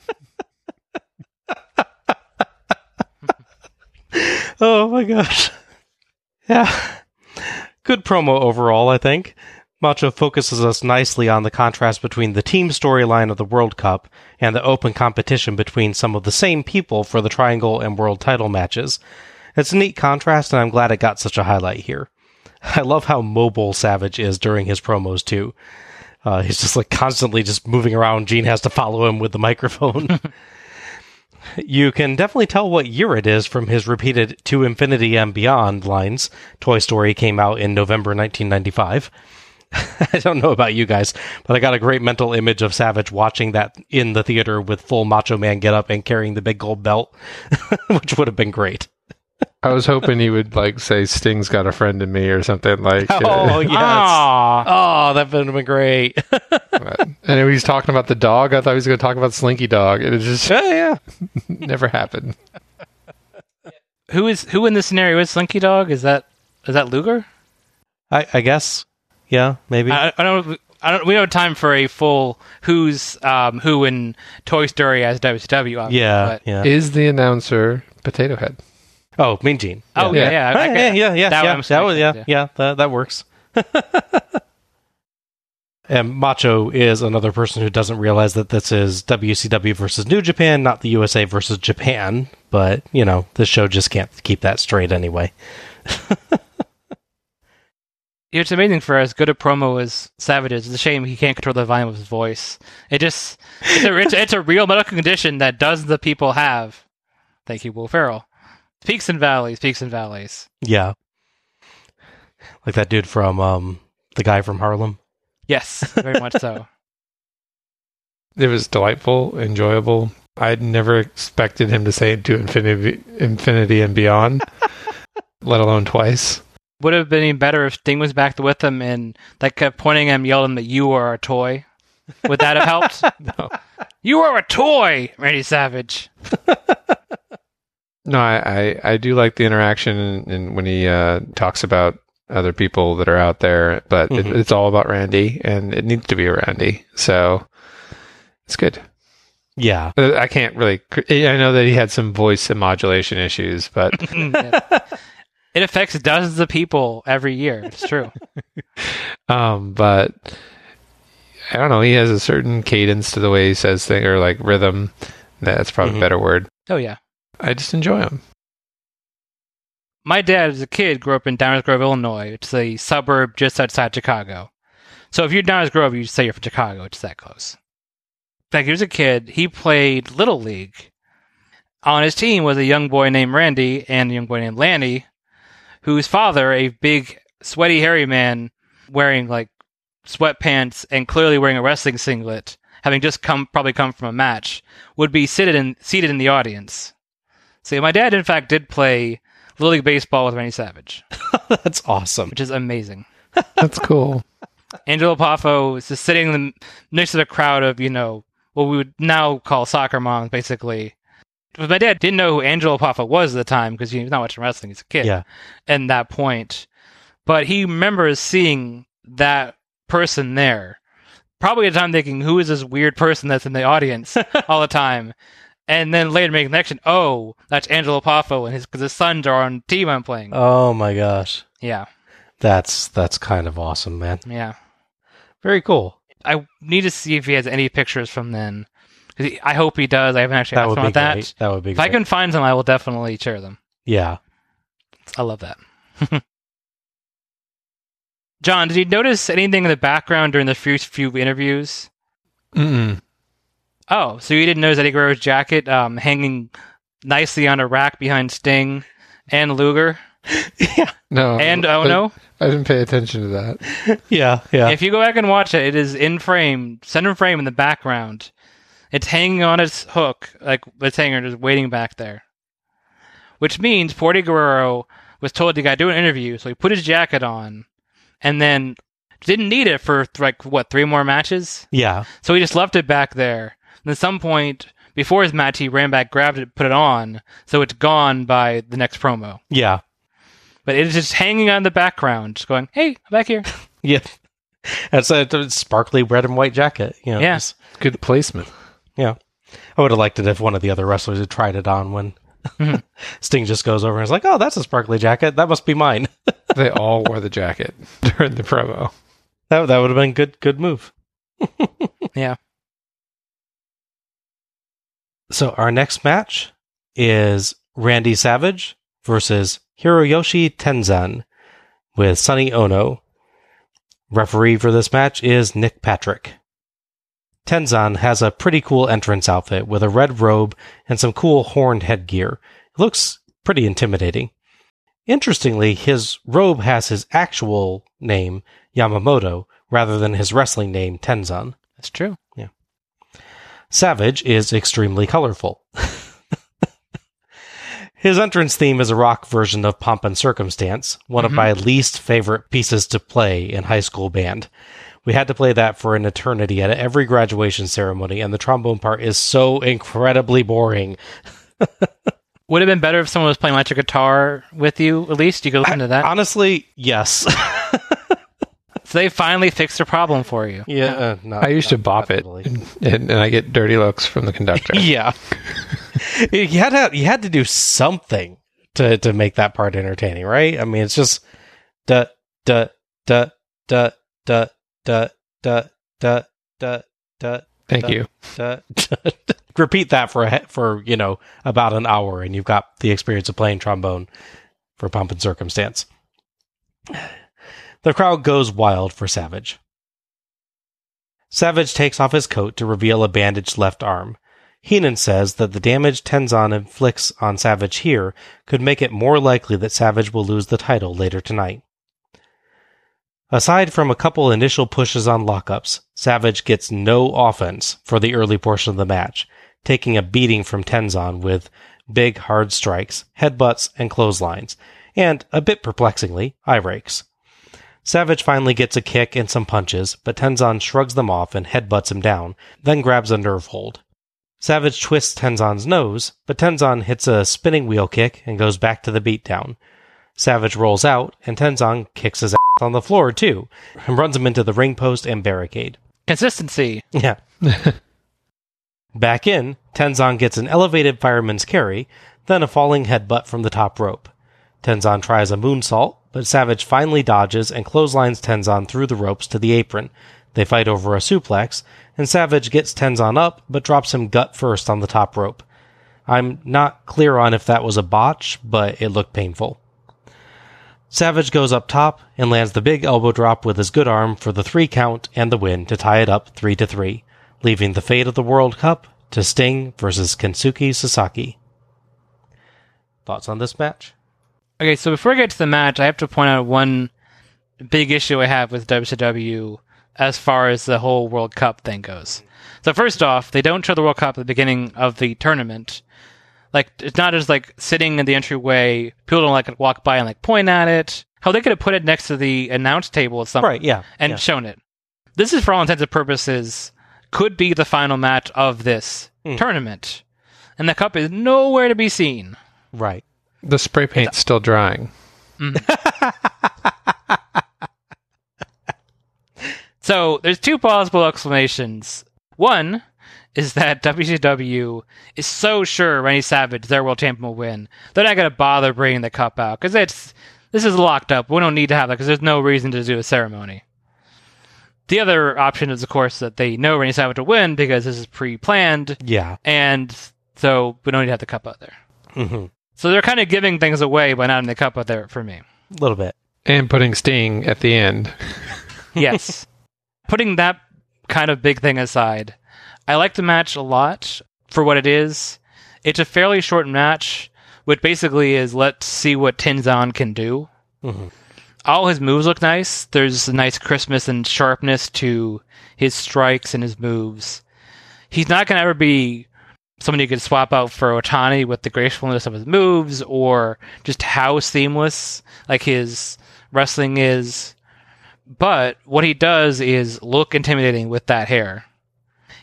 Oh my gosh. Yeah. Good promo overall, I think. Macho focuses us nicely on the contrast between the team storyline of the World Cup and the open competition between some of the same people for the Triangle and World title matches. It's a neat contrast, and I'm glad it got such a highlight here. [laughs] I love how mobile Savage is during his promos, too. Uh, he's just like constantly just moving around. Gene has to follow him with the microphone. [laughs] You can definitely tell what year it is from his repeated To Infinity and Beyond lines. Toy Story came out in November 1995. [laughs] I don't know about you guys, but I got a great mental image of Savage watching that in the theater with full Macho Man get up and carrying the big gold belt, which would have been great. I was hoping he would like say Sting's got a friend in me or something like. [laughs] Oh, yes. Oh, that would have been great. and he was talking about the dog. I thought he was going to talk about Slinky Dog. It just yeah, [laughs] never happened. Who is who in this scenario is Slinky Dog? Is that is that Luger? I, I guess. Yeah, maybe. I, I don't. I don't. We don't have time for a full who's um, who in Toy Story as WCW. obviously, yeah, but- yeah. Is the announcer Potato Head? Oh, Mean Gene. Oh yeah, yeah, I- I- yeah, yeah, yeah, that yeah, one that was, yeah, yeah. yeah, that, that works. [laughs] and Macho is another person who doesn't realize that this is WCW versus New Japan, not the USA versus Japan. But you know, this show just can't keep that straight anyway. [laughs] It's amazing for as good a promo as Savage is. It's a shame he can't control the volume of his voice. It just it's a it's, it's a real medical condition that dozens of people have. Thank you, Will Ferrell. Peaks and valleys, peaks and valleys. Yeah, like that dude from um, the guy from Harlem. Yes, very much so. [laughs] It was delightful, enjoyable. I'd never expected him to say to infinity, infinity and beyond, [laughs] let alone twice. Would have been even better if Sting was back with him and like kept pointing at him, yelling that you are a toy. Would that have helped? [laughs] No. You are a toy, Randy Savage. No, I, I, I do like the interaction and, and when he uh, talks about other people that are out there, but it, Mhm. it's all about Randy, and it needs to be Randy. So it's good. Yeah, Uh, I can't really. I know that he had some voice and modulation issues, but [laughs] It affects dozens of people every year. It's true. [laughs] um, but I don't know. He has a certain cadence to the way he says things, or like rhythm. That's probably Mhm. a better word. Oh yeah. I just enjoy them. my dad, as a kid, grew up in Downers Grove, Illinois. It's a suburb just outside Chicago. So if you're Downers Grove, you say you're from Chicago. It's that close. Like he was a kid, he played Little League. On his team was a young boy named Randy and a young boy named Lanny, whose father, a big, sweaty, hairy man, wearing like sweatpants and clearly wearing a wrestling singlet, having just come probably come from a match, would be seated in seated in the audience. So my dad, in fact, did play Little League baseball with Randy Savage, [laughs] That's awesome. which is amazing. [laughs] That's cool. Angelo Poffo is just sitting in the, next to the crowd of, you know, what we would now call soccer moms, basically. But my dad didn't know who Angelo Poffo was at the time because he was not watching wrestling as a kid. Yeah. And that point. But he remembers seeing that person there. Probably at the time thinking, who is this weird person that's in the audience [laughs] all the time? And then later make the connection, oh, that's Angelo Poffo and his, because his sons are on team I'm playing. Oh my gosh. yeah. That's that's kind of awesome, man. Yeah. Very cool. I need to see if he has any pictures from then. he- I hope he does. I haven't actually That asked him about great. that. That would be If I can find them, I will definitely share them. Yeah. I love that. [laughs] John, did you notice anything in the background during the first few interviews? Mm-mm. Oh, so you didn't notice Eddie Guerrero's jacket um, hanging nicely on a rack behind Sting and Luger? [laughs] yeah. No. And oh I- no? I didn't pay attention to that. [laughs] Yeah, yeah. If you go back and watch it, it is in frame, center frame in the background. It's hanging on its hook, like its hanger, just waiting back there. Which means Porty Guerrero was told he got to do an interview, so he put his jacket on, and then didn't need it for like what three more matches. yeah. So he just left it back there. And at some point before his match, he ran back, grabbed it, put it on, so it's gone by the next promo. Yeah. But it is just hanging on the background, just going, "Hey, I'm back here." [laughs] Yeah. That's a, a sparkly red and white jacket. You know, Yeah. it's- Good placement. Yeah. I would have liked it if one of the other wrestlers had tried it on when mm-hmm. [laughs] Sting just goes over and is like, oh, that's a sparkly jacket. That must be mine. [laughs] They all wore the jacket during the promo. that, that would have been good, good move. yeah. So our next match is Randy Savage versus Hiroyoshi Tenzan with Sonny Ono. Referee for this match is Nick Patrick. Tenzan has a pretty cool entrance outfit with a red robe and some cool horned headgear. It looks pretty intimidating. Interestingly, his robe has his actual name, Yamamoto, rather than his wrestling name, Tenzan. That's true. Savage is extremely colorful. His entrance theme is a rock version of Pomp and Circumstance, one of mm-hmm. my least favorite pieces to play in high school band. We had to play that for an eternity at every graduation ceremony, and the trombone part is so incredibly boring. [laughs] Would have been better if someone was playing electric guitar with you. At least you could listen to that. Honestly, yes. [laughs] so they finally fixed the problem for you. yeah, uh, not- I used to bop not it, and, and, and I get dirty looks from the conductor. yeah. you had to you had to do something to to make that part entertaining, right? I mean, it's just da da da da da da da da da da. Thank da, you. da, da, da. Repeat that for a, he- for you know about an hour, and you've got the experience of playing trombone for Pomp and Circumstance. The crowd goes wild for Savage. Savage takes off his coat to reveal a bandaged left arm. Heenan says that the damage Tenzan inflicts on Savage here could make it more likely that Savage will lose the title later tonight. Aside from a couple initial pushes on lockups, Savage gets no offense for the early portion of the match, taking a beating from Tenzan with big hard strikes, headbutts, and clotheslines, and, a bit perplexingly, eye rakes. Savage finally gets a kick and some punches, but Tenzan shrugs them off and headbutts him down, then grabs a nerve hold. Savage twists Tenzan's nose, but Tenzan hits a spinning wheel kick and goes back to the beatdown. Savage rolls out, and Tenzan kicks his ass on the floor too, and runs him into the ring post and barricade. Consistency. Yeah. [laughs] Back in, Tenzan gets an elevated fireman's carry, then a falling headbutt from the top rope. Tenzan tries a moonsault, but Savage finally dodges and clotheslines Tenzan through the ropes to the apron. They fight over a suplex, and Savage gets Tenzan up, but drops him gut first on the top rope. I'm not clear on if that was a botch, but it looked painful. Savage goes up top and lands the big elbow drop with his good arm for the three count and the win to tie it up 3 to 3, leaving the fate of the World Cup to Sting versus Kensuke Sasaki. Thoughts on this match? Okay, so before I get to the match, I have to point out one big issue I have with WCW as far as the whole World Cup thing goes. So first off, they don't show the World Cup at the beginning of the tournament. Like it's not just like sitting in the entryway. People don't like walk by and like point at it. How they could have put it next to the announce table or something, Right, yeah, and yeah. shown it. This is for all intents and purposes could be the final match of this Hmm. tournament, and the cup is nowhere to be seen. Right. The spray paint's still drying. [laughs] So there's two possible explanations. One is that [laughs] WCW is so sure Randy Savage, their world champion, will win. They're not going to bother bringing the cup out because it's this is locked up. We don't need to have that because there's no reason to do a ceremony. The other option is, of course, that they know Randy Savage will win because this is pre-planned, Yeah. and so we don't need to have the cup out there. hmm So they're kind of giving things away by not in the cup out there for me. A little bit. And putting Sting at the end. [laughs] yes. Putting that kind of big thing aside, I like the match a lot for what it is. It's a fairly short match, which basically is let's see what Tenzan can do. Mhm. All his moves look nice. There's a nice crispness and sharpness to his strikes and his moves. He's not going to ever be somebody you could swap out for Otani with the gracefulness of his moves or just how seamless like his wrestling is. But what he does is look intimidating with that hair.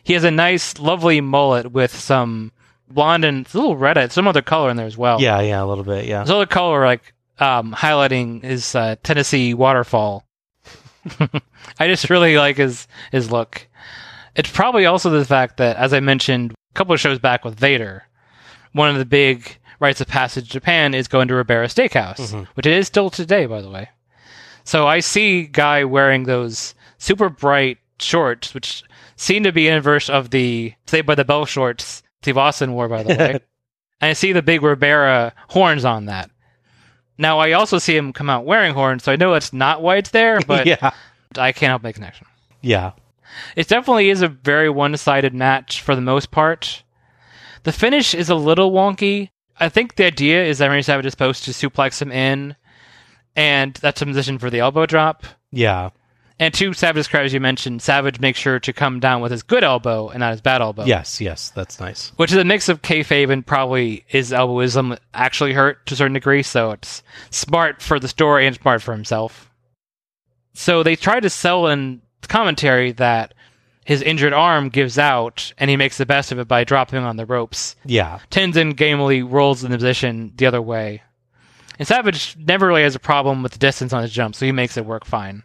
He has a nice, lovely mullet with some blonde and it's a little red, some other color in there as well. Yeah, yeah, a little bit. Yeah. There's other color like um, highlighting his uh, Tennessee waterfall. [laughs] I just really like his his look. It's probably also the fact that, as I mentioned couple of shows back with Vader, one of the big rites of passage in Japan is going to Ribera Steakhouse, mm-hmm. which it is still today, by the way. So I see guy wearing those super bright shorts, which seem to be inverse of the Saved by the Bell shorts Steve Austin wore, by the way. [laughs] and I see the big Ribera horns on that. Now I also see him come out wearing horns, so I know it's not why it's there, but [laughs] yeah. I can't help make connection. Yeah. It definitely is a very one-sided match for the most part. The finish is a little wonky. I think the idea is that Randy Savage is supposed to suplex him in, and that's a position for the elbow drop. Yeah. And to Savage's credit, as you mentioned, Savage makes sure to come down with his good elbow and not his bad elbow. Yes, yes, that's nice. Which is a mix of kayfabe and probably his elbowism actually hurt to a certain degree, so it's smart for the story and smart for himself. So they try to sell in commentary that his injured arm gives out and he makes the best of it by dropping on the ropes. Yeah. Tenzan gamely rolls in the position the other way. And Savage never really has a problem with the distance on his jump, so he makes it work fine.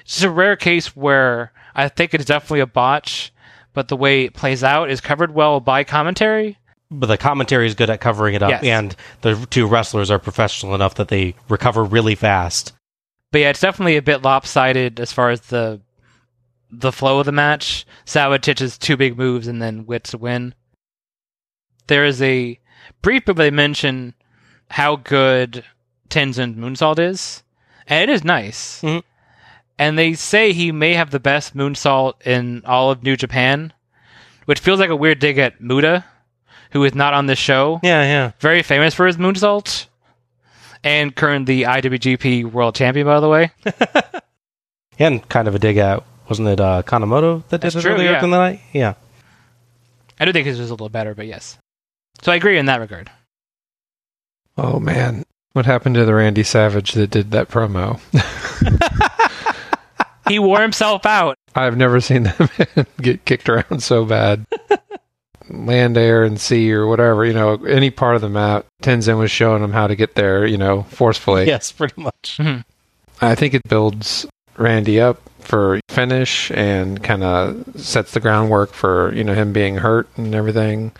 It's just a rare case where I think it's definitely a botch, but the way it plays out is covered well by commentary. But the commentary is good at covering it up, Yes. and the two wrestlers are professional enough that they recover really fast. But yeah, it's definitely a bit lopsided as far as the the flow of the match. Savage hitches two big moves and then wits win. There is a brief where they mention how good Tenzan's moonsault is, and it is nice. Mhm. And they say he may have the best moonsault in all of New Japan, which feels like a weird dig at Muta, who is not on this show. Yeah, yeah. Very famous for his moonsault, and current the IWGP World Champion, by the way. [laughs] And kind of a dig at, wasn't it uh, Kanemoto that did That's it true, earlier yeah. in the night? Yeah. I do think his was a little better, but yes. So I agree in that regard. Oh man, what happened to the Randy Savage that did that promo? [laughs] He wore himself out. [laughs] I've never seen that man get kicked around so bad. Land, air, and sea, or whatever, you know, any part of the map. Tenzan was showing them how to get there, you know, forcefully. [laughs] Yes, pretty much. I think it builds Randy up for finish and kind of sets the groundwork for, you know, him being hurt and everything.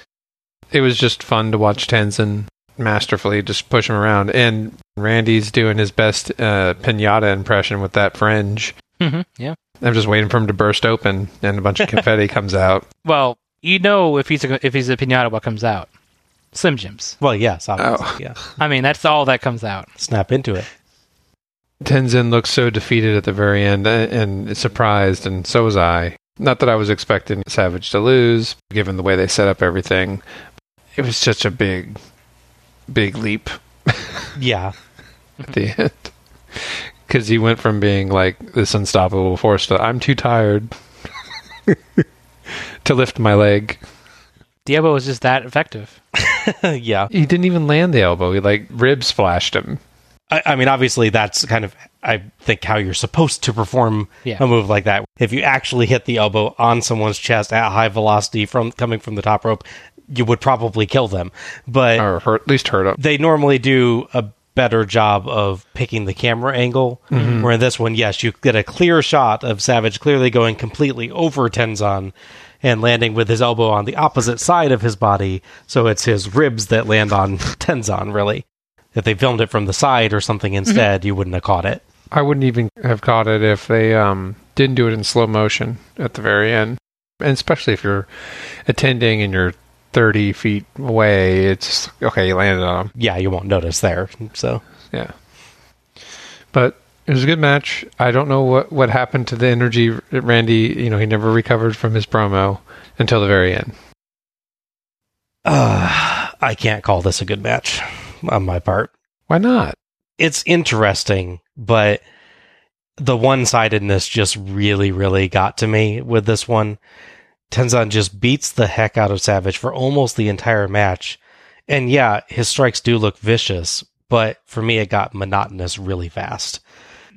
It was just fun to watch Tenzan masterfully just push him around. And Randy's doing his best uh, pinata impression with that fringe. Mm-hmm. Yeah. I'm just waiting for him to burst open and a bunch of [laughs] confetti comes out. Well, you know if he's a, if he's a pinata, what comes out? Slim Jims. Well, yes, oh. obviously. Oh. Yeah. [laughs] I mean, that's all that comes out. Snap into it. Tenzan looks so defeated at the very end and, and surprised, and so was I. Not that I was expecting Savage to lose, given the way they set up everything. It was such a big, big leap [laughs] Yeah. at the end. Because he went from being like this unstoppable force to I'm too tired [laughs] to lift my leg. The elbow was just that effective. [laughs] yeah. He didn't even land the elbow. He like ribs flashed him. I, I mean, obviously, that's kind of, I think, how you're supposed to perform Yeah. a move like that. If you actually hit the elbow on someone's chest at high velocity from coming from the top rope, you would probably kill them. But Or hurt, at least hurt them. they normally do a better job of picking the camera angle. Mm-hmm. Where in this one, yes, you get a clear shot of Savage clearly going completely over Tenzan and landing with his elbow on the opposite side of his body. So it's his ribs that land on [laughs] Tenzan, really. If they filmed it from the side or something instead, you wouldn't have caught it. I wouldn't even have caught it if they um, didn't do it in slow motion at the very end. And especially if you're attending and you're 30 feet away, it's okay, you landed on him. Yeah, you won't notice there. So Yeah. But it was a good match. I don't know what, what happened to the energy. Randy, you know, he never recovered from his promo until the very end. uh, I can't call this a good match on my part. Why not? it's interesting, but the one sidedness just really, really got to me with this one. Tenzan just beats the heck out of Savage for almost the entire match. And yeah, his strikes do look vicious, but for me, it got monotonous really fast.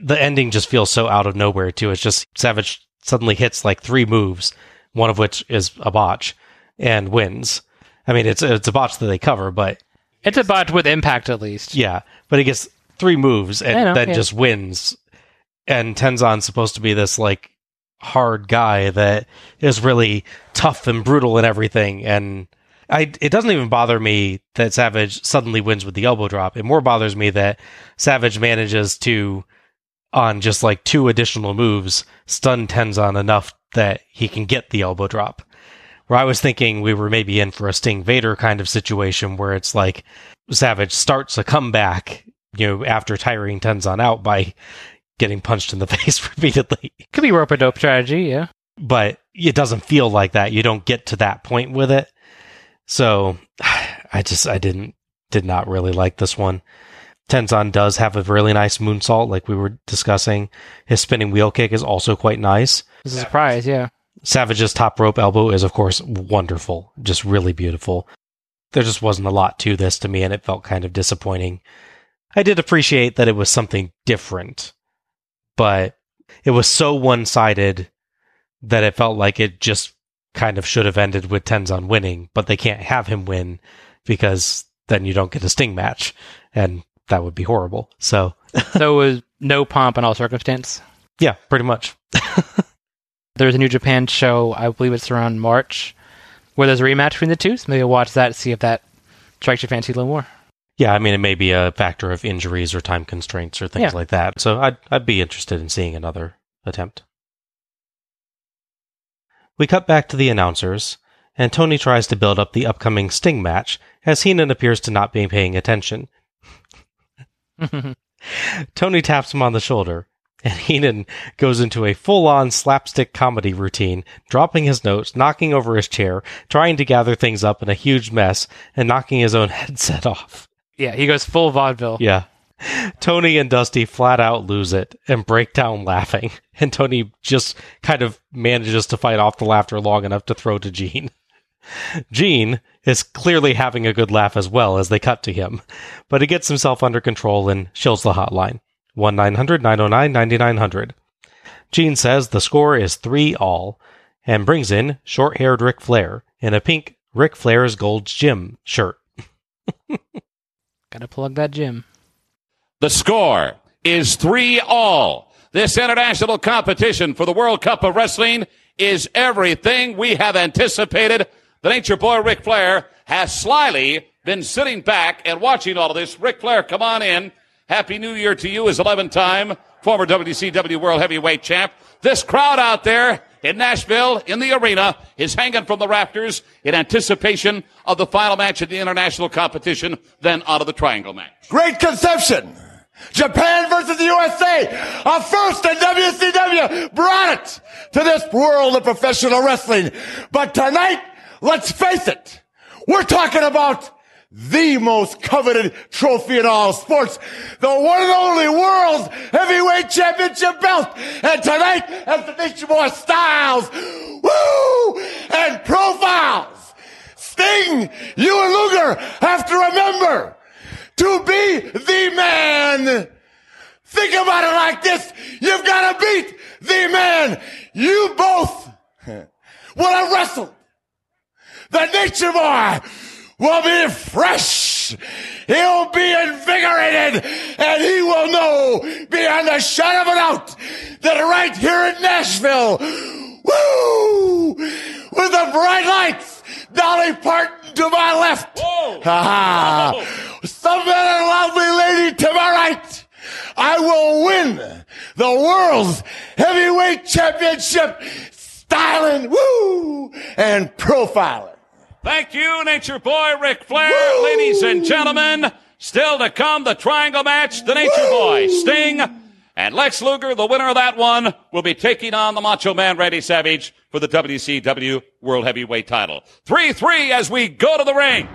The ending just feels so out of nowhere, too. It's just Savage suddenly hits like three moves, one of which is a botch, and wins. I mean, it's, it's a botch that they cover, but It's a botch with impact at least. yeah, but he gets three moves and know, then yeah. just wins. And Tenzan's supposed to be this like hard guy that is really tough and brutal and everything. And I, it doesn't even bother me that Savage suddenly wins with the elbow drop. It more bothers me that Savage manages to, on just like two additional moves, stun Tenzan enough that he can get the elbow drop. Where I was thinking we were maybe in for a Sting Vader kind of situation where it's like Savage starts a comeback, you know, after tiring Tenzan out by getting punched in the [laughs] face repeatedly. Could be rope a dope strategy, yeah. But it doesn't feel like that. You don't get to that point with it. So [sighs] I just I didn't did not really like this one. Tenzan does have a really nice moonsault, like we were discussing. His spinning wheel kick is also quite nice. It's a surprise, yeah. Savage's top rope elbow is, of course, wonderful, just really beautiful. There just wasn't a lot to this to me, and it felt kind of disappointing. I did appreciate that it was something different, but it was so one sided that it felt like it just kind of should have ended with Tenzan winning, but they can't have him win because then you don't get a Sting match, and that would be horrible. So, [laughs] so it was no pomp in all circumstance. yeah, pretty much. [laughs] There's a New Japan show, I believe it's around March, where there's a rematch between the two. So maybe I'll watch that, see if that strikes your fancy a little more. Yeah, I mean, it may be a factor of injuries or time constraints or things Yeah. like that. So I'd I'd be interested in seeing another attempt. We cut back to the announcers, and Tony tries to build up the upcoming Sting match as Heenan appears to not be paying attention. [laughs] Tony taps him on the shoulder, and [laughs] Heenan goes into a full on slapstick comedy routine, dropping his notes, knocking over his chair, trying to gather things up in a huge mess, and knocking his own [laughs] headset off. yeah, he goes full vaudeville. Yeah. Tony and Dusty flat out lose it and break down laughing, and Tony just kind of manages to fight off the laughter long enough to throw to Gene. Gene is clearly having a good laugh as well as they cut to him, but he gets himself under control and shills the hotline 1 900 909 9900. Gene says the score is 3 all and brings in short haired Ric Flair in a pink Ric Flair's Gold's Gym shirt. [laughs] Gotta plug that gym. The score is three all. This international competition for the World Cup of Wrestling is everything we have anticipated. The Nature Boy Ric Flair has slyly been sitting back and watching all of this. Ric Flair, come on in. Happy New Year to you as 11 time former WCW World Heavyweight Champ. This crowd out there in Nashville in the arena is hanging from the rafters in anticipation of the final match of the international competition, then on to the triangle match. Great conception. Japan versus the USA. A first in WCW brought it to this world of professional wrestling. But tonight, let's face it, we're talking about the most coveted trophy in all sports, the one and only World Heavyweight Championship belt. And tonight, as the Nature Boy Styles, woo, and profiles, Sting, you and Luger have to remember to be the man. Think about it like this. You've got to beat the man. You both [laughs] will have wrestled. The Nature Boy will be fresh. He'll be invigorated and he will know beyond a shadow of a doubt that right here in Nashville, woo, with the bright lights, Dolly Parton to my left. Ha ha. Some very lovely lady to my right. I will win the world's heavyweight championship styling, woo, and profiling. Thank you, Nature Boy Ric Flair. Ladies and gentlemen, still to come the triangle match. The Nature Boy, Sting, and Lex Luger, the winner of that one, will be taking on the Macho Man Randy Savage for the WCW World Heavyweight title. 3-3 as we go to the ring.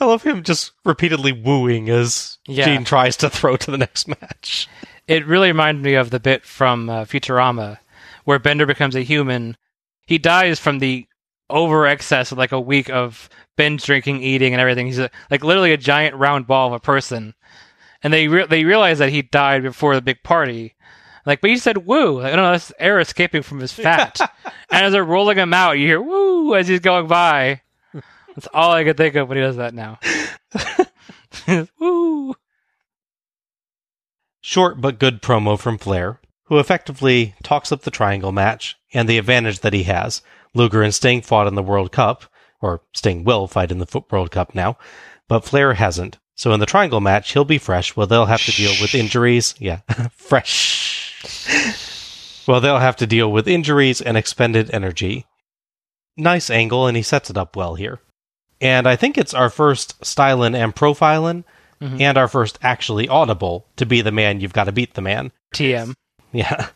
I love him just repeatedly wooing as Yeah. Gene tries to throw to the next match. It really reminded me of the bit from uh, Futurama where Bender becomes a human. He dies from the over excess of like a week of binge drinking, eating, and everything. He's a, like literally a giant round ball of a person. And they re- they realize that he died before the big party. Like, but he said woo. Like, I don't know, that's air escaping from his fat. [laughs] and as they're rolling him out, you hear woo as he's going by. That's all I could think of when he does that now. [laughs] woo. Short but good promo from Flair, who effectively talks up the triangle match and the advantage that he has. Luger and Sting fought in the World Cup, or Sting will fight in the World Cup now, but Flair hasn't. So in the triangle match, he'll be fresh. Well, they'll have to deal with injuries. Yeah, [laughs] fresh. well, they'll have to deal with injuries and expended energy. Nice angle, and he sets it up well here. And I think it's our first stylin' and profilin', Mhm. and our first actually audible to be the man you've got to beat the man. TM. [laughs] Yeah.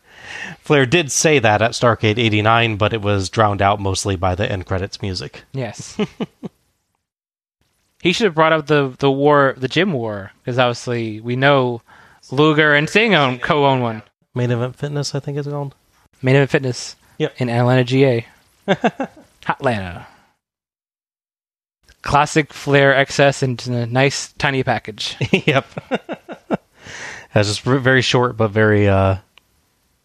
Flair did say that at Starcade 89, but it was drowned out mostly by the end credits music. Yes. [laughs] he should have brought up the the war, the gym war, because obviously we know Luger and Sting own co-own one. Main Event Fitness, I think it's called. Main Event Fitness. Yep. In Atlanta, GA. Atlanta. [laughs] Classic Flair XS in a nice tiny package. yep. That's just very short, but very uh,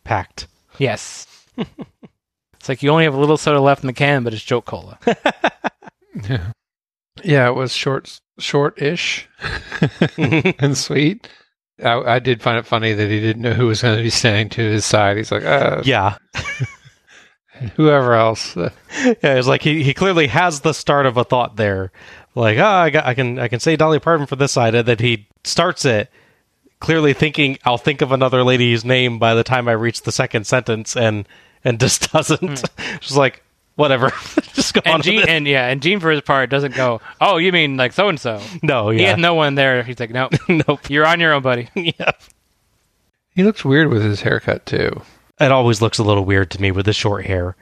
packed. Yes. [laughs] it's like you only have a little soda left in the can, but it's Jolt Cola. Yeah. [laughs] [laughs] Yeah, it was short, short-ish, and sweet. I, I did find it funny that he didn't know who was going to be standing to his side. He's like, uh, Yeah. whoever else. Yeah, it's like he, he clearly has the start of a thought there. Like, ah, I, got, I can I can say Dolly Parton for this side, and then he starts it clearly thinking I'll think of another lady's name by the time I reach the second sentence, and and just [laughs] doesn't. Hmm. just like whatever, [laughs] just go on. and with Gene, it. and yeah, and Gene for his part doesn't go. Oh, you mean like so and so? No, He yeah, had no one there. He's like, nope, [laughs] nope. you're on your own, buddy. yeah. he looks weird with his haircut too. It always looks a little weird to me with the short hair.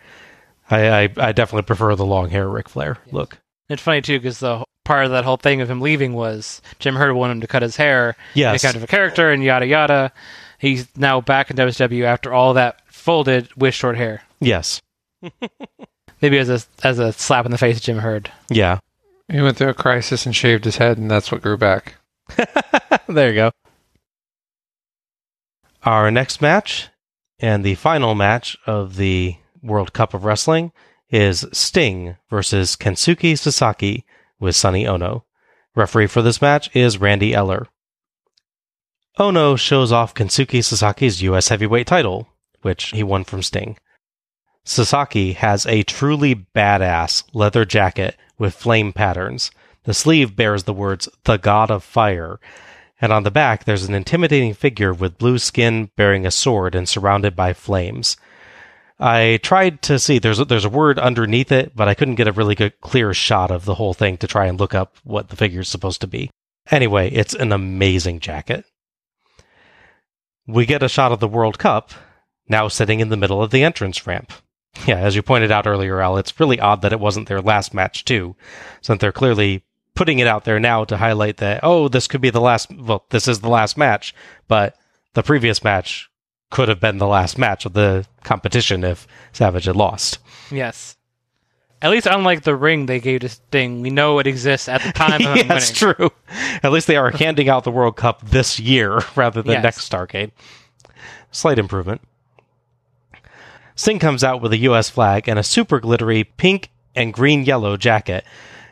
I I, I definitely prefer the long hair Ric Flair look. It's funny too because the part of that whole thing of him leaving was Jim Herd wanted him to cut his hair, Yes. make kind of a character, and yada yada. He's now back in WCW after all that folded with short hair. Yes, [laughs] Maybe as a as a slap in the face, to Jim Herd. yeah. He went through a crisis and shaved his head, and that's what grew back. [laughs] there you go. Our next match and the final match of the World Cup of Wrestling is Sting versus Kensuke Sasaki with Sonny Ono. Referee for this match is Randy Eller. Ono shows off Kensuke Sasaki's U.S. heavyweight title, which he won from Sting. Sasaki has a truly badass leather jacket with flame patterns. The sleeve bears the words, The God of Fire, and on the back there's an intimidating figure with blue skin bearing a sword and surrounded by flames. I tried to see there's a, there's a word underneath it, but I couldn't get a really good clear shot of the whole thing to try and look up what the figure is supposed to be. Anyway, it's an amazing jacket. We get a shot of the World Cup now sitting in the middle of the entrance ramp. Yeah, as you pointed out earlier, Al, it's really odd that it wasn't their last match too, since they're clearly putting it out there now to highlight that oh, this could be the last. Well, this is the last match, but the previous match could have been the last match of the competition if Savage had lost. Yes. At least, unlike the ring they gave to Sting, we know it exists at the [laughs] time of yeah, that's true. At least they are handing out the World Cup this year [laughs] rather than Yes. next Starcade. Slight improvement. Sting comes out with a U.S. flag and a super glittery pink and green yellow jacket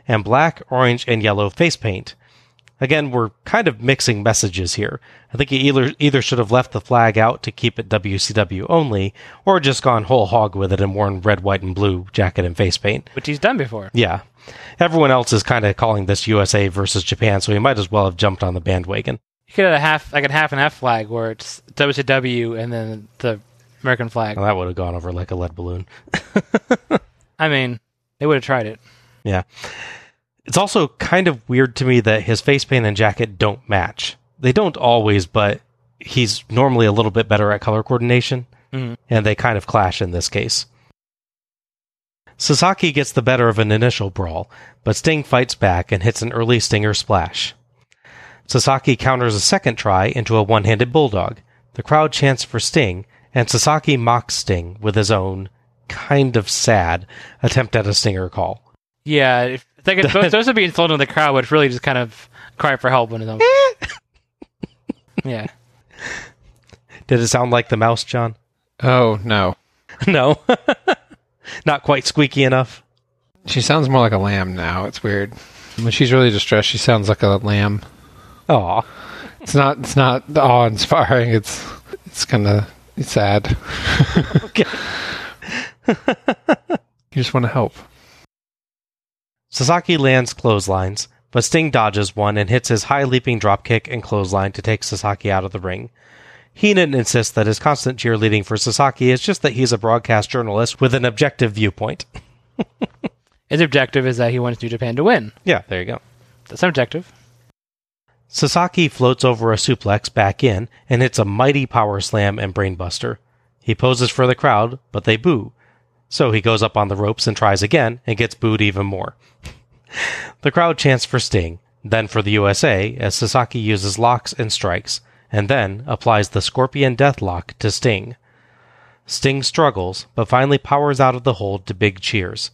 and black, orange, and yellow face paint. Again, we're kind of mixing messages here. I think he either, either should have left the flag out to keep it WCW only, or just gone whole hog with it and worn red, white, and blue jacket and face paint. Which he's done before. Yeah. Everyone else is kind of calling this USA versus Japan, so he might as well have jumped on the bandwagon. You could have a half, like a half and half flag where it's WCW and then the American flag. Well, that would have gone over like a lead balloon. [laughs] I mean, they would have tried it. Yeah. It's also kind of weird to me that his face paint and jacket don't match. They don't always, but he's normally a little bit better at color coordination, Mhm. and they kind of clash in this case. Sasaki gets the better of an initial brawl, but Sting fights back and hits an early Stinger splash. Sasaki counters a second try into a one handed bulldog. The crowd chants for Sting, and Sasaki mocks Sting with his own, kind of sad, attempt at a Stinger call. Yeah, if, it's like it's supposed, [laughs] supposed to be insulting to the crowd, but it's really just kind of cry for help in his own. yeah. Did it sound like the mouse, John? Oh no, [laughs] no, [laughs] not quite squeaky enough. she sounds more like a lamb now. It's weird. When she's really distressed, she sounds like a lamb. Aw. It's not. It's not awe inspiring. It's. It's kind of sad. okay. you just want to help. Sasaki lands clotheslines, but Sting dodges one and hits his high leaping dropkick and clothesline to take Sasaki out of the ring. Heenan insists that his constant cheerleading for Sasaki is just that he's a broadcast journalist with an objective viewpoint. [laughs] His objective is that he wants New Japan to win. Yeah, there you go. That's an objective. Sasaki floats over a suplex back in and hits a mighty power slam and brainbuster. He poses for the crowd, but they boo. So he goes up on the ropes and tries again and gets booed even more. [laughs] the crowd chants for Sting, then for the USA as Sasaki uses locks and strikes, and then applies the Scorpion Deathlock to Sting. Sting struggles, but finally powers out of the hold to big cheers.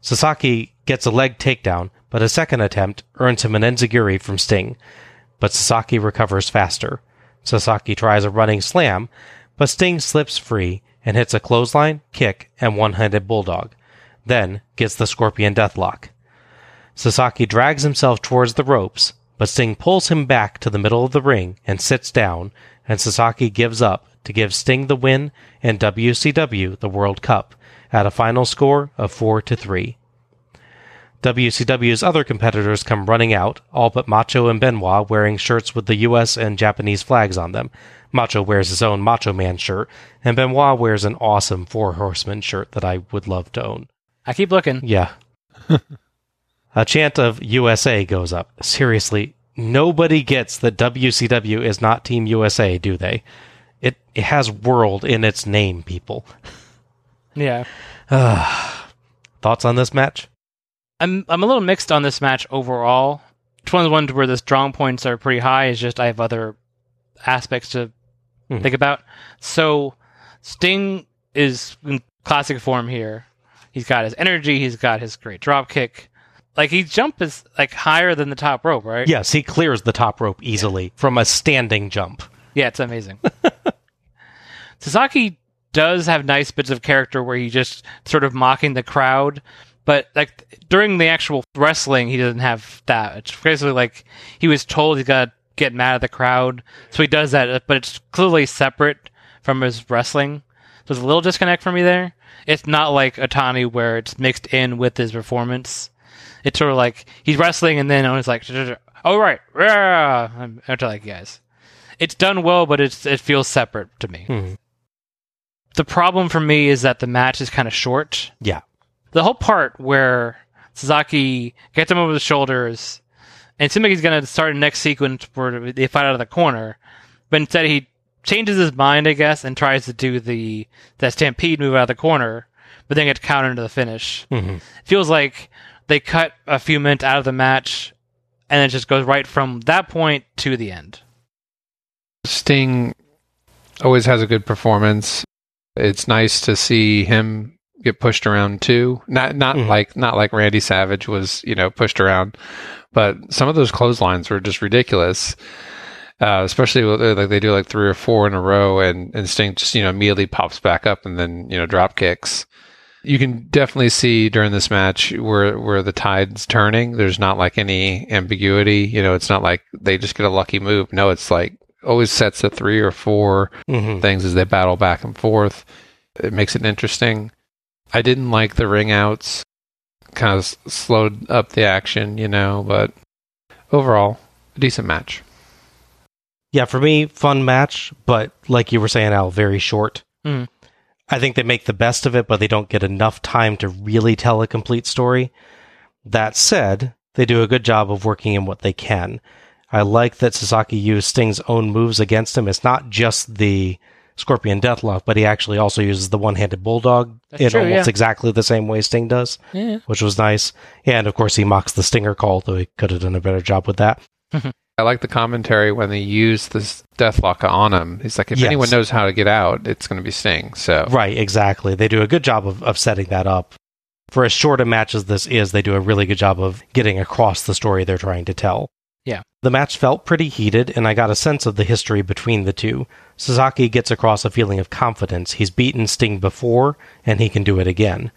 Sasaki gets a leg takedown, but a second attempt earns him an enziguri from Sting. But Sasaki recovers faster. Sasaki tries a running slam, but Sting slips free and hits a clothesline, kick, and one handed bulldog. Then gets the scorpion deathlock. Sasaki drags himself towards the ropes, but Sting pulls him back to the middle of the ring and sits down, and Sasaki gives up to give Sting the win and WCW the World Cup at a final score of 4 to 3. WCW's other competitors come running out, all but Macho and Benoit wearing shirts with the US and Japanese flags on them. Macho wears his own Macho Man shirt, and Benoit wears an awesome Four Horsemen shirt that I would love to own. I keep looking. Yeah. [laughs] a chant of USA goes up. Seriously, nobody gets that WCW is not Team USA, do they? It, it has world in its name, people. Yeah. [sighs] Thoughts on this match? I'm I'm a little mixed on this match overall. It's one of the ones where the strong points are pretty high. It's just I have other aspects to Mhm. think about. So Sting is in classic form here. He's got his energy. He's got his great drop kick. Like he jump is like higher than the top rope, right? Yes, he clears the top rope easily from a standing jump. Yeah, it's amazing. [laughs] Sasaki does have nice bits of character where he just sort of mocking the crowd, but like during the actual wrestling, he doesn't have that. It's basically like he was told he's got get mad at the crowd, so he does that, but it's clearly separate from his wrestling. There's a little disconnect for me there. It's not like Otani where it's mixed in with his performance. It's sort of like he's wrestling and then it's like, [laughs] oh right, rah." I'm, I'm like, guys, it's done well, but it's it feels separate to me. Hmm. The problem for me is that the match is kind of short. Yeah. The whole part where Sasaki gets him over the shoulders, and it seems like he's going to start a next sequence where they fight out of the corner, but instead he changes his mind, I guess, and tries to do the that stampede move out of the corner, but then gets countered into the finish. Mhm. It feels like they cut a few minutes out of the match, and it just goes right from that point to the end. Sting always has a good performance. It's nice to see him get pushed around too. Not not like not like Randy Savage was, you know, pushed around, but some of those clotheslines were just ridiculous. Uh, especially with, uh, like they do like three or four in a row, and and Sting just you know immediately pops back up and then you know drop kicks. You can definitely see during this match where where the tide's turning. There's not like any ambiguity. You know, it's not like they just get a lucky move. No, it's like always sets of three or 4 Mhm. things as they battle back and forth. It makes it interesting. I didn't like the ring outs. Kind of slowed up the action, you know, but overall, a decent match. Yeah, for me, fun match, but like you were saying, Al, very short. Mm. I think they make the best of it, but they don't get enough time to really tell a complete story. That said, they do a good job of working in what they can. I like that Sasaki used Sting's own moves against him. It's not just the Scorpion Deathlock, but he actually also uses the one-handed bulldog That's in true, almost yeah. exactly the same way Sting does, Yeah. which was nice. And of course, he mocks the Stinger call, though he could have done a better job with that. [laughs] I like the commentary when they use this deathlock on him. He's like, if Yes. anyone knows how to get out, it's going to be Sting. So Right, exactly. They do a good job of, of setting that up. For as short a match as this is, they do a really good job of getting across the story they're trying to tell. Yeah. The match felt pretty heated, and I got a sense of the history between the two. Sasaki gets across a feeling of confidence. He's beaten Sting before, and he can do it again.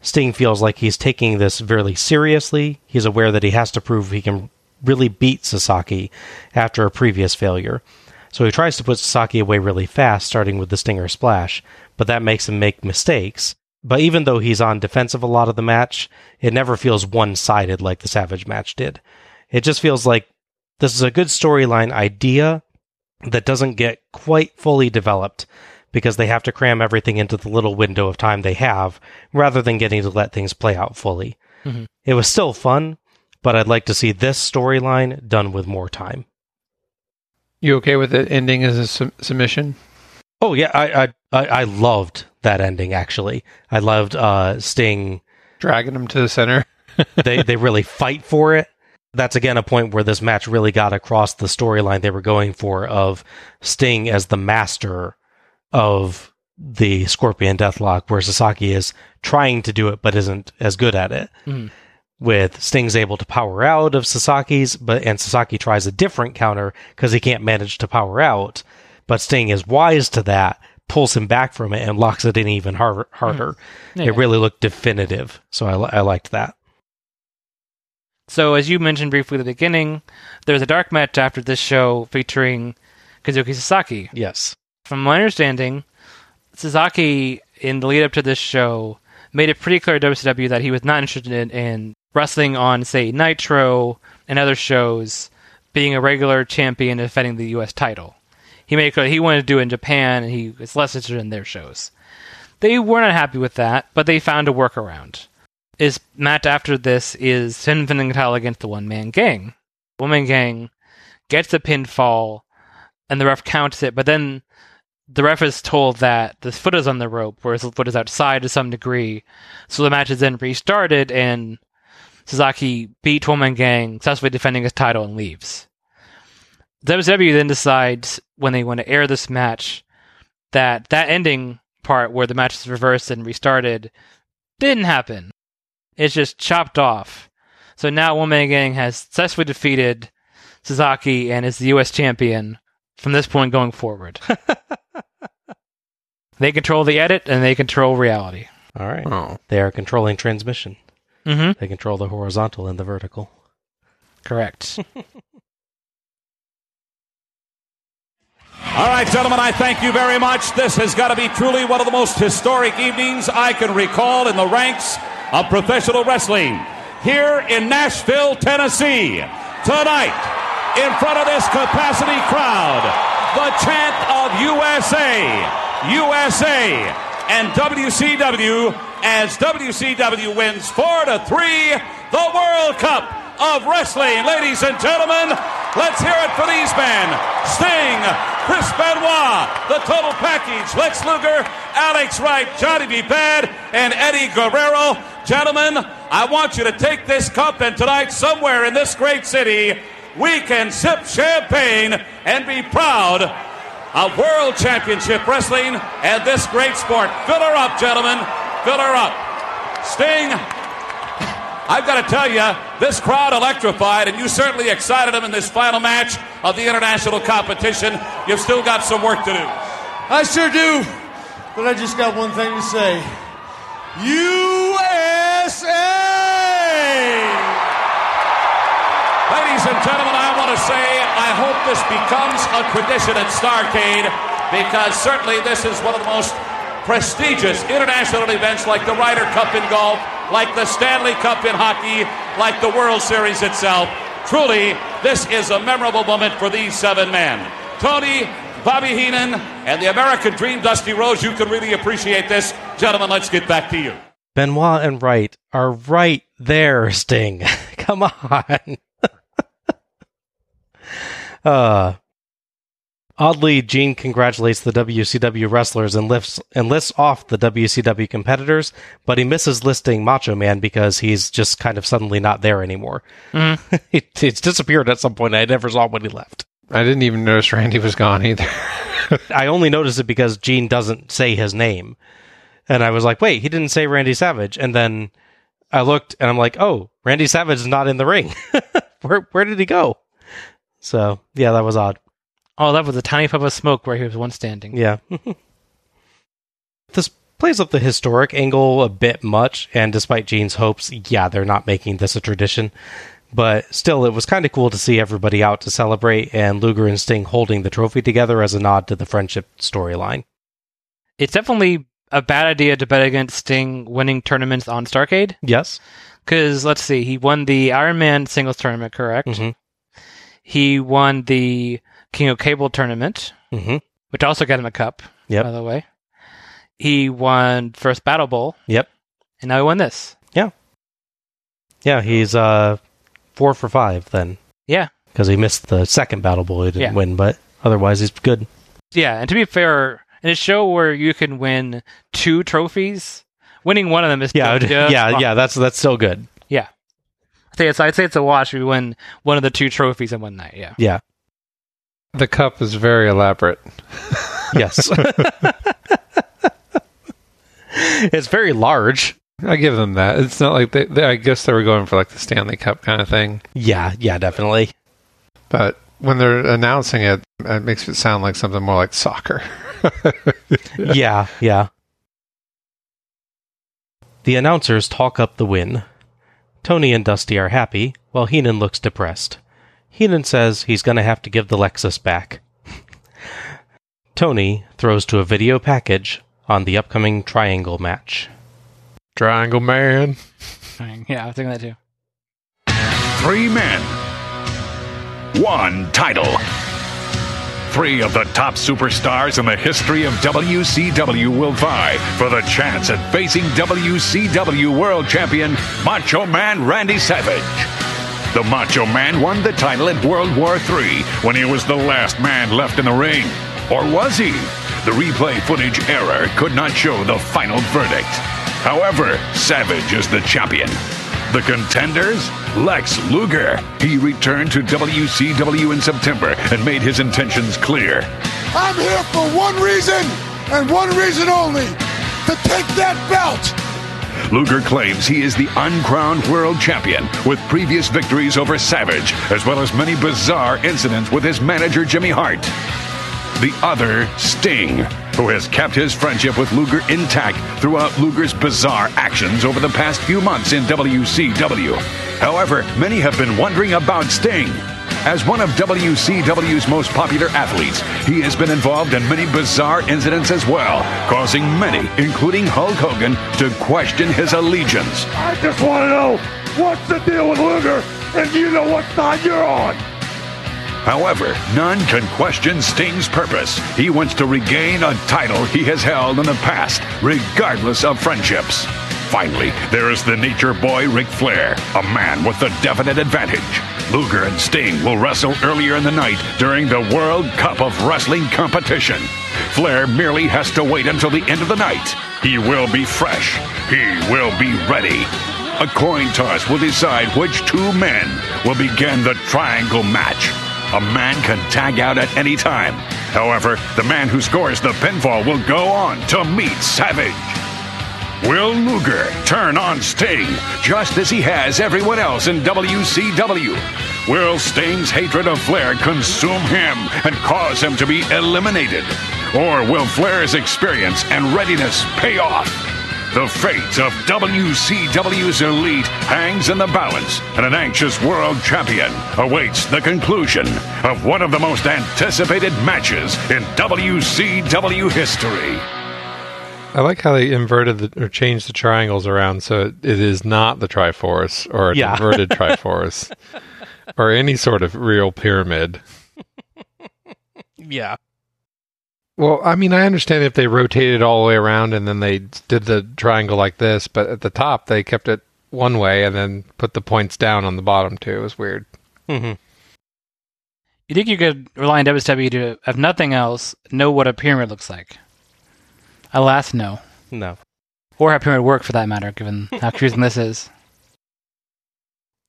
Sting feels like he's taking this very seriously. He's aware that he has to prove he can really beat Sasaki after a previous failure. So he tries to put Sasaki away really fast, starting with the Stinger Splash, but that makes him make mistakes. But even though he's on defensive a lot of the match, it never feels one sided like the Savage match did. It just feels like this is a good storyline idea that doesn't get quite fully developed because they have to cram everything into the little window of time they have rather than getting to let things play out fully. Mhm. It was still fun, but I'd like to see this storyline done with more time. you okay with it ending as a sub- submission? Oh yeah, I, I I I loved that ending actually. I loved uh Sting Dragging him to the center. [laughs] they they really fight for it. That's again a point where this match really got across the storyline they were going for of Sting as the master of the Scorpion Deathlock, where Sasaki is trying to do it but isn't as good at it. Mhm. With Sting's able to power out of Sasaki's, but and Sasaki tries a different counter because he can't manage to power out. But Sting is wise to that, pulls him back from it, and locks it in even har- harder. Yeah. It really looked definitive, so I, I liked that. So, as you mentioned briefly at the beginning, there's a dark match after this show featuring Kensuke Sasaki. Yes. From my understanding, Sasaki, in the lead up to this show, made it pretty clear to WCW that he was not interested in, in wrestling on, say, Nitro and other shows, being a regular champion defending the U.S. title. He made it clear he wanted to do it in Japan, and he was less interested in their shows. They were not happy with that, but they found a workaround. His match after this is him defending against the One Man Gang. One Man Gang gets the pinfall, and the ref counts it, but then the ref is told that the foot is on the rope, whereas the foot is outside to some degree. So the match is then restarted, and Suzuki beats One Man Gang, successfully defending his title, and leaves. WWE then decides when they want to air this match that that ending part where the match is reversed and restarted didn't happen. It's just chopped off. So now One Man Gang has successfully defeated Suzuki and is the U.S. champion from this point going forward. [laughs] they control the edit and they control reality. All right. Oh. They are controlling transmission. Mm-hmm. They control the horizontal and the vertical. Correct. [laughs] All right, gentlemen, I thank you very much. This has got to be truly one of the most historic evenings I can recall in the ranks of professional wrestling. Here in Nashville, Tennessee, tonight, in front of this capacity crowd, the chant of USA USA and WCW as WCW wins 4 to 3 the World Cup of Wrestling. Ladies and gentlemen, let's hear it for these men. Sting, Chris Benoit, the total package, Lex Luger, Alex Wright, Johnny B. Bad, and Eddie Guerrero. Gentlemen, I want you to take this cup and tonight somewhere in this great city, we can sip champagne and be proud of World Championship Wrestling and this great sport. Fill her up, gentlemen. Fill her up. Sting, I've got to tell you, this crowd electrified, and you certainly excited them in this final match of the international competition. You've still got some work to do. I sure do. But I just got one thing to say USA! Ladies and gentlemen, I want to say I hope this becomes a tradition at Starcade because certainly this is one of the most prestigious international events like the Ryder Cup in golf, like the Stanley Cup in hockey, like the World Series itself. Truly, this is a memorable moment for these seven men. Tony, Bobby Heenan, and the American Dream, Dusty Rhodes, you can really appreciate this. Gentlemen, let's get back to you. Benoit and Wright are right there, Sting. [laughs] Come on. [laughs] uh, oddly, Gene congratulates the WCW wrestlers and lifts and lists off the WCW competitors, but he misses listing Macho Man because he's just kind of suddenly not there anymore. Mhm. it, it's disappeared at some point. I never saw when he left. I didn't even notice Randy was gone either. [laughs] I only noticed it because Gene doesn't say his name. And I was like, wait, he didn't say Randy Savage. And then I looked and I'm like, oh, Randy Savage is not in the ring. [laughs] where where did he go? So yeah, that was odd. Oh, that was a tiny puff of smoke where he was once standing. Yeah. this plays up the historic angle a bit much, and despite Gene's hopes, yeah, they're not making this a tradition. But still, it was kind of cool to see everybody out to celebrate, and Luger and Sting holding the trophy together as a nod to the friendship storyline. It's definitely a bad idea to bet against Sting winning tournaments on Starcade. Yes. Because let's see, he won the Iron Man singles tournament, correct? Mhm. He won the King of Cable tournament, Mhm. which also got him a cup. Yep. By the way, he won first Battle Bowl, Yep. and now he won this. Yeah. Yeah, he's uh four for five then. Yeah. Because he missed the second Battle Bowl, he didn't Yeah. win, but otherwise he's good. Yeah, and to be fair, in a show where you can win two trophies, winning one of them is Yeah, yeah, just yeah, that's that's still good. yeah. I'd say it's I'd say it's a wash if you win one of the two trophies in one night. Yeah. Yeah. The cup is very elaborate. Yes. [laughs] it's very large. I give them that. It's not like they, they. I guess they were going for like the Stanley Cup kind of thing. Yeah, yeah, definitely. But when they're announcing it, it makes it sound like something more like soccer. [laughs] yeah, yeah. The announcers talk up the win. Tony and Dusty are happy, while Heenan looks depressed. Heenan says he's going to have to give the Lexus back. [laughs] Tony throws to a video package on the upcoming triangle match. Triangle Man. Yeah, I was thinking that too. Three men, one title. Three of the top superstars in the history of WCW will vie for the chance at facing WCW World Champion Macho Man Randy Savage. The Macho Man won the title in World War III when he was the last man left in the ring. Or was he? The replay footage error could not show the final verdict. However, Savage is the champion. The contenders? Lex Luger. He returned to WCW in September and made his intentions clear. I'm here for one reason and one reason only to take that belt. Luger claims he is the uncrowned world champion with previous victories over Savage, as well as many bizarre incidents with his manager Jimmy Hart. The other, Sting, who has kept his friendship with Luger intact throughout Luger's bizarre actions over the past few months in WCW. However, many have been wondering about Sting. As one of WCW's most popular athletes, he has been involved in many bizarre incidents as well, causing many, including Hulk Hogan, to question his allegiance. I just want to know what's the deal with Luger and you know what side you're on. However, none can question Sting's purpose. He wants to regain a title he has held in the past, regardless of friendships. Finally, there is the nature boy Ric Flair, a man with a definite advantage. Luger and Sting will wrestle earlier in the night during the World Cup of Wrestling competition. Flair merely has to wait until the end of the night. He will be fresh. He will be ready. A coin toss will decide which two men will begin the triangle match. A man can tag out at any time. However, the man who scores the pinfall will go on to meet Savage. Will Luger turn on Sting just as he has everyone else in WCW? Will Sting's hatred of Flair consume him and cause him to be eliminated? Or will Flair's experience and readiness pay off? The fate of WCW's elite hangs in the balance, and an anxious world champion awaits the conclusion of one of the most anticipated matches in WCW history. I like how they inverted the, or changed the triangles around so it, it is not the Triforce or an Yeah. inverted Triforce [laughs] or any sort of real pyramid. Yeah. Well, I mean, I understand if they rotated all the way around and then they did the triangle like this, but at the top they kept it one way and then put the points down on the bottom too. It was weird. Mm-hmm. You think you could rely on WCW to, if nothing else, know what a pyramid looks like? Alas, no. No. Or how pyramid work, for that matter, given how [laughs] confusing this is.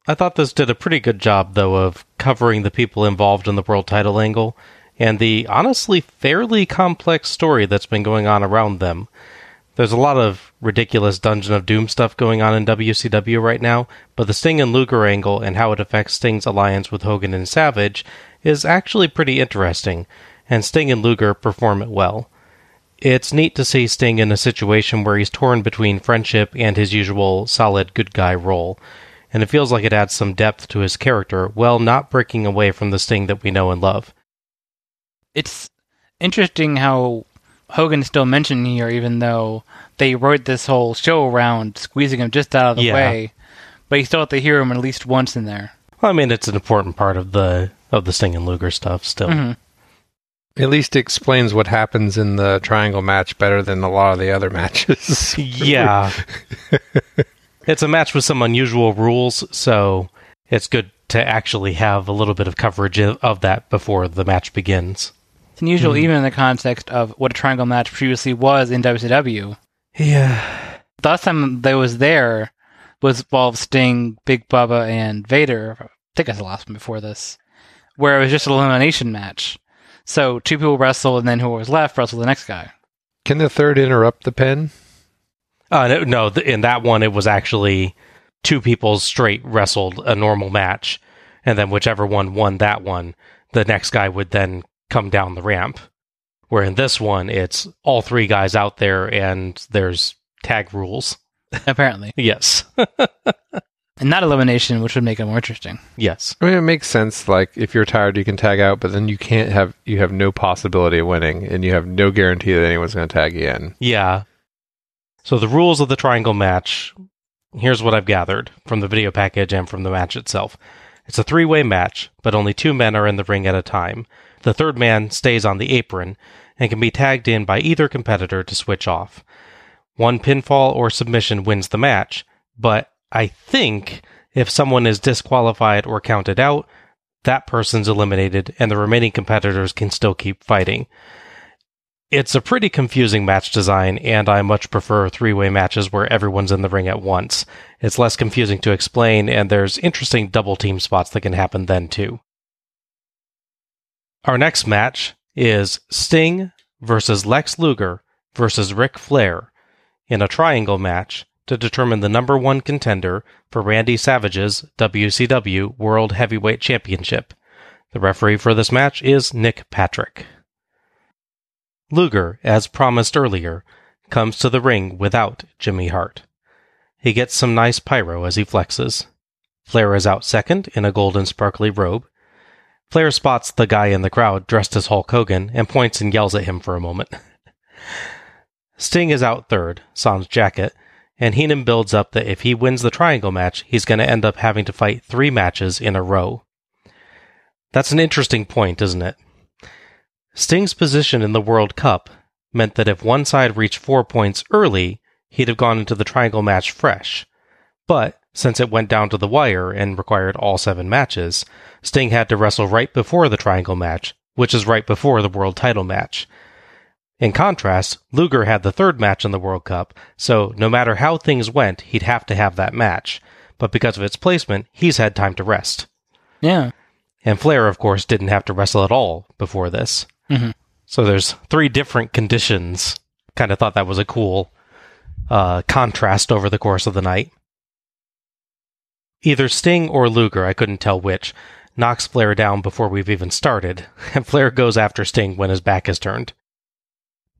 I thought this did a pretty good job, though, of covering the people involved in the world title angle and the honestly fairly complex story that's been going on around them. There's a lot of ridiculous Dungeon of Doom stuff going on in WCW right now, but the Sting and Luger angle and how it affects Sting's alliance with Hogan and Savage is actually pretty interesting, and Sting and Luger perform it well. It's neat to see Sting in a situation where he's torn between friendship and his usual solid good guy role, and it feels like it adds some depth to his character while not breaking away from the Sting that we know and love. It's interesting how Hogan's still mentioned here, even though they wrote this whole show around squeezing him just out of the Yeah. way. But you still have to hear him at least once in there. Well, I mean, it's an important part of the of the Sting and Luger stuff still. Mhm. At least explains what happens in the triangle match better than a lot of the other [laughs] matches. Yeah. it's a match with some unusual rules, so it's good to actually have a little bit of coverage of of that before the match begins. It's unusual, Mhm. even in the context of what a triangle match previously was in WCW. Yeah. The last time that was there was involved Sting, Big Bubba, and Vader. I think that's the last one before this, where it was just an elimination match. So two people wrestle, and then who was left wrestled the next guy. Can the third interrupt the pin? Uh, no, no, th- in that one, it was actually two people straight wrestled a normal match, and then whichever one won that one, the next guy would then come down the ramp. Where in this one, it's all three guys out there, and there's tag rules. Apparently, [laughs] Yes. [laughs] and not elimination, which would make it more interesting. yes. I mean, it makes sense. Like if you're tired, you can tag out, but then you can't have you have no possibility of winning, and you have no guarantee that anyone's going to tag you in. Yeah. So the rules of the triangle match. Here's what I've gathered from the video package and from the match itself. It's a three way match, but only two men are in the ring at a time. The third man stays on the apron and can be tagged in by either competitor to switch off. One pinfall or submission wins the match, but I think if someone is disqualified or counted out, that person's eliminated and the remaining competitors can still keep fighting. It's a pretty confusing match design, and I much prefer three way matches where everyone's in the ring at once. It's less confusing to explain, and there's interesting double team spots that can happen then, too. Our next match is Sting versus Lex Luger versus Ric Flair in a triangle match to determine the number one contender for Randy Savage's WCW World Heavyweight Championship. The referee for this match is Nick Patrick. Luger, as promised earlier, comes to the ring without Jimmy Hart. He gets some nice pyro as he flexes. Flair is out second in a golden sparkly robe. Flair spots the guy in the crowd dressed as Hulk Hogan and points and yells at him for a moment. [laughs] Sting is out third, sans jacket, and Heenan builds up that if he wins the triangle match, he's going to end up having to fight three matches in a row. That's an interesting point, isn't it? Sting's position in the World Cup meant that if one side reached four points early, he'd have gone into the triangle match fresh. But since it went down to the wire and required all seven matches, Sting had to wrestle right before the triangle match, which is right before the world title match. In contrast, Luger had the third match in the World Cup, so no matter how things went, he'd have to have that match. But because of its placement, he's had time to rest. Yeah. And Flair, of course, didn't have to wrestle at all before this. Mm-hmm. So there's three different conditions. Kind of thought that was a cool uh, contrast over the course of the night. Either Sting or Luger, I couldn't tell which, knocks Flair down before we've even started, [laughs] and Flair goes after Sting when his back is turned.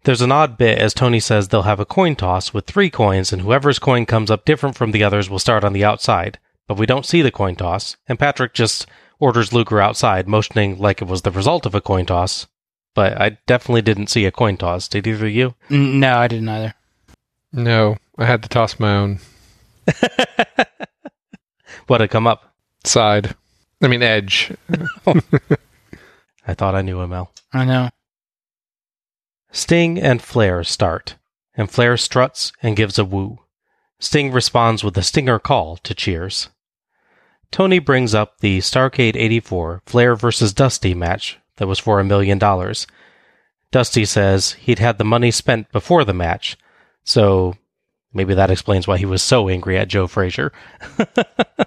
There's an odd bit as Tony says they'll have a coin toss with three coins, and whoever's coin comes up different from the others will start on the outside. But we don't see the coin toss, and Patrick just orders Luger outside, motioning like it was the result of a coin toss. But I definitely didn't see a coin toss. Did either of you? No, I didn't either. No, I had to toss my own [laughs] What had come up? side. I mean, edge. [laughs] I thought I knew him, Al. I know. Sting and Flair start, and Flair struts and gives a woo. Sting responds with a stinger call to cheers. Tony brings up the Starcade 84 Flair vs. Dusty match that was for a million dollars. Dusty says he'd had the money spent before the match, so maybe that explains why he was so angry at Joe Frazier. [laughs] I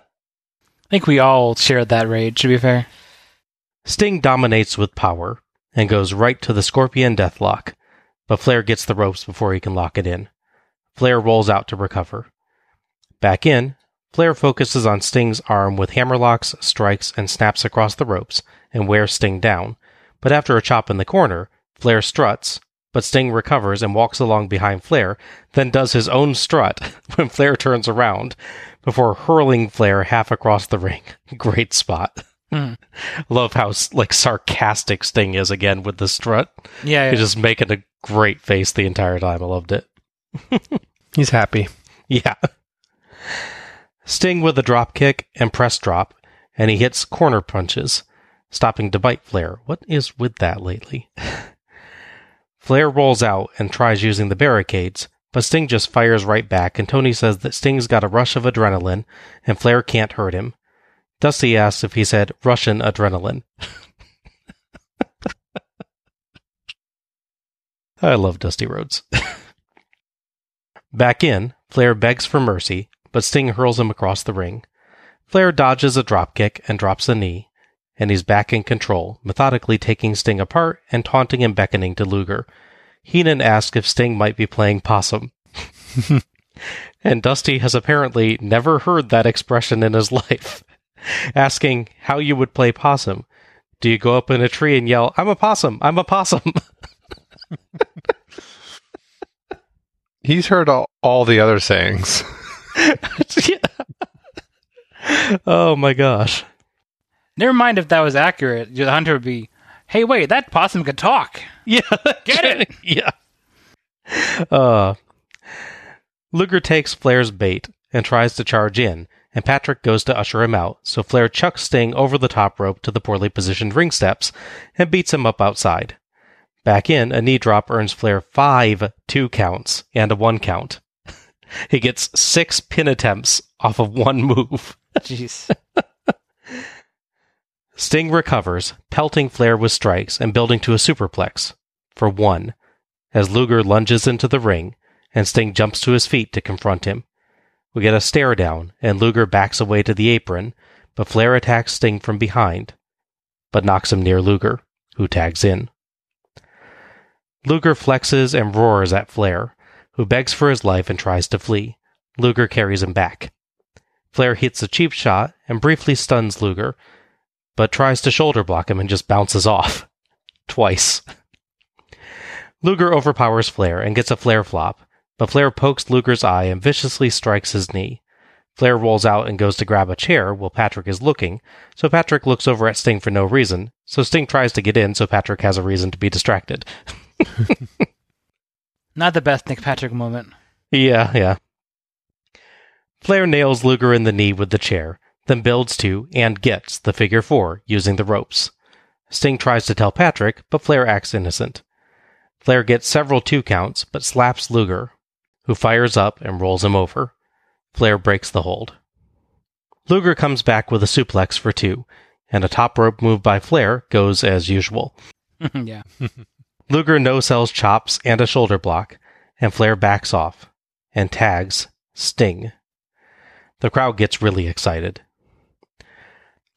think we all shared that rage, to be fair. Sting dominates with power and goes right to the Scorpion Deathlock, but Flair gets the ropes before he can lock it in. Flair rolls out to recover. Back in, Flair focuses on Sting's arm with hammerlocks, strikes, and snaps across the ropes and wears Sting down. But after a chop in the corner, Flair struts, but Sting recovers and walks along behind Flair, then does his own strut [laughs] when Flair turns around before hurling Flair half across the ring. [laughs] Great spot. Hmm. [laughs] Love how like sarcastic Sting is again with the strut. Yeah, He's just making a great face the entire time. I loved it. [laughs] He's happy. Yeah. Sting with a drop kick and press drop, and he hits corner punches, stopping to bite Flair. What is with that lately? [laughs] Flair rolls out and tries using the barricades, but Sting just fires right back, and Tony says that Sting's got a rush of adrenaline, and Flair can't hurt him. Dusty asks if he said Russian adrenaline. [laughs] I love Dusty Rhodes. Back in, Flair begs for mercy, but Sting hurls him across the ring. Flair dodges a dropkick and drops a knee, and he's back in control, methodically taking Sting apart and taunting and beckoning to Luger. Heenan asks if Sting might be playing possum. [laughs] and Dusty has apparently never heard that expression in his [laughs] life, asking how you would play possum. Do you go up in a tree and yell, I'm a possum, I'm a possum? [laughs] He's heard all, all the other sayings. [laughs] [laughs] oh my gosh. Never mind if that was accurate. The hunter would be, hey, wait, that possum can talk. Yeah. [laughs] Get it? yeah. Uh, Luger takes Flair's bait and tries to charge in, and Patrick goes to usher him out, so Flair chucks Sting over the top rope to the poorly positioned ring steps and beats him up outside. Back in, a knee drop earns Flair five two counts and a one count. [laughs] he gets six pin attempts off of one move. Jeez. [laughs] Sting recovers, pelting Flair with strikes and building to a superplex for one, as Luger lunges into the ring and Sting jumps to his feet to confront him. We get a stare down, and Luger backs away to the apron, but Flair attacks Sting from behind, but knocks him near Luger, who tags in. Luger flexes and roars at Flair, who begs for his life and tries to flee. Luger carries him back. Flair hits a cheap shot and briefly stuns Luger, but tries to shoulder block him and just bounces off. [laughs] Twice. Luger overpowers Flair and gets a Flair flop, but Flair pokes Luger's eye and viciously strikes his knee. Flair rolls out and goes to grab a chair while Patrick is looking, so Patrick looks over at Sting for no reason, so Sting tries to get in so Patrick has a reason to be distracted. [laughs] [laughs] Not the best Nick Patrick moment. Yeah, yeah. Flair nails Luger in the knee with the chair, then builds to and gets the figure four using the ropes. Sting tries to tell Patrick, but Flair acts innocent. Flair gets several two counts, but slaps Luger, who fires up and rolls him over. Flair breaks the hold. Luger comes back with a suplex for two, and a top rope move by Flair goes as usual. [laughs] yeah. [laughs] Luger no sells chops and a shoulder block, and Flair backs off and tags Sting. The crowd gets really excited.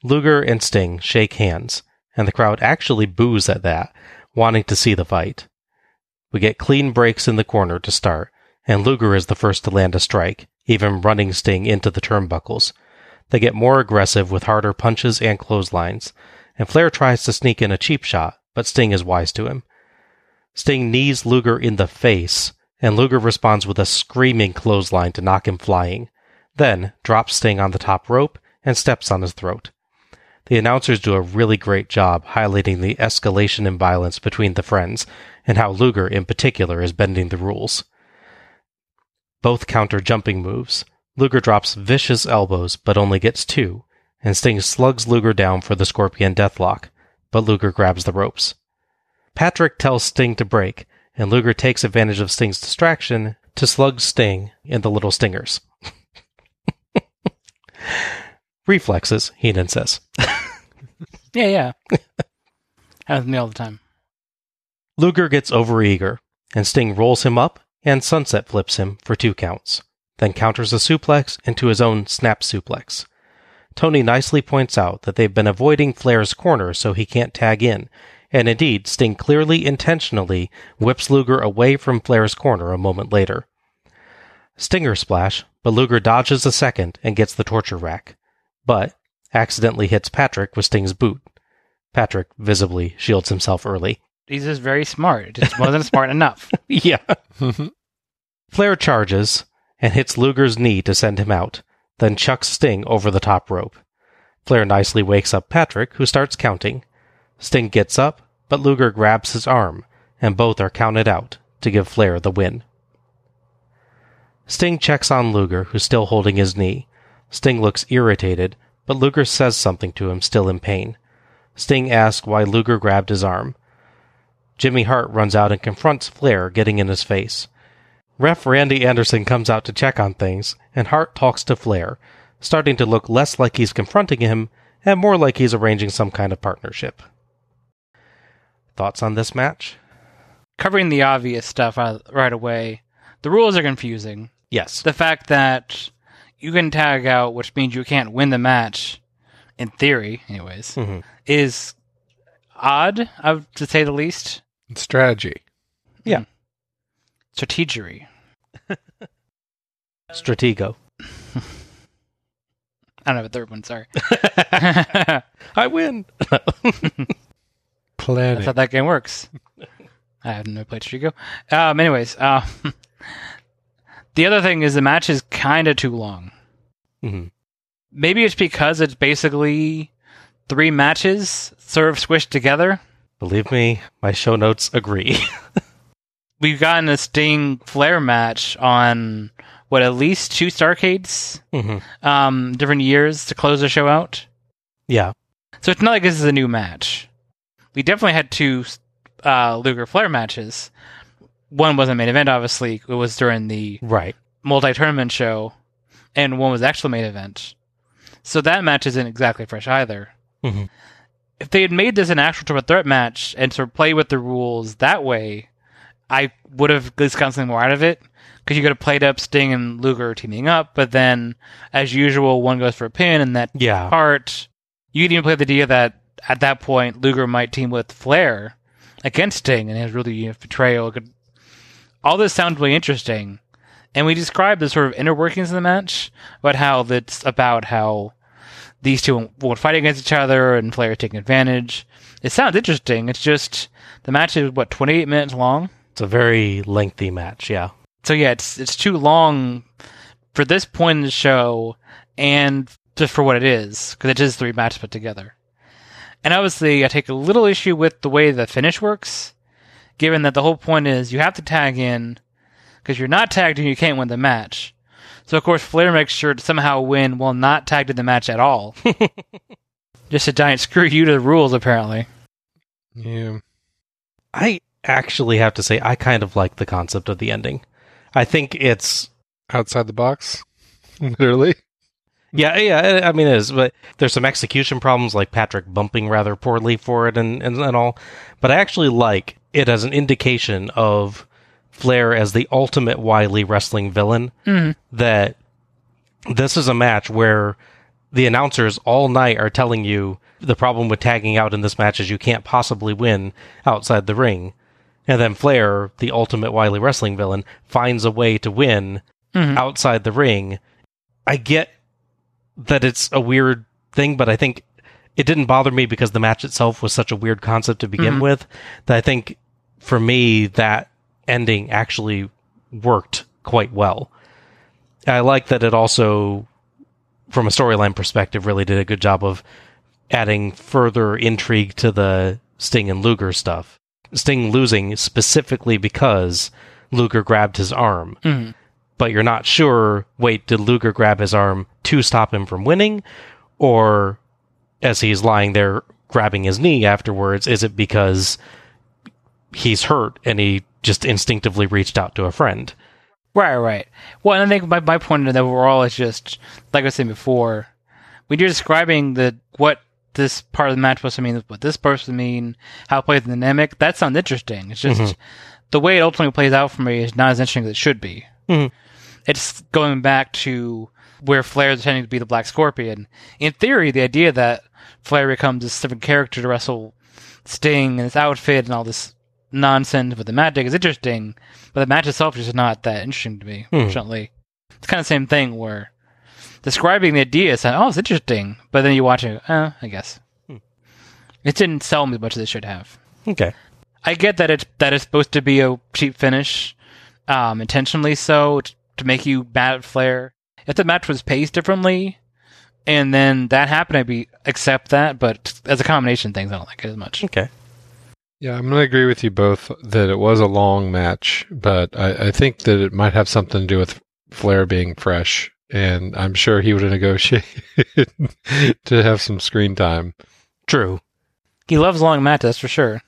Luger and Sting shake hands, and the crowd actually boos at that, wanting to see the fight. We get clean breaks in the corner to start, and Luger is the first to land a strike, even running Sting into the turnbuckles. They get more aggressive with harder punches and clotheslines, and Flair tries to sneak in a cheap shot, but Sting is wise to him. Sting knees Luger in the face, and Luger responds with a screaming clothesline to knock him flying, then drops Sting on the top rope and steps on his throat. The announcers do a really great job highlighting the escalation in violence between the friends and how Luger in particular is bending the rules. Both counter jumping moves. Luger drops vicious elbows but only gets two, and Sting slugs Luger down for the Scorpion Deathlock, but Luger grabs the ropes. Patrick tells Sting to break, and Luger takes advantage of Sting's distraction to slug Sting in the little stingers. [laughs] Reflexes, Heenan says. [laughs] Yeah, yeah. Happens to me all the time. Luger gets overeager, and Sting rolls him up and sunset flips him for two counts, then counters a suplex into his own snap suplex. Tony nicely points out that they've been avoiding Flair's corner so he can't tag in, and indeed, Sting clearly intentionally whips Luger away from Flair's corner a moment later. Stinger splash, but Luger dodges a second and gets the torture rack, but accidentally hits Patrick with Sting's boot. Patrick visibly shields himself early. He's just very smart. It just wasn't smart enough. [laughs] yeah. [laughs] Flair charges and hits Luger's knee to send him out, then chucks Sting over the top rope. Flair nicely wakes up Patrick, who starts counting. Sting gets up, but Luger grabs his arm, and both are counted out to give Flair the win. Sting checks on Luger, who's still holding his knee. Sting looks irritated, but Luger says something to him, still in pain. Sting asks why Luger grabbed his arm. Jimmy Hart runs out and confronts Flair, getting in his face. Ref Randy Anderson comes out to check on things, and Hart talks to Flair, starting to look less like he's confronting him and more like he's arranging some kind of partnership. Thoughts on this match? Covering the obvious stuff right away, the rules are confusing. Yes. The fact that you can tag out, which means you can't win the match, in theory, anyways, Mhm. is odd, uh, to say the least. Strategy. Yeah. Strategery. [laughs] Stratego. [laughs] I don't have a third one, sorry. [laughs] I win. Planning. That's how that game works. [laughs] I have no to go. Um, anyways, uh, [laughs] the other thing is the match is kind of too long. Mhm. Maybe it's because it's basically three matches sort of squished together. Believe me, my show notes agree. [laughs] We've gotten a Sting Flair match on what at least two Starcades, Mhm. um, different years to close the show out. Yeah. So it's not like this is a new match. We definitely had two uh, Luger Flair matches. One wasn't main event, obviously. It was during the Right. multi tournament show, and one was actual main event. So that match isn't exactly fresh either. Mhm. If they had made this an actual triple threat match and sort of play with the rules that way, I would have at least gotten something more out of it. Because you could have played up Sting and Luger teaming up, but then, as usual, one goes for a pin and that Yeah. part. You could even play the idea that at that point Luger might team with Flair against Sting, and his really you know, betrayal. All this sounds really interesting, and we described the sort of inner workings of the match, about how that's about how these two won't fight against each other, and Flair taking advantage. It sounds interesting. It's just the match is what twenty eight minutes long. It's a very lengthy match, yeah. So yeah, it's it's too long for this point in the show, and just for what it is, because it is three matches put together. And obviously, I take a little issue with the way the finish works, given that the whole point is you have to tag in, because you're not tagged in, you can't win the match. So of course, Flair makes sure to somehow win while not tagged in the match at all. [laughs] just a giant screw you to the rules, apparently. Yeah. I actually have to say I kind of like the concept of the ending. I think it's outside the box, [laughs] literally. Yeah, yeah. I mean, it is, but there's some execution problems, like Patrick bumping rather poorly for it, and, and and all. But I actually like it as an indication of Flair as the ultimate wily wrestling villain. Mhm. That this is a match where the announcers all night are telling you the problem with tagging out in this match is you can't possibly win outside the ring. And then Flair, the ultimate wily wrestling villain, finds a way to win Mhm. outside the ring. I get that it's a weird thing, but I think it didn't bother me because the match itself was such a weird concept to begin Mhm. with that I think for me that ending actually worked quite well. I like that it also, from a storyline perspective, really did a good job of adding further intrigue to the Sting and Luger stuff. Sting losing specifically because Luger grabbed his arm Mhm. But you're not sure. Wait, did Luger grab his arm to stop him from winning, or as he's lying there grabbing his knee afterwards, is it because he's hurt and he just instinctively reached out to a friend? Right, right. Well, and I think my, my point in that overall is just like I was saying before, when you're describing the what this part of the match was to mean, what this to mean, how it plays the dynamic, that sounds interesting. It's just Mhm. the way it ultimately plays out for me is not as interesting as it should be. Mhm. It's going back to where Flair is pretending to be the Black Scorpion. In theory, the idea that Flair becomes this different character to wrestle Sting and his outfit and all this nonsense with the magic is interesting, but the match itself is just not that interesting to me, Hmm. unfortunately. It's kind of the same thing where describing the idea is oh, it's interesting, but then you watch it, eh, I guess. It didn't sell me as much as it should have. Okay. I get that it's that it's supposed to be a cheap finish, um, intentionally so to make you mad at Flair. If the match was paced differently, and then that happened, I'd be accept that. But as a combination of things, I don't like it as much. Okay. Yeah, I'm going to agree with you both that it was a long match, but I, I think that it might have something to do with Flair being fresh, and I'm sure he would have negotiated [laughs] to have some screen time. True. He loves long matches, that's for sure.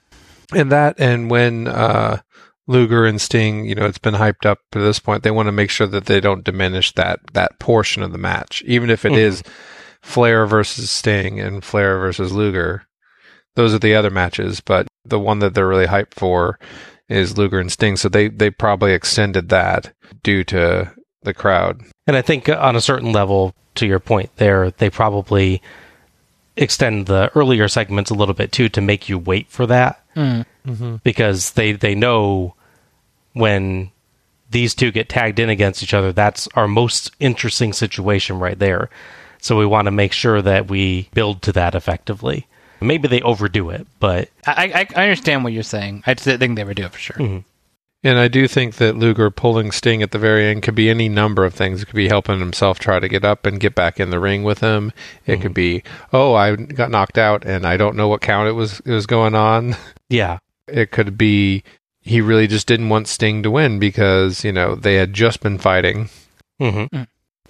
And that, and when uh, Luger and Sting, you know, it's been hyped up to this point, they want to make sure that they don't diminish that that portion of the match, even if it Mhm. is Flair versus Sting and Flair versus Luger. Those are the other matches, but the one that they're really hyped for is Luger and Sting. So they they probably extended that due to the crowd. And I think on a certain level, to your point there, they probably extend the earlier segments a little bit too to make you wait for that Mm. because they they know when these two get tagged in against each other, that's our most interesting situation right there. So we want to make sure that we build to that effectively. Maybe they overdo it, but I, I I understand what you're saying. I think they would do it for sure. Mhm. And I do think that Luger pulling Sting at the very end could be any number of things. It could be helping himself try to get up and get back in the ring with him. It could be, oh, I got knocked out and I don't know what count it was it was going on. yeah, It could be he really just didn't want Sting to win because you know they had just been fighting. hmm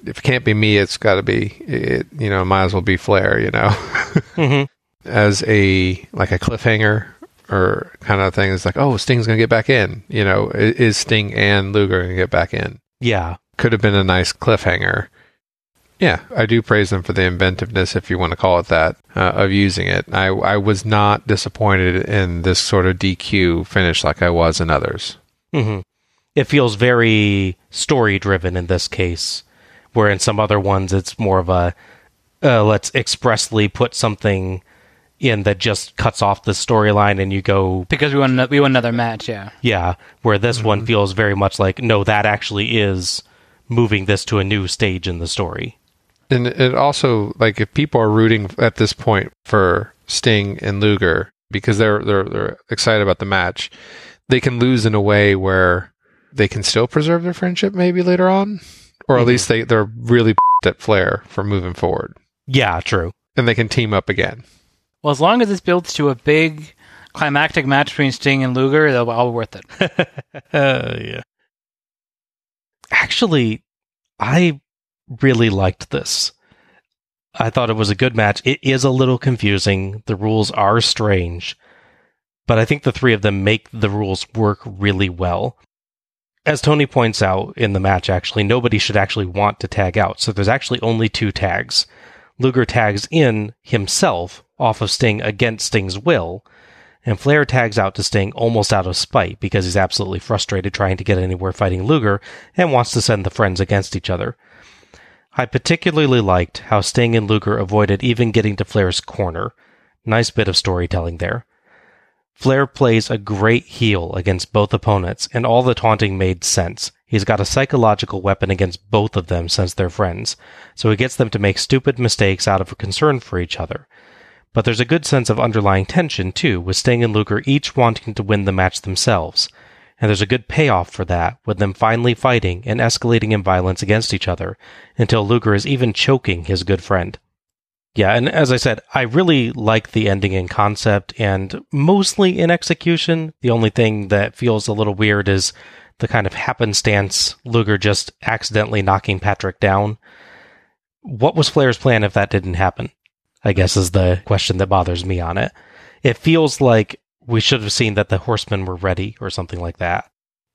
If it can't be me, it's got to be it. You know, might as well be Flair. You know, [laughs] hmm as a like a cliffhanger or kind of thing. It's like, oh, Sting's gonna get back in. You know, is Sting and Luger gonna get back in? yeah, could have been a nice cliffhanger. Yeah, I do praise them for the inventiveness, if you want to call it that, uh, of using it. I, I was not disappointed in this sort of DQ finish like I was in others. hmm It feels very story driven in this case, where in some other ones it's more of a uh, let's expressly put something in that just cuts off the storyline and you go Because we want ano- we want another match, yeah. yeah. Where this one feels very much like no, that actually is moving this to a new stage in the story. And it also, like, if people are rooting at this point for Sting and Luger because they're they're they're excited about the match, they can lose in a way where they can still preserve their friendship maybe later on, or at Mhm. least they they're really [laughs] at Flair for moving forward, Yeah, true. and they can team up again. Well, as long as this builds to a big climactic match between Sting and Luger, they'll be all worth it. Uh, [laughs] yeah. Actually, I really liked this. I thought it was a good match. It is a little confusing. The rules are strange, but I think the three of them make the rules work really well. As Tony points out in the match, actually, nobody should actually want to tag out. So there's actually only two tags. Luger tags in himself off of Sting against Sting's will, and Flair tags out to Sting almost out of spite because he's absolutely frustrated trying to get anywhere fighting Luger and wants to send the friends against each other. I particularly liked how Sting and Luger avoided even getting to Flair's corner. Nice bit of storytelling there. Flair plays a great heel against both opponents, and all the taunting made sense. He's got a psychological weapon against both of them since they're friends, so he gets them to make stupid mistakes out of concern for each other. But there's a good sense of underlying tension, too, with Sting and Luger each wanting to win the match themselves. And there's a good payoff for that, with them finally fighting and escalating in violence against each other, until Luger is even choking his good friend. Yeah, and as I said, I really like the ending in concept and mostly in execution. The only thing that feels a little weird is the kind of happenstance Luger just accidentally knocking Patrick down. What was Flair's plan if that didn't happen? I guess is the question that bothers me on it. It feels like we should have seen that the horsemen were ready or something like that.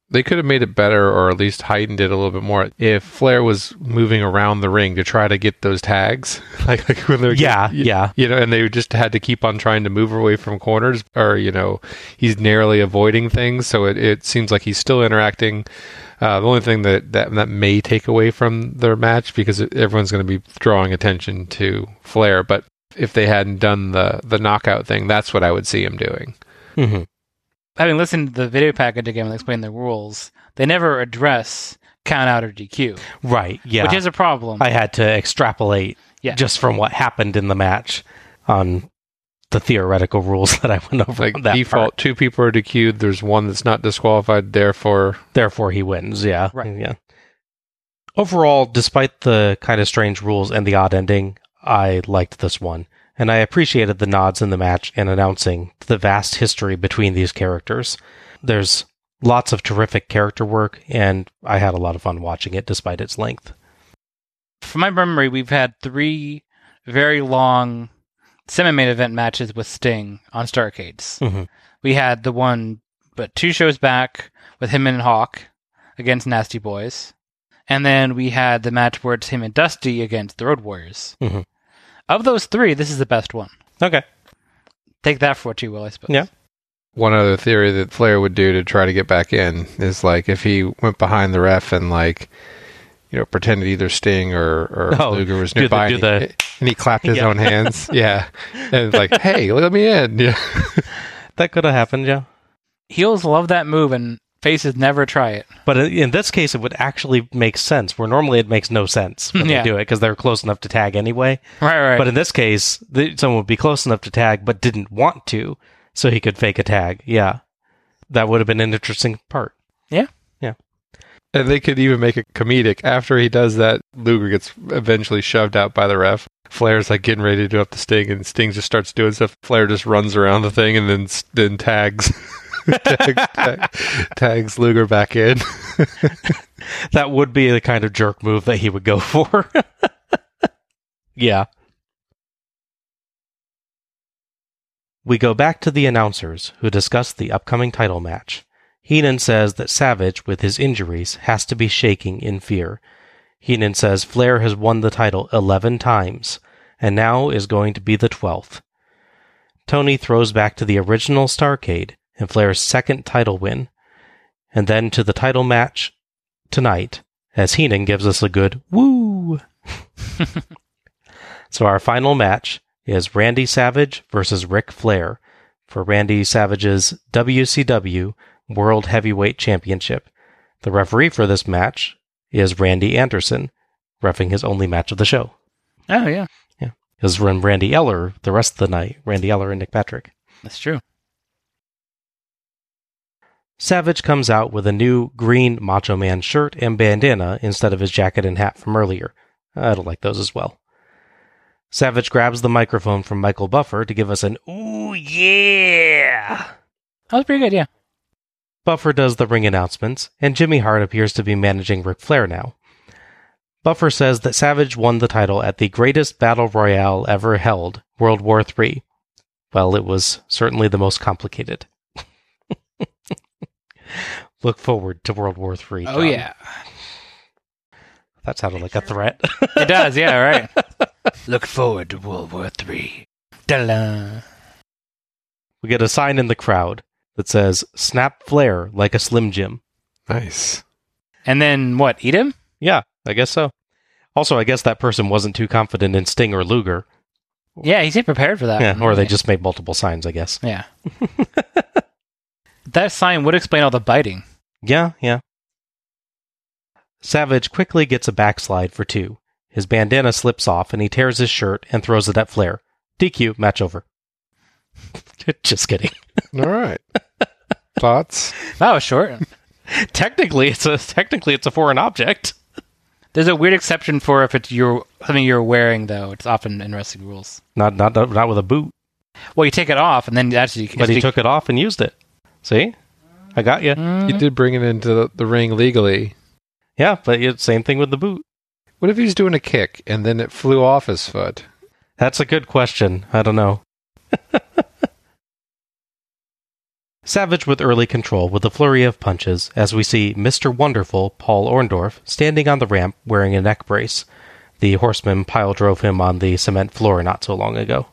They could have made it better or at least heightened it a little bit more if Flair was moving around the ring to try to get those tags. [laughs] like, like when they're Yeah, yeah. You know, and they just had to keep on trying to move away from corners or, you know, he's narrowly avoiding things. So it, it seems like he's still interacting. Uh, the only thing that, that that may take away from their match because everyone's going to be drawing attention to Flair, but if they hadn't done the the knockout thing, that's what I would see him doing. Mm-hmm. Having listened to the video package again and explain the rules, they never address count out or DQ. Right, yeah. Which is a problem. I had to extrapolate Yeah. just from what happened in the match on the theoretical rules [laughs] that I went over. Like that default, part. two people are DQ'd. There's one that's not disqualified. Therefore, Therefore, he wins. Yeah. Right. Yeah. Overall, despite the kind of strange rules and the odd ending, I liked this one, and I appreciated the nods in the match and announcing the vast history between these characters. There's lots of terrific character work, and I had a lot of fun watching it despite its length. From my memory, we've had three very long semi-main event matches with Sting on Starcades. Mhm. We had the one, but two shows back with him and Hawk against Nasty Boys, and then we had the match where it's him and Dusty against the Road Warriors. Mhm. Of those three, this is the best one. Okay. Take that for what you will, I suppose. Yeah. one other theory that Flair would do to try to get back in is like if he went behind the ref and like you know pretended either Sting or, or Oh, Luger was do the- nearby do and, the- he, and he clapped his [laughs] Yeah. own hands. [laughs] yeah, and like, hey, let me in. Yeah, [laughs] That could have happened, yeah. Heels love that move, and faces never try it. But in- in this case, it would actually make sense. Where normally it makes no sense when Yeah. they do it because they're close enough to tag anyway. Right, right. But in this case, the, someone would be close enough to tag but didn't want to, so he could fake a tag. Yeah, that would have been an interesting part. Yeah. Yeah. and they could even make it comedic after he does that. Luger gets eventually shoved out by the ref. Flair's like getting ready to do up the Sting, and Sting just starts doing stuff. Flair just runs around the thing and then then tags. [laughs] tags, tag- tags Luger back in. [laughs] That would be the kind of jerk move that he would go for. [laughs] yeah. We go back to the announcers who discuss the upcoming title match. Heenan says that Savage, with his injuries, has to be shaking in fear. Heenan says Flair has won the title 11 times, and now is going to be the 12th. Tony throws back to the original Starcade and Flair's second title win, and then to the title match tonight, as Heenan gives us a good woo. [laughs] so our final match is Randy Savage versus Ric Flair for Randy Savage's WCW World Heavyweight Championship. The referee for this match is Randy Anderson, refing his only match of the show. Oh, yeah. Yeah. Is when Randy Eller the rest of the night, Randy Eller and Nick Patrick. That's true. Savage comes out with a new green Macho Man shirt and bandana instead of his jacket and hat from earlier. I don't like those as well. Savage grabs the microphone from Michael Buffer to give us an ooh yeah. That was pretty good, yeah. Buffer does the ring announcements, and Jimmy Hart appears to be managing Ric Flair now. Buffer says that Savage won the title at the greatest battle royale ever held, World War III. Well, it was certainly the most complicated. Look forward to World War Three. Oh yeah, that sounded like a threat. it does. Yeah, right. [laughs] Look forward to World War Three. Da-la. we get a sign in the crowd that says "Snap Flair like a Slim Jim." Nice. And then what? Eat him? Yeah, I guess so. Also, I guess that person wasn't too confident in Sting or Luger. Yeah, he's seemed prepared for that. Yeah, or they just made multiple signs, I guess. Yeah. [laughs] that sign would explain all the biting. Yeah, yeah. Savage quickly gets a backslide for two. His bandana slips off and he tears his shirt and throws it at Flair. DQ, match over. [laughs] Just kidding. All right. Thoughts? That was short. [laughs] technically, it's a technically it's a foreign object. There's a weird exception for if it's your something you're wearing, though. It's often in wrestling rules. Not not not with a boot. Well, you take it off and then actually. But he took it off and used it. See, I got you. You did bring it into the, the ring legally. Yeah, but it's same thing with the boot. What if he's doing a kick and then it flew off his foot? That's a good question. I don't know. [laughs] Savage with early control with a flurry of punches as we see Mr. Wonderful Paul Orndorff standing on the ramp wearing a neck brace. The horseman pile drove him on the cement floor not so long ago.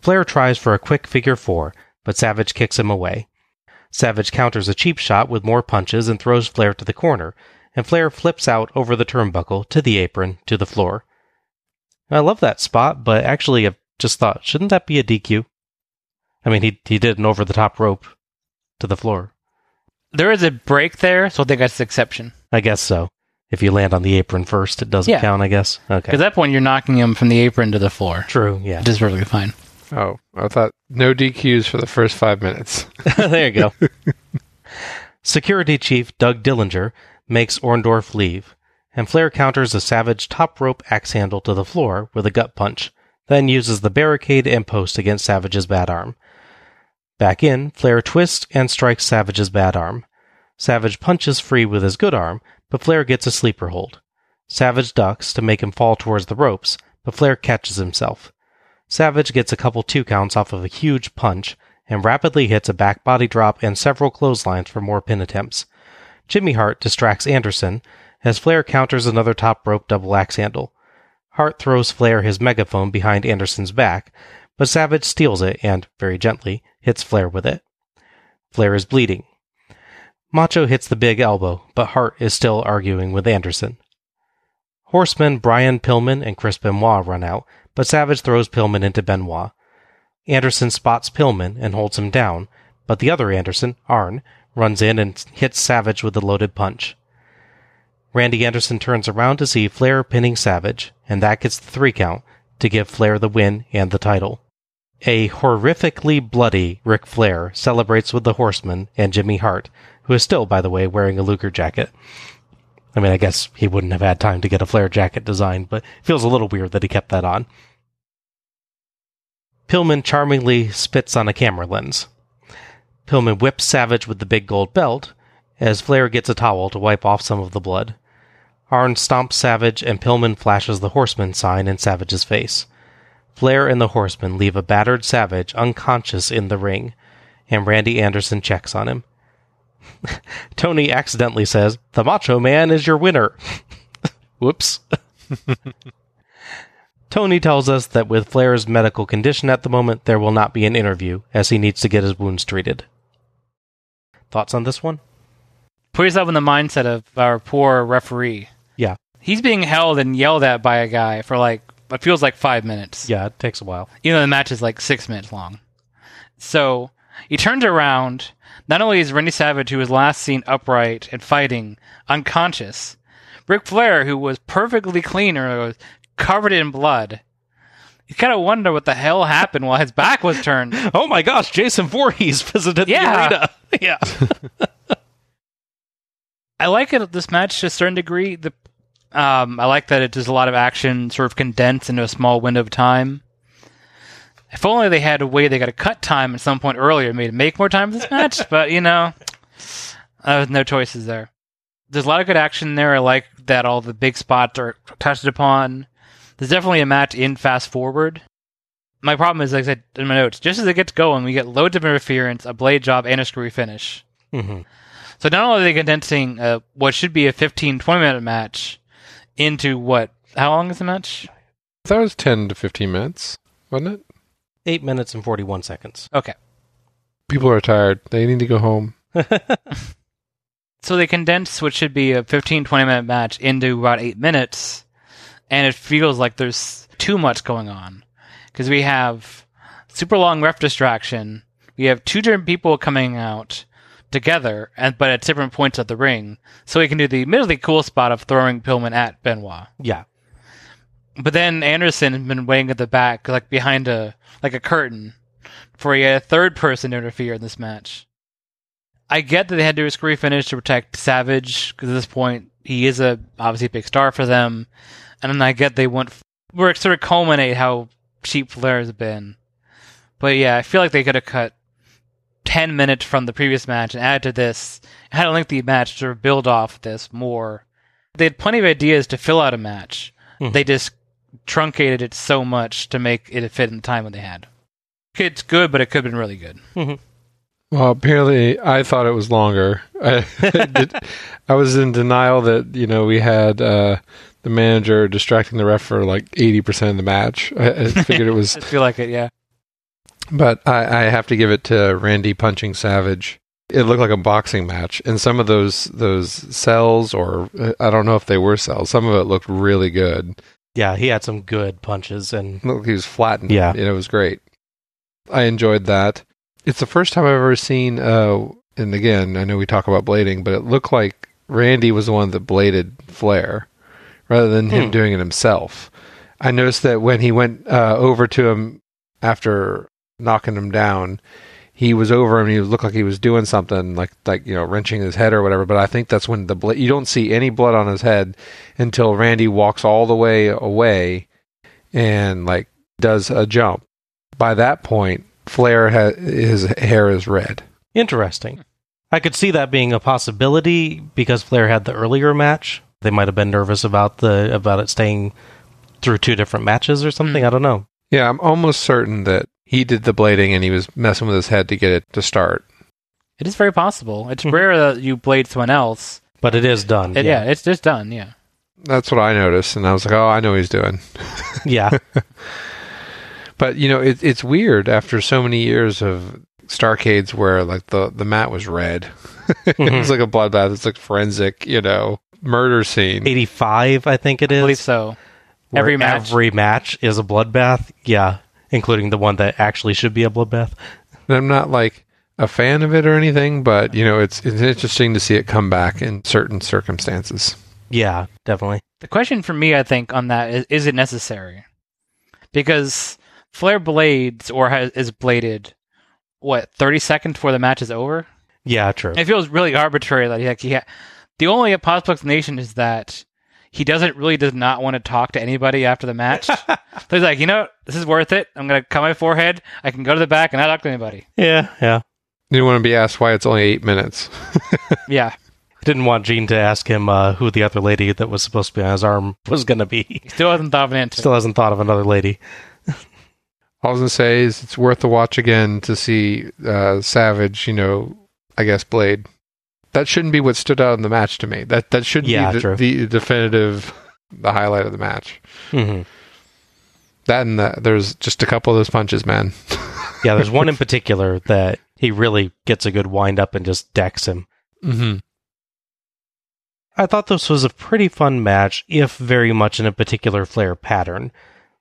Flair tries for a quick figure four, but Savage kicks him away. Savage counters a cheap shot with more punches and throws Flair to the corner, and Flair flips out over the turnbuckle to the apron to the floor. I love that spot, but actually I've just thought, shouldn't that be a DQ? I mean, he he did an over the top rope to the floor. There is a break there, so I think that's the exception. I guess so. If you land on the apron first, it doesn't Yeah. count. I guess. Okay. Because at that point, you're knocking him from the apron to the floor. True. Yeah. Which is perfectly fine. Oh, I thought no DQs for the first five minutes. [laughs] [laughs] there you go. Security Chief Doug Dillinger makes Orndorff leave, and Flair counters a savage top rope axe handle to the floor with a gut punch, then uses the barricade and post against Savage's bad arm. Back in, Flair twists and strikes Savage's bad arm. Savage punches free with his good arm, but Flair gets a sleeper hold. Savage ducks to make him fall towards the ropes, but Flair catches himself. Savage gets a couple two counts off of a huge punch and rapidly hits a back body drop and several clotheslines for more pin attempts. Jimmy Hart distracts Anderson as Flair counters another top rope double axe handle. Hart throws Flair his megaphone behind Anderson's back, but Savage steals it and, very gently, hits Flair with it. Flair is bleeding. Macho hits the big elbow, but Hart is still arguing with Anderson. Horsemen Brian Pillman and Chris Benoit run out, but Savage throws Pillman into Benoit. Anderson spots Pillman and holds him down, but the other Anderson, Arn, runs in and hits Savage with a loaded punch. Randy Anderson turns around to see Flair pinning Savage, and that gets the three count to give Flair the win and the title. A horrifically bloody Ric Flair celebrates with the Horseman and Jimmy Hart, who is still, by the way, wearing a Luger jacket. I mean, I guess he wouldn't have had time to get a Flair jacket designed, but it feels a little weird that he kept that on. Pillman charmingly spits on a camera lens. Pillman whips Savage with the big gold belt as Flair gets a towel to wipe off some of the blood. Arn stomps Savage and Pillman flashes the Horseman sign in Savage's face. Flair and the Horseman leave a battered Savage unconscious in the ring, and Randy Anderson checks on him. [laughs] Tony accidentally says, The Macho Man is your winner. [laughs] Whoops. [laughs] Tony tells us that with Flair's medical condition at the moment, there will not be an interview, as he needs to get his wounds treated. Thoughts on this one? Put yourself in the mindset of our poor referee. Yeah. He's being held and yelled at by a guy for like, it feels like five minutes. Yeah, it takes a while. Even though the match is like six minutes long. So he turns around. Not only is Randy Savage, who was last seen upright and fighting, unconscious, Ric Flair, who was perfectly clean or was covered in blood. You kind of wonder what the hell happened while his back was turned. [laughs] Oh my gosh, Jason Voorhees [laughs] visited Yeah. the arena. [laughs] Yeah. I like it this match to a certain degree. The um, I like that it does a lot of action sort of condensed into a small window of time. If only they had a way they got to cut time at some point earlier, maybe to make more time for this match. but you know, uh, no choices there. There's a lot of good action there. I like that all the big spots are touched upon. There's definitely a match in fast forward. My problem is, like I said in my notes, just as it gets going, we get loads of interference, a blade job, and a screwy finish. Mm-hmm. So not only are they condensing uh, what should be a 15, 20 minute match into what? How long is the match? I thought it was 10 to 15 minutes, wasn't it? Eight minutes and 41 seconds. Okay. People are tired. They need to go home. [laughs] So they condense what should be a 15, 20 minute match into about eight minutes, and it feels like there's too much going on. Because we have super long ref distraction, we have two different people coming out together, and but at different points of the ring, so we can do the admittedly cool spot of throwing Pillman at Benoit. Yeah. But then Anderson has been waiting at the back, like behind a like a curtain, for a third person to interfere in this match. I get that they had to do a screw finish to protect Savage because at this point he is a obviously a big star for them, and then I get they want we're sort of culminate how cheap Flair has been. But yeah, I feel like they could have cut ten minutes from the previous match and added to this. had a lengthy match to build off this more. They had plenty of ideas to fill out a match. Mhm. They just truncated it so much to make it fit in the time that they had. It's good, but it could have been really good. Well, apparently, I thought it was longer. [laughs] I, did, I was in denial that you know we had uh, the manager distracting the ref for like eighty percent of the match. I, I [laughs] figured it was, I feel like it, yeah. but I, I have to give it to Randy punching Savage. It looked like a boxing match, and some of those those sells, or uh, I don't know if they were sells. Some of it looked really good. Yeah, he had some good punches and Looked like he was flattened. Yeah. and it was great. I enjoyed that. It's the first time I've ever seen. Uh, and again, I know we talk about blading, but it looked like Randy was the one that bladed Flair rather than him Hmm. doing it himself. I noticed that when he went uh, over to him after knocking him down, he was over him. And he looked like he was doing something like like you know wrenching his head or whatever. But I think that's when the bla- you don't see any blood on his head until Randy walks all the way away and like does a jump. By that point, Flair ha- his hair is red. interesting. I could see that being a possibility because Flair had the earlier match. They might have been nervous about the about it staying through two different matches or something. Mm. I don't know. Yeah, I'm almost certain that he did the blading and he was messing with his head to get it to start. It is very possible. It's mm-hmm. rare that you blade someone else. But it is done. It- yeah. it's just done. Yeah. That's what I noticed, and I was like, "Oh, I know what he's doing." [laughs] yeah. [laughs] But you know, it, it's weird after so many years of Starcades where like the the mat was red. [laughs] it was mm-hmm. like a bloodbath. It's like forensic, you know, murder scene. 85, I think it is. I believe so. where Every match. Every match is a bloodbath. Yeah, including the one that actually should be a bloodbath. And I'm not like a fan of it or anything, but you know, it's it's interesting to see it come back in certain circumstances. Yeah, definitely. The question for me, I think, on that is: Is it necessary? Because Flair blades or has, is bladed, what thirty seconds before the match is over. Yeah, true. It feels really arbitrary that he, like, he ha- the only possible explanation is that he doesn't really does not want to talk to anybody after the match. [laughs] so he's like, you know, this is worth it. I'm gonna cut my forehead. I can go to the back and not talk to anybody. Yeah, yeah. You don't want to be asked why it's only eight minutes. [laughs] Yeah, Didn't want Gene to ask him uh, who the other lady that was supposed to be on his arm [laughs] was going to be. he still hasn't thought of an answer. Still hasn't thought of another lady. All I was gonna say is it's worth the watch again to see uh, Savage. You know, I guess Blade. That shouldn't be what stood out in the match to me. That that should Yeah, be the, the definitive, the highlight of the match. hmm That and that, there's just a couple of those punches, man. [laughs] Yeah, there's one in particular that he really gets a good wind up and just decks him. mm-hmm. I thought this was a pretty fun match, if very much in a particular Flair pattern.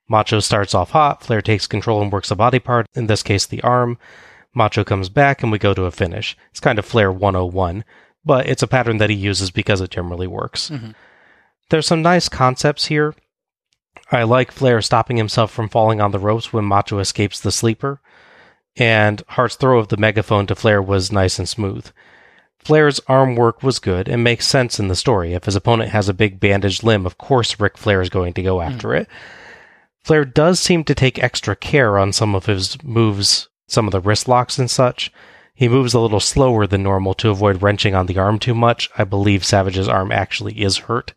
Macho starts off hot, Flair takes control and works a body part, in this case the arm. Macho comes back and we go to a finish. It's kind of Flair 101, but it's a pattern that he uses because it generally works. Mhm. There's some nice concepts here. I like Flair stopping himself from falling on the ropes when Macho escapes the sleeper, and Hart's throw of the megaphone to Flair was nice and smooth. Flair's arm work was good and makes sense in the story. If his opponent has a big bandaged limb, of course Ric Flair is going to go after it. Flair does seem to take extra care on some of his moves, some of the wrist locks and such. He moves a little slower than normal to avoid wrenching on the arm too much. I believe Savage's arm actually is hurt.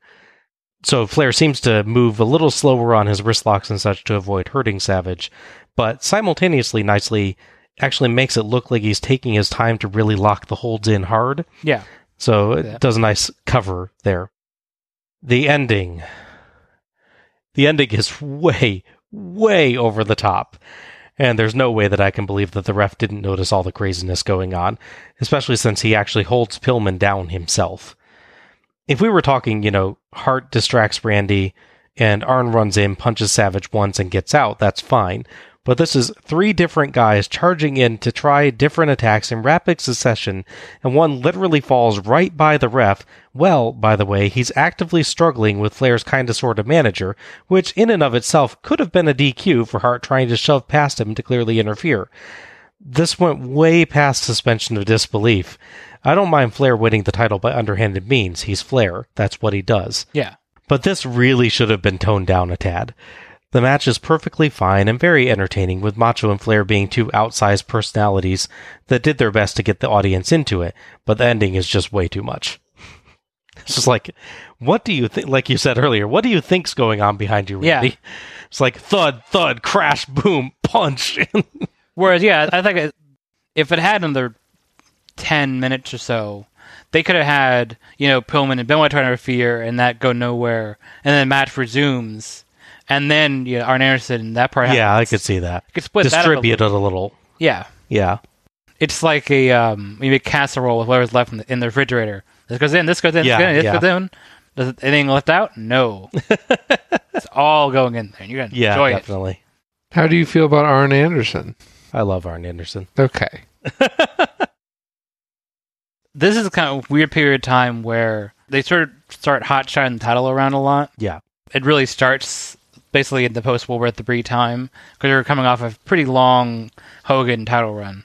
So Flair seems to move a little slower on his wrist locks and such to avoid hurting Savage, but simultaneously nicely actually makes it look like he's taking his time to really lock the holds in hard. Yeah. So it Yeah. does a nice cover there. The ending. The ending is [laughs] way, way over the top. And there's no way that I can believe that the ref didn't notice all the craziness going on, especially since he actually holds Pillman down himself. If we were talking, you know, Hart distracts Randy and Arn runs in, punches Savage once, and gets out, that's fine. But this is three different guys charging in to try different attacks in rapid succession, and one literally falls right by the ref. Well, by the way, he's actively struggling with Flair's kinda sorta manager, which in and of itself could have been a DQ for Hart trying to shove past him to clearly interfere. This went way past suspension of disbelief. I don't mind Flair winning the title by underhanded means. He's Flair. That's what he does. Yeah. But this really should have been toned down a tad. The match is perfectly fine and very entertaining, with Macho and Flair being two outsized personalities that did their best to get the audience into it, but the ending is just way too much. [laughs] It's just like, what do you think? Like you said earlier, what do you think's going on behind you, Yeah. It's like thud, thud, crash, boom, [laughs] punch. Whereas, yeah, I think it, if it had another ten minutes or so, they could have had you know Pillman and Benoit trying to interfere, and that go nowhere, and then the match resumes, and then you know, Arn Anderson that part. yeah, I could see that. could split that up a Distribute it a little. Yeah, Yeah. it's like a um, you make casserole with whatever's left in the, in the refrigerator. This goes in, this goes in, Yeah, this goes in, this yeah. goes in. Does it- anything left out? No, [laughs] it's all going in there. and You're gonna Yeah, enjoy it. definitely. How do you feel about Arn Anderson? I love Arn Anderson. Okay. [laughs] This is kind of weird period of time where they sort of start hot shotting the title around a lot. Yeah. it really starts basically in the post World War III time because they're coming off a pretty long Hogan title run.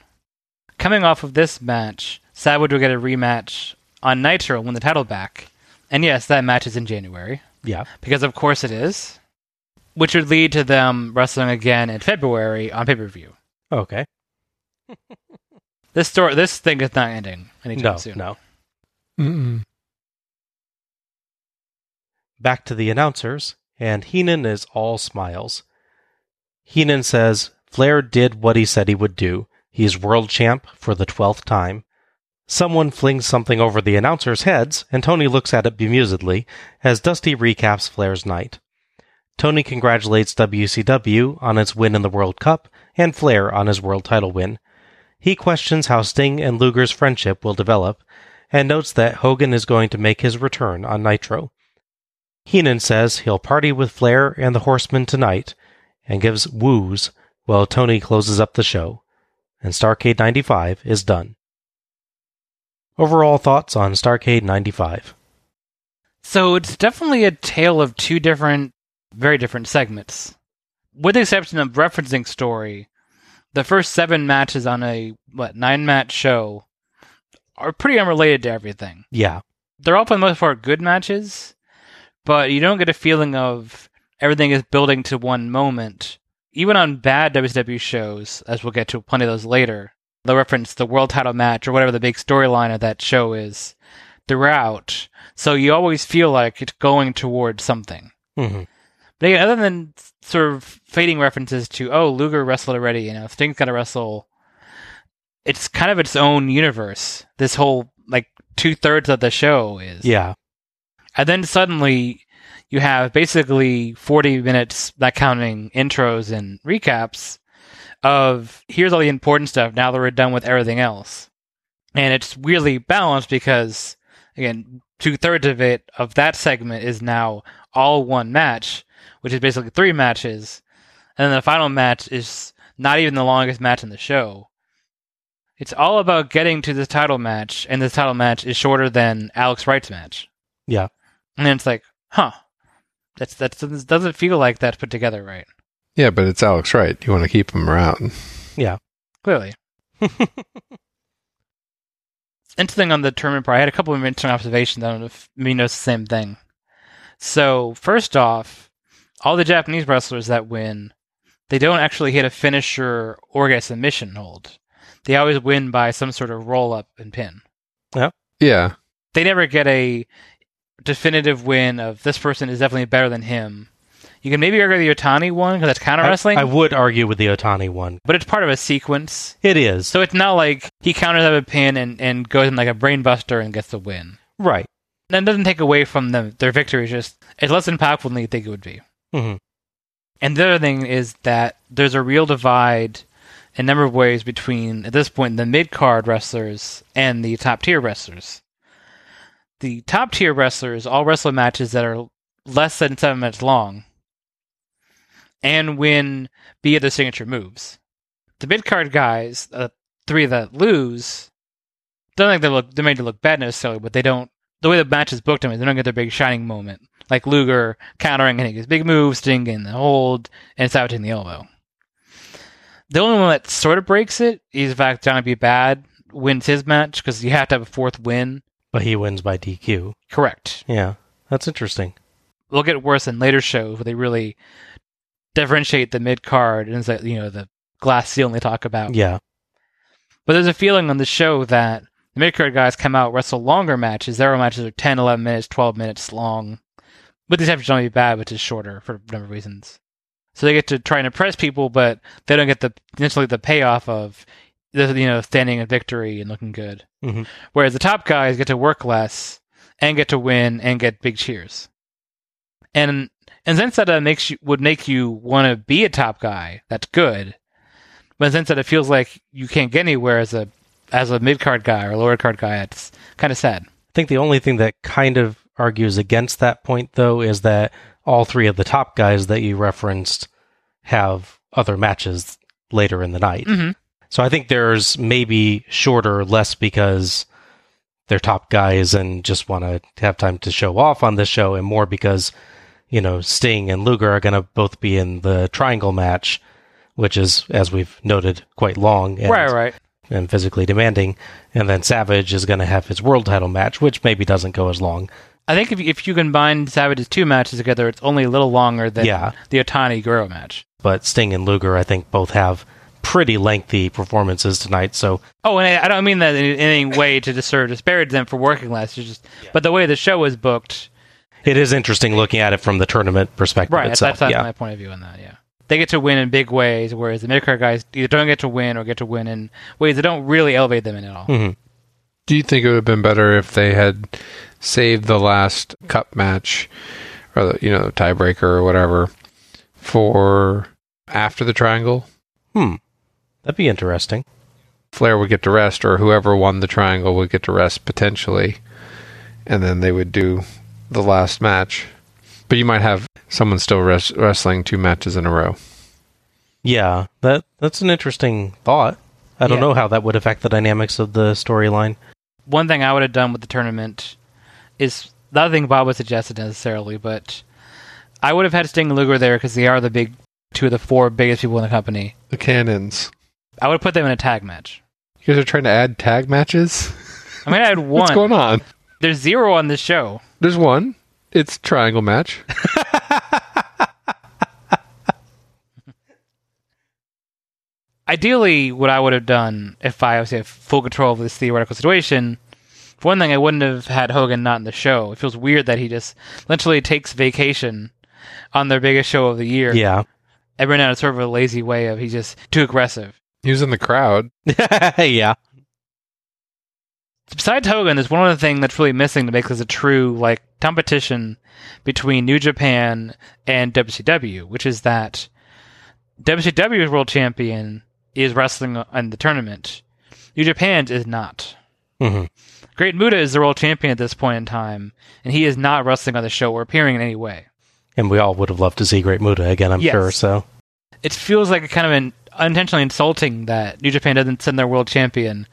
Coming off of this match, Savage will get a rematch on Nitro and win the title back. And yes, that match is in January Yeah. because of course it is, which would lead to them wrestling again in February on pay per view. Okay. [laughs] This story, this thing is not ending anytime No, soon. no. Mm-mm. Back to the announcers, and Heenan is all smiles. Heenan says Flair did what he said he would do. He's world champ for the twelfth time. Someone flings something over the announcers' heads, and Tony looks at it bemusedly as Dusty recaps Flair's night. Tony congratulates WCW on its win in the World Cup and Flair on his world title win. He questions how Sting and Luger's friendship will develop and notes that Hogan is going to make his return on Nitro. Heenan says he'll party with Flair and the Horsemen tonight and gives woos while Tony closes up the show. And Starcade 95 is done. Overall thoughts on Starcade 95. So it's definitely a tale of two different, very different segments. With the exception of referencing story, the first seven matches on a, what, nine match show are pretty unrelated to everything. Yeah. They're all, for the most part, good matches, but you don't get a feeling of everything is building to one moment. Even on bad WCW shows, as we'll get to plenty of those later, they'll reference the world title match or whatever the big storyline of that show is throughout. So you always feel like it's going towards something. hmm But again, other than sort of fading references to, oh, Luger wrestled already, you know, Sting's got to wrestle, it's kind of its own universe. This whole, like, two thirds of the show is. Yeah. And then suddenly you have basically 40 minutes, not counting intros and recaps, of here's all the important stuff now that we're done with everything else. And it's weirdly balanced because, again, two thirds of it, of that segment, is now all one match, which is basically three matches. And then the final match is not even the longest match in the show. It's all about getting to the title match, and the title match is shorter than Alex Wright's match. Yeah. And it's like, huh, that's that doesn't doesn't feel like that's put together right. Yeah, but it's Alex Wright. You want to keep him around. Yeah. Clearly. [laughs] Interesting on the tournament part. I had a couple of interesting observations. I don't know if me knows the same thing. So first off, all the Japanese wrestlers that win, they don't actually hit a finisher or get a submission hold. They always win by some sort of roll up and pin. Yeah. Yeah. They never get a definitive win of this person is definitely better than him. You can maybe argue the Otani one because that's counter wrestling, I, would argue with the Otani one. but it's part of a sequence. It is. So it's not like he counters out a pin and, and goes in like a brainbuster and gets the win. Right. That doesn't take away from them their victory. It's just it's less impactful than you think it would be. hmm And the other thing is that there's a real divide in a number of ways between, at this point, the mid card wrestlers and the top tier wrestlers. The top tier wrestlers all wrestle matches that are less than seven minutes long and win via their signature moves. The mid card guys, uh, three that lose, don't think they look they're made to look bad necessarily, but they don't. The way the match is booked, I mean, they don't get their big shining moment like Luger countering and his big move, Sting in the hold, and sabotaging the elbow. The only one that sort of breaks it is in fact Johnny B. Bad wins his match because you have to have a fourth win. But he wins by DQ. Correct. Yeah. That's interesting. It'll get worse in later shows where they really differentiate the mid card and it's like, you know the glass ceiling they talk about. Yeah. But there's a feeling on the show that the mid card guys come out wrestle longer matches. Their matches are 10, 11 minutes, 12 minutes long. But the exception of Johnny B. Bad, which is shorter for a number of reasons. So they get to try and impress people, but they don't get the necessarily the payoff of you know standing in victory and looking good. Mhm. Whereas the top guys get to work less and get to win and get big cheers. And and uh, makes you would make you want to be a top guy, that's good. But since that it feels like you can't get anywhere as a as a mid card guy or lower card guy, it's kind of sad. I think the only thing that kind of argues against that point, though, is that all three of the top guys that you referenced have other matches later in the night. Mm-hmm. So I think there's maybe shorter, less because they're top guys and just want to have time to show off on this show, and more because, you know, Sting and Luger are going to both be in the triangle match, which is, as we've noted, quite long. And, right, right. and physically demanding. And then Savage is going to have his world title match, which maybe doesn't go as long. I think if if you combine Savage's two matches together, it's only a little longer than Yeah. the Otani Guerrero match. But Sting and Luger, I think, both have pretty lengthy performances tonight. So Oh, and I I don't mean that in any way to dis- or disparage them for working less. It's just, but the way the show was booked, it is interesting looking at it from the tournament perspective right? That's, itself. that's yeah. my point of view on that. Yeah, they get to win in big ways, whereas the mid-card guys either don't get to win or get to win in ways that don't really elevate them in at all. hmm Do you think it would have been better if they had saved the last cup match or the you know the tiebreaker or whatever for after the triangle? Hmm. That'd be interesting. Flair would get to rest, or whoever won the triangle would get to rest potentially, and then they would do the last match. But you might have someone still res- wrestling two matches in a row. Yeah, that that's an interesting thought. I don't Yeah. know how that would affect the dynamics of the storyline. One thing I would have done with the tournament is not a thing Bob would suggested necessarily, but I would have had Sting and Luger there because they are the big two of the four biggest people in the company. The cannons. I would have put them in a tag match. You guys are trying to add tag matches? I mean, I had [laughs] one. What's going on? There's zero on this show. There's one. It's triangle match. [laughs] Ideally, what I would have done if I obviously have full control of this theoretical situation, for one thing, I wouldn't have had Hogan not in the show. It feels weird that he just literally takes vacation on their biggest show of the year. Yeah. Every now and sort of a lazy way of he's just too aggressive. He was in the crowd. [laughs] yeah. Besides Hogan, there's one other thing that's really missing to make this a true like competition between New Japan and WCW, which is that WCW's world champion is wrestling in the tournament. New Japan's is not. hmm Great Muta is the world champion at this point in time, and he is not wrestling on the show or appearing in any way. And we all would have loved to see Great Muta again, I'm Yes. sure. So It feels like a kind of an unintentionally insulting that New Japan doesn't send their world champion,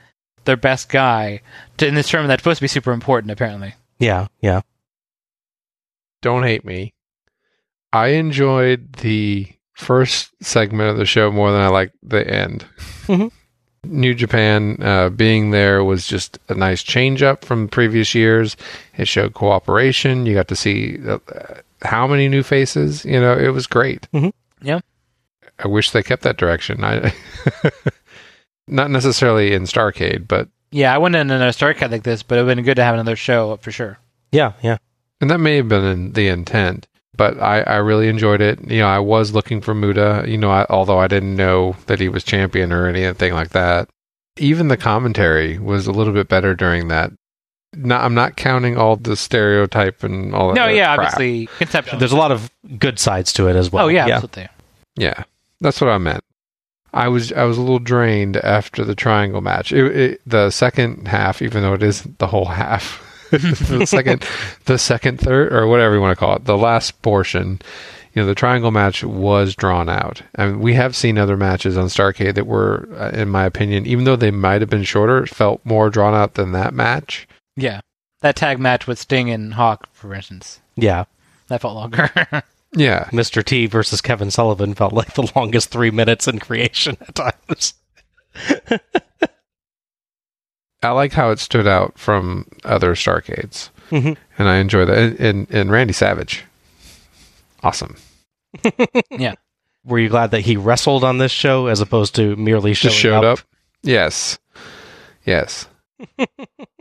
their best guy, to, in this tournament that's supposed to be super important, apparently. yeah, yeah. Don't hate me. I enjoyed the first segment of the show more than I liked the end. Mhm. New Japan uh, being there was just a nice change up from previous years. It showed cooperation. You got to see uh, how many new faces. You know, it was great. Mhm. Yeah. I wish they kept that direction. I [laughs] not necessarily in Starcade, but Yeah, I wouldn't have done another Starcade like this, but it would have been good to have another show for sure. Yeah, yeah. and that may have been the intent. but I, I really enjoyed it. You know, I was looking for Muta, you know, I, although I didn't know that he was champion or anything like that. Even the commentary was a little bit better during that. Not, I'm not counting all the stereotype and all that. No, yeah, crap. obviously conceptual. There's a lot of good sides to it as well. oh yeah, absolutely. Yeah, that's what I meant. I was I was a little drained after the triangle match. It, it, the second half, even though it isn't the whole half, [laughs] the second, [laughs] the second, third, or whatever you want to call it, the last portion. You know, the triangle match was drawn out. I mean, we have seen other matches on Starcade that were, uh, in my opinion, even though they might have been shorter, felt more drawn out than that match. Yeah, that tag match with Sting and Hawk, for instance, Yeah. that felt longer. [laughs] Yeah, Mr. T versus Kevin Sullivan felt like the longest three minutes in creation at times. [laughs] I like how it stood out from other Starcades, Mhm. and I enjoy that. And, and, and Randy Savage, awesome. [laughs] yeah, Were you glad that he wrestled on this show as opposed to merely showing Just showed up. Yes, yes. [laughs]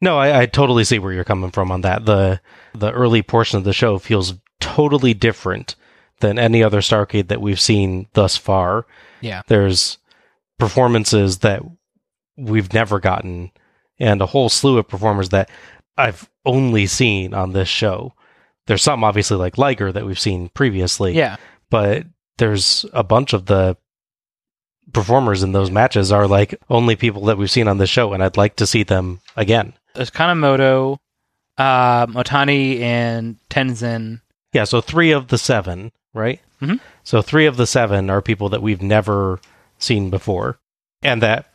No, I, I totally see where you're coming from on that. The the early portion of the show feels totally different than any other Starcade that we've seen thus far. yeah, There's performances that we've never gotten, and a whole slew of performers that I've only seen on this show. There's some obviously like Liger that we've seen previously, yeah. but there's a bunch of the performers in those matches are like only people that we've seen on this show, and I'd like to see them again. There's Kanemoto, um, Otani, and Tenzan. Yeah, so three of the seven, right? Mhm. So three of the seven are people that we've never seen before, and that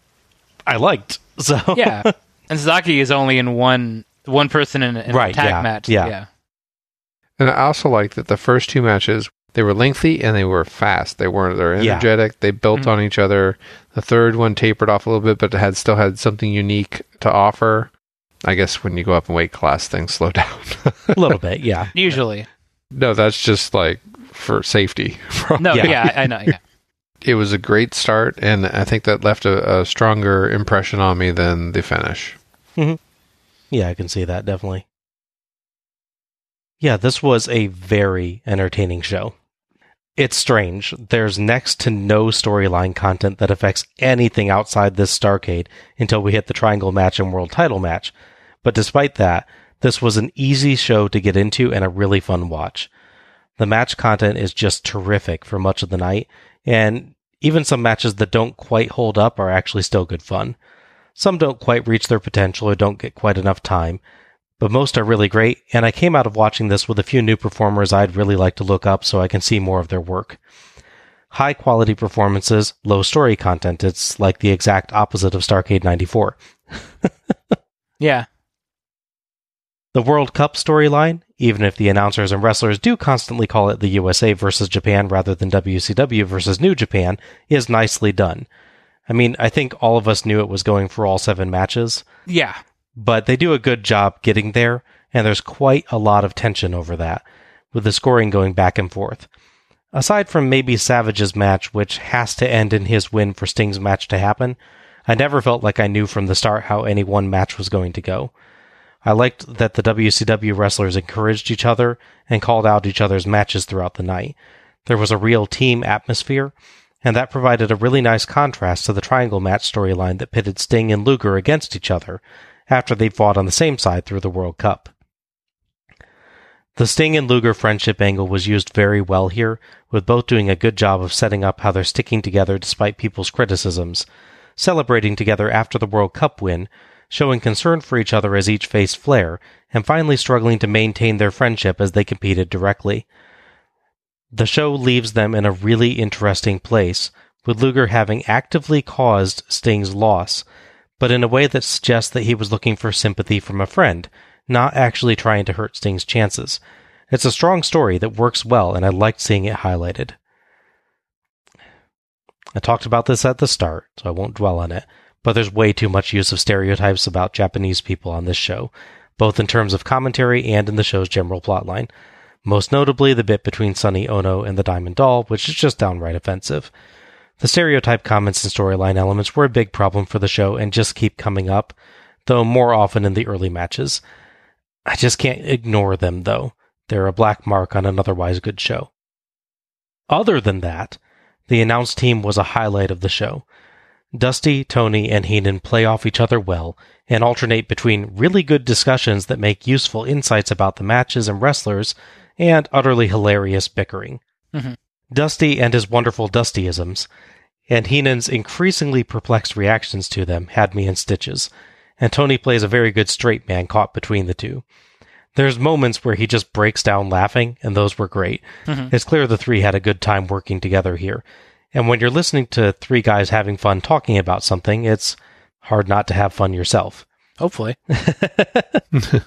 I liked. [laughs] So Yeah, and Sasaki is only in one one person in, in Right, a tag yeah, match. yeah. yeah, And I also like that the first two matches they were lengthy and they were fast. They weren't they're Yeah. energetic. They built Mhm. on each other. The third one tapered off a little bit, but it had still had something unique to offer. I guess when you go up in weight class, things [laughs] slow down. a little bit, yeah. [laughs] usually. no, that's just like for safety. [laughs] No, Yeah. yeah, I, I know. Yeah, it was a great start, and I think that left a, a stronger impression on me than the finish. Yeah, I can see that definitely. Yeah, this was a very entertaining show. It's strange. There's next to no storyline content that affects anything outside this Starcade until we hit the Triangle match and World title match. But despite that, this was an easy show to get into and a really fun watch. The match content is just terrific for much of the night, and even some matches that don't quite hold up are actually still good fun. Some don't quite reach their potential or don't get quite enough time, but most are really great, and I came out of watching this with a few new performers I'd really like to look up so I can see more of their work. High quality performances, low story content. It's like the exact opposite of Starcade 94. [laughs] yeah. The World Cup storyline, even if the announcers and wrestlers do constantly call it the USA versus Japan rather than WCW versus New Japan, is nicely done. I mean, I think all of us knew it was going for all seven matches, yeah. But they do a good job getting there, and there's quite a lot of tension over that, with the scoring going back and forth. Aside from maybe Savage's match, which has to end in his win for Sting's match to happen, I never felt like I knew from the start how any one match was going to go. I liked that the WCW wrestlers encouraged each other and called out each other's matches throughout the night. There was a real team atmosphere, and that provided a really nice contrast to the triangle match storyline that pitted Sting and Luger against each other after they fought on the same side through the World Cup. The Sting and Luger friendship angle was used very well here, with both doing a good job of setting up how they're sticking together despite people's criticisms, celebrating together after the World Cup win, showing concern for each other as each faced Flair, and finally struggling to maintain their friendship as they competed directly. The show leaves them in a really interesting place, with Luger having actively caused Sting's loss, but in a way that suggests that he was looking for sympathy from a friend, not actually trying to hurt Sting's chances. It's a strong story that works well, and I liked seeing it highlighted. I talked about this at the start, so I won't dwell on it, but there's way too much use of stereotypes about Japanese people on this show, both in terms of commentary and in the show's general plotline. Most notably, the bit between Sonny Ono and the Diamond Doll, which is just downright offensive. The stereotype comments and storyline elements were a big problem for the show and just keep coming up, though more often in the early matches. I just can't ignore them, though. They're a black mark on an otherwise good show. Other than that, the announced team was a highlight of the show. Dusty, Tony, and Heenan play off each other well and alternate between really good discussions that make useful insights about the matches and wrestlers and utterly hilarious bickering. Mhm. Dusty and his wonderful Dustyisms, and Heenan's increasingly perplexed reactions to them had me in stitches, and Tony plays a very good straight man caught between the two. There's moments where he just breaks down laughing, and those were great. Mhm. It's clear the three had a good time working together here. And when you're listening to three guys having fun talking about something, it's hard not to have fun yourself. Hopefully. [laughs] [laughs]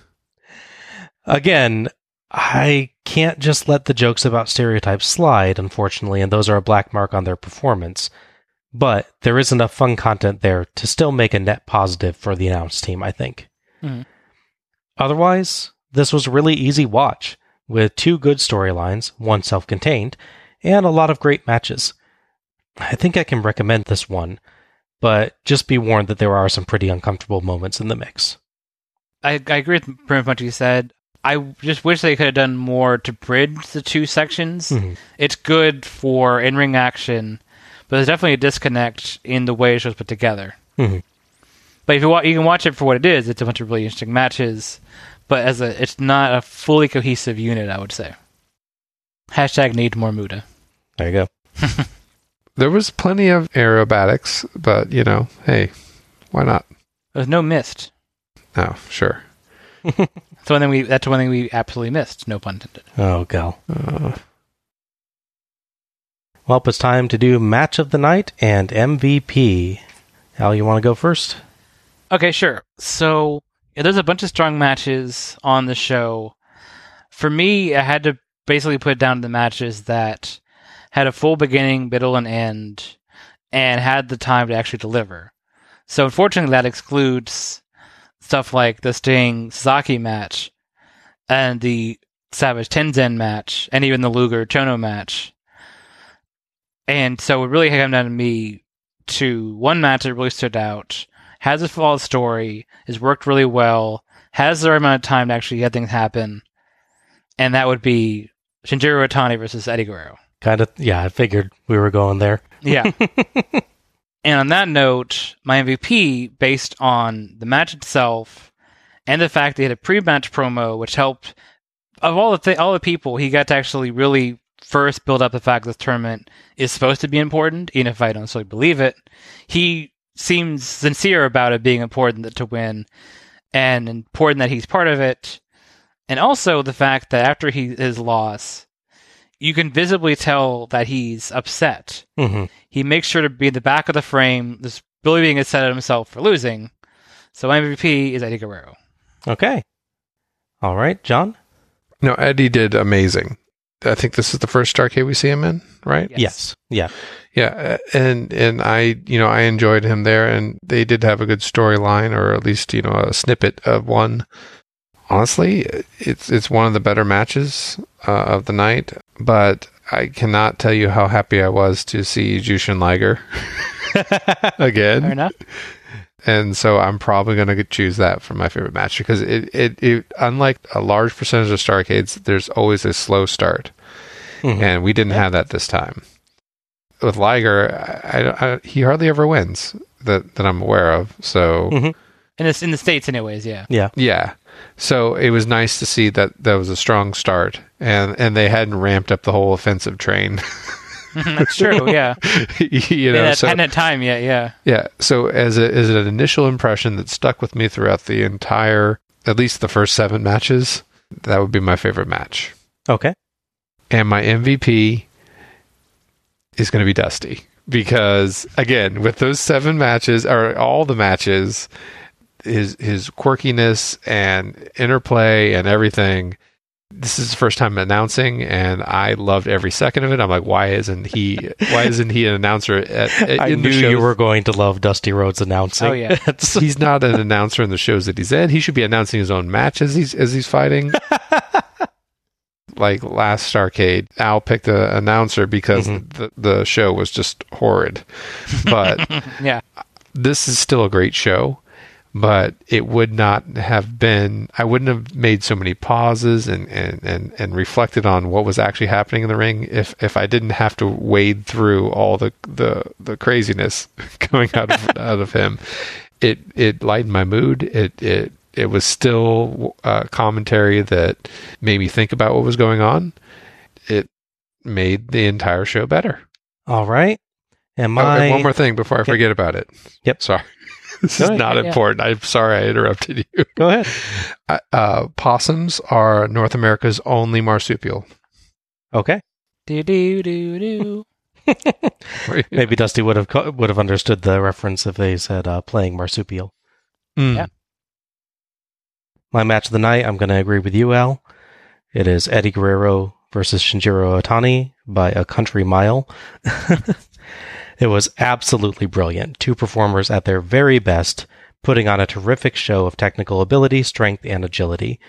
Again, I can't just let the jokes about stereotypes slide, unfortunately, and those are a black mark on their performance. But there is enough fun content there to still make a net positive for the announced team, I think. Mhm. Otherwise, this was a really easy watch, with two good storylines, one self contained, and a lot of great matches. I think I can recommend this one, but just be warned that there are some pretty uncomfortable moments in the mix. I, I agree with pretty much what you said. I just wish they could have done more to bridge the two sections. Mhm. It's good for in ring action, but there's definitely a disconnect in the way it was put together. Mhm. But if you wa- you can watch it for what it is, it's a bunch of really interesting matches. But as a, it's not a fully cohesive unit, I would say. Hashtag need more Muta. There you go. [laughs] There was plenty of aerobatics, but you know, hey, why not? There's no mist. Oh, sure. [laughs] That's one thing we. That's one thing we absolutely missed. No pun intended. Oh, Gal. Uh, Well, it's time to do match of the night and MVP. Al, you want to go first? Okay, sure. So yeah, there's a bunch of strong matches on the show. For me, I had to basically put down the matches that had a full beginning, middle, and end, and had the time to actually deliver. So unfortunately, that excludes stuff like the Sting Sasaki match and the Savage Tenzan match, and even the Luger Chono match. And so it really came down to me to one match that really stood out, has a flawed story, has worked really well, has the right amount of time to actually get things happen, and that would be Shinjiro Otani versus Eddie Guerrero. Kind of, yeah, I figured we were going there. Yeah. [laughs] and on that note, my MVP, based on the match itself and the fact he had a pre-match promo, which helped of all the th- all the people, he got to actually really first build up the fact that this tournament is supposed to be important, even if I don't necessarily believe it. He seems sincere about it being important to win, and important that he's part of it, and also the fact that after he his loss, you can visibly tell that he's upset. Mhm. He makes sure to be in the back of the frame, this really being upset at himself for losing. So MVP is Eddie Guerrero. Okay. All right, John? no, Eddie did amazing. I think this is the first Starcade we see him in, right? Yes. Yeah. Yeah, uh, and and I, you know, I enjoyed him there, and they did have a good storyline, or at least you know a snippet of one. Honestly, it's it's one of the better matches uh, of the night, but I cannot tell you how happy I was to see Jushin Liger [laughs] again. Fair enough. And so I'm probably going to choose that for my favorite match because it, it, it, unlike a large percentage of Starcades, there's always a slow start. Mhm. And we didn't have that this time. With Liger, I, I, I- he hardly ever wins that, that I'm aware of. So, Mhm. In the, in the States, anyways, yeah. Yeah. yeah. So it was nice to see that that was a strong start and, and they hadn't ramped up the whole offensive train. [laughs] That's true, yeah. [laughs] you know, yeah, that so, hadn't had time yet, yeah. Yeah. So as a, as an initial impression that stuck with me throughout the entire, at least the first seven matches, that would be my favorite match. Okay. And my MVP is going to be Dusty because again, with those seven matches or all the matches, his his quirkiness and interplay and everything. This is the first time announcing, and I loved every second of it. I'm like, why isn't he? Why [laughs] isn't he an announcer? At, at- I in knew the you were going to love Dusty Rhodes announcing. Oh, yeah. [laughs] He's not an announcer in the shows that he's in. He should be announcing his own match as he's as he's fighting. [laughs] like last Starcade, Al picked an announcer because mm-hmm. the the show was just horrid. But Yeah. this is still a great show. But it would not have been. I wouldn't have made so many pauses and and and, and reflected on what was actually happening in the ring if if I didn't have to wade through all the the the craziness [laughs] coming out of [laughs] out of him. It it lightened my mood. It it it was still uh, commentary that made me think about what was going on. It made the entire show better. All right. And Oh, and one more thing before I forget about it. Yep. Sorry. This Go is ahead. not Yeah. important. I'm sorry I interrupted you. Go ahead. Uh, uh, possums are North America's only marsupial. Okay. Do do do do. [laughs] Maybe Dusty would have co- would have understood the reference if they said uh, playing marsupial. Mm. Yeah. My match of the night, I'm going to agree with you, Al. It is Eddie Guerrero versus Shinjiro Otani by a country mile. [laughs] it was absolutely brilliant. Two performers at their very best, putting on a terrific show of technical ability, strength, and agility.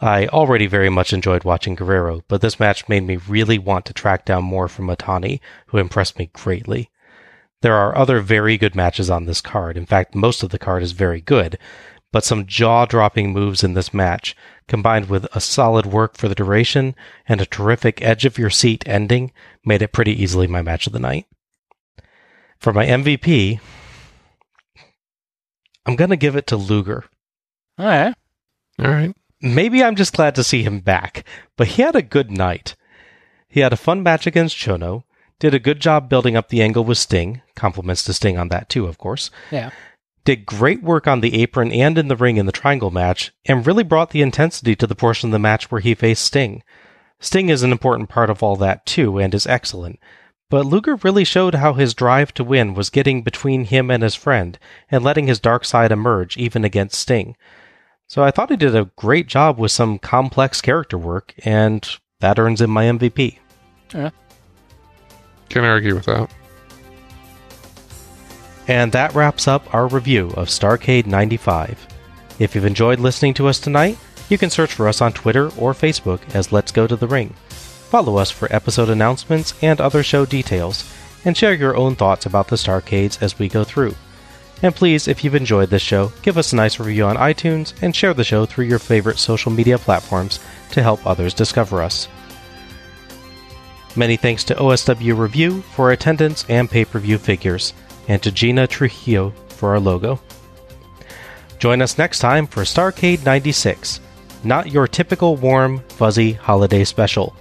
I already very much enjoyed watching Guerrero, but this match made me really want to track down more from Otani, who impressed me greatly. There are other very good matches on this card. In fact, most of the card is very good, but some jaw dropping moves in this match, combined with a solid work for the duration and a terrific edge of your seat ending, made it pretty easily my match of the night. For my MVP, I'm going to give it to Luger. All right. All right. Maybe I'm just glad to see him back, but he had a good night. He had a fun match against Chono, did a good job building up the angle with Sting, compliments to Sting on that too, of course. Yeah. Did great work on the apron and in the ring in the triangle match, and really brought the intensity to the portion of the match where he faced Sting. Sting is an important part of all that too, and is excellent. But Luger really showed how his drive to win was getting between him and his friend, and letting his dark side emerge even against Sting. So I thought he did a great job with some complex character work, and that earns him my MVP. Yeah. Can't argue with that. And that wraps up our review of Starcade 95. If you've enjoyed listening to us tonight, you can search for us on Twitter or Facebook as Let's Go to the Ring. Follow us for episode announcements and other show details, and share your own thoughts about the Starcades as we go through. And please, if you've enjoyed this show, give us a nice review on iTunes and share the show through your favorite social media platforms to help others discover us. Many thanks to OSW Review for attendance and pay per view figures, and to Gina Trujillo for our logo. Join us next time for Starcade 96, not your typical warm, fuzzy holiday special.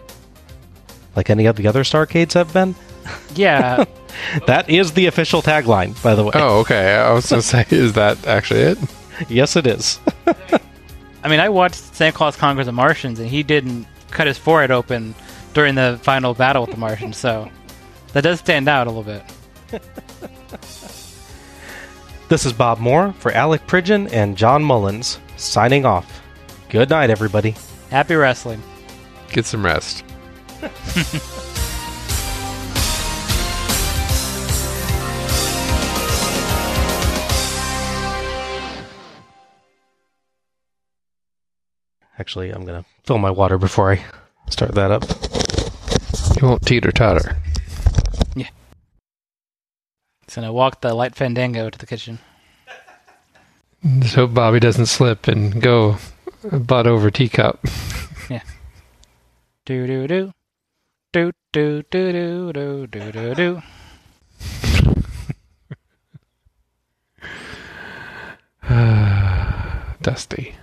Like any of the other Starcades have been? Yeah. [laughs] that is the official tagline, by the way. Oh, okay. I was going to say, is that actually it? yes, it is. [laughs] I mean, I watched Santa Claus Conquers the Martians, and he didn't cut his forehead open during the final battle with the Martians, so that does stand out a little bit. [laughs] This is Bob Moore for Alec Pridgeon and John Mullins, signing off. Good night, everybody. Happy wrestling. Get some rest. [laughs] Actually, I'm going to fill my water before I start that up. You won't teeter totter. Yeah. So I walk the light fandango to the kitchen. Just hope Bobby doesn't slip and go butt over teacup. Yeah. Do do do. Do do do do do do do do. [sighs] Dusty.